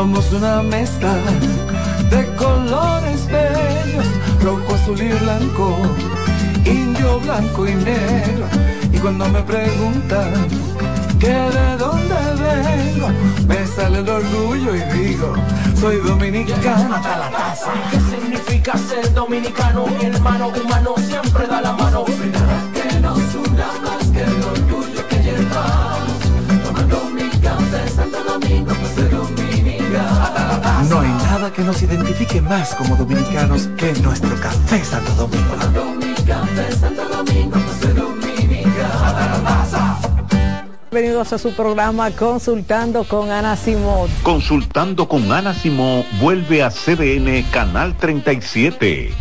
Somos una mezcla de colores bellos, rojo, azul y blanco, indio, blanco y negro. Y cuando me preguntan que de dónde vengo, me sale el orgullo y digo, soy dominicano hasta la casa. ¿Qué significa ser dominicano? Hermano humano siempre da la mano. Nada que nos una más que No hay nada que nos identifique más como dominicanos que nuestro café Santo Domingo. Pues. Bienvenidos a su programa Consultando con Ana Simón. Consultando con Ana Simó vuelve a CDN Canal 37.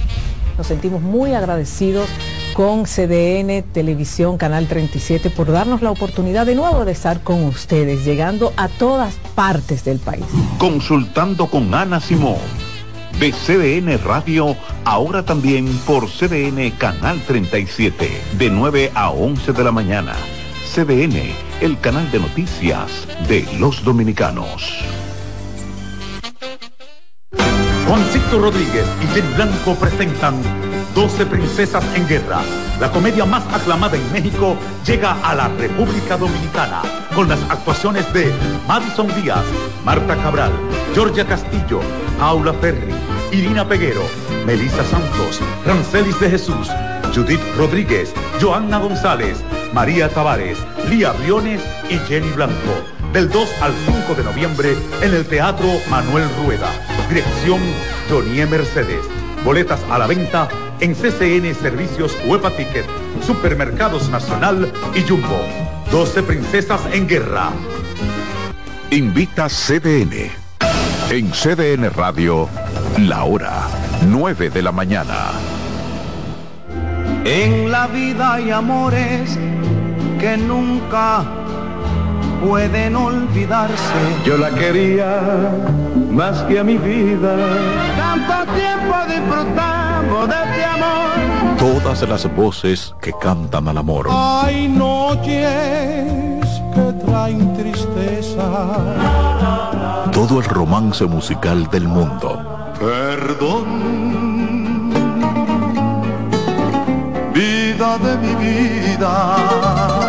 Nos sentimos muy agradecidos con CDN Televisión Canal 37 por darnos la oportunidad de nuevo de estar con ustedes, llegando a todas partes del país. Consultando con Ana Simó. De CDN Radio, ahora también por CDN Canal 37, de 9 a 11 de la mañana. CDN, el canal de noticias de los dominicanos. Juancito Rodríguez y Jenny Blanco presentan 12 Princesas en Guerra. La comedia más aclamada en México llega a la República Dominicana con las actuaciones de Madison Díaz, Marta Cabral, Georgia Castillo, Paula Ferri, Irina Peguero, Melissa Santos, Rancelis de Jesús, Judith Rodríguez, Joanna González, María Tavares, Lía Briones y Jenny Blanco. Del 2 al 5 de noviembre en el Teatro Manuel Rueda. Dirección Jonie Mercedes. Boletas a la venta en CCN Servicios Huepa Ticket, Supermercados Nacional y Jumbo. 12 Princesas en Guerra. Invita CDN. En CDN Radio, la hora 9 de la mañana. En la vida hay amores que nunca pueden olvidarse. Yo la quería más que a mi vida. Tanto tiempo disfrutamos de este amor. Todas las voces que cantan al amor. Hay noches que traen tristeza. Todo el romance musical del mundo. Perdón, vida de mi vida.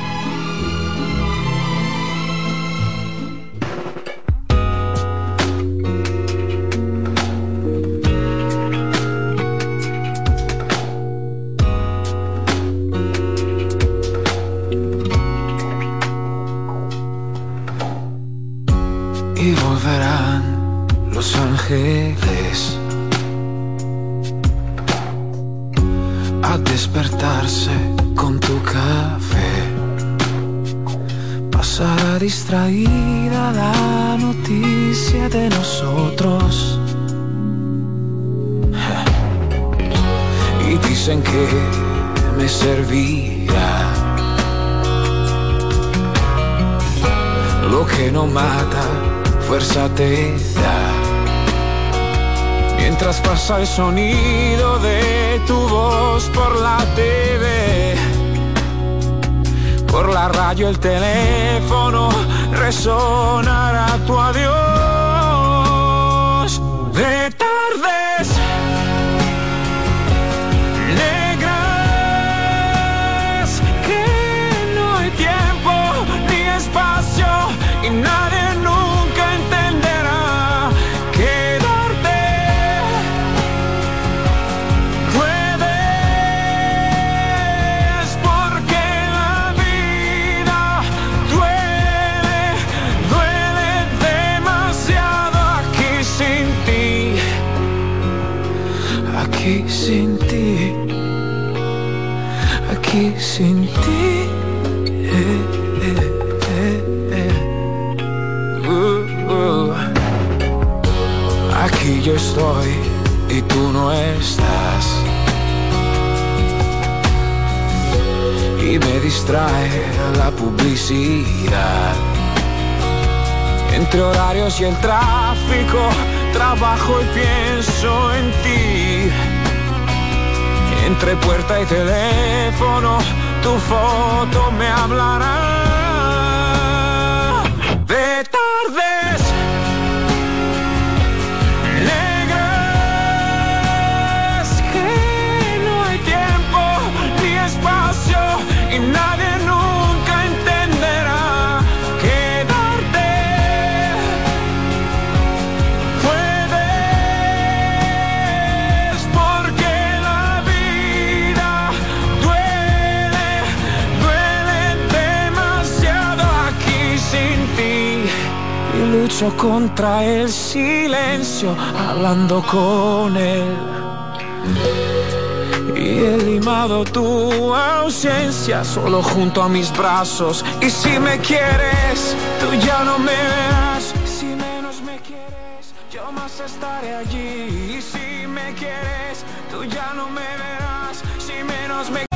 Con él. Y he limado tu ausencia solo junto a mis brazos. Y si me quieres, tú ya no me verás. Si menos me quieres, yo más estaré allí. Y si me quieres, tú ya no me verás. Si menos me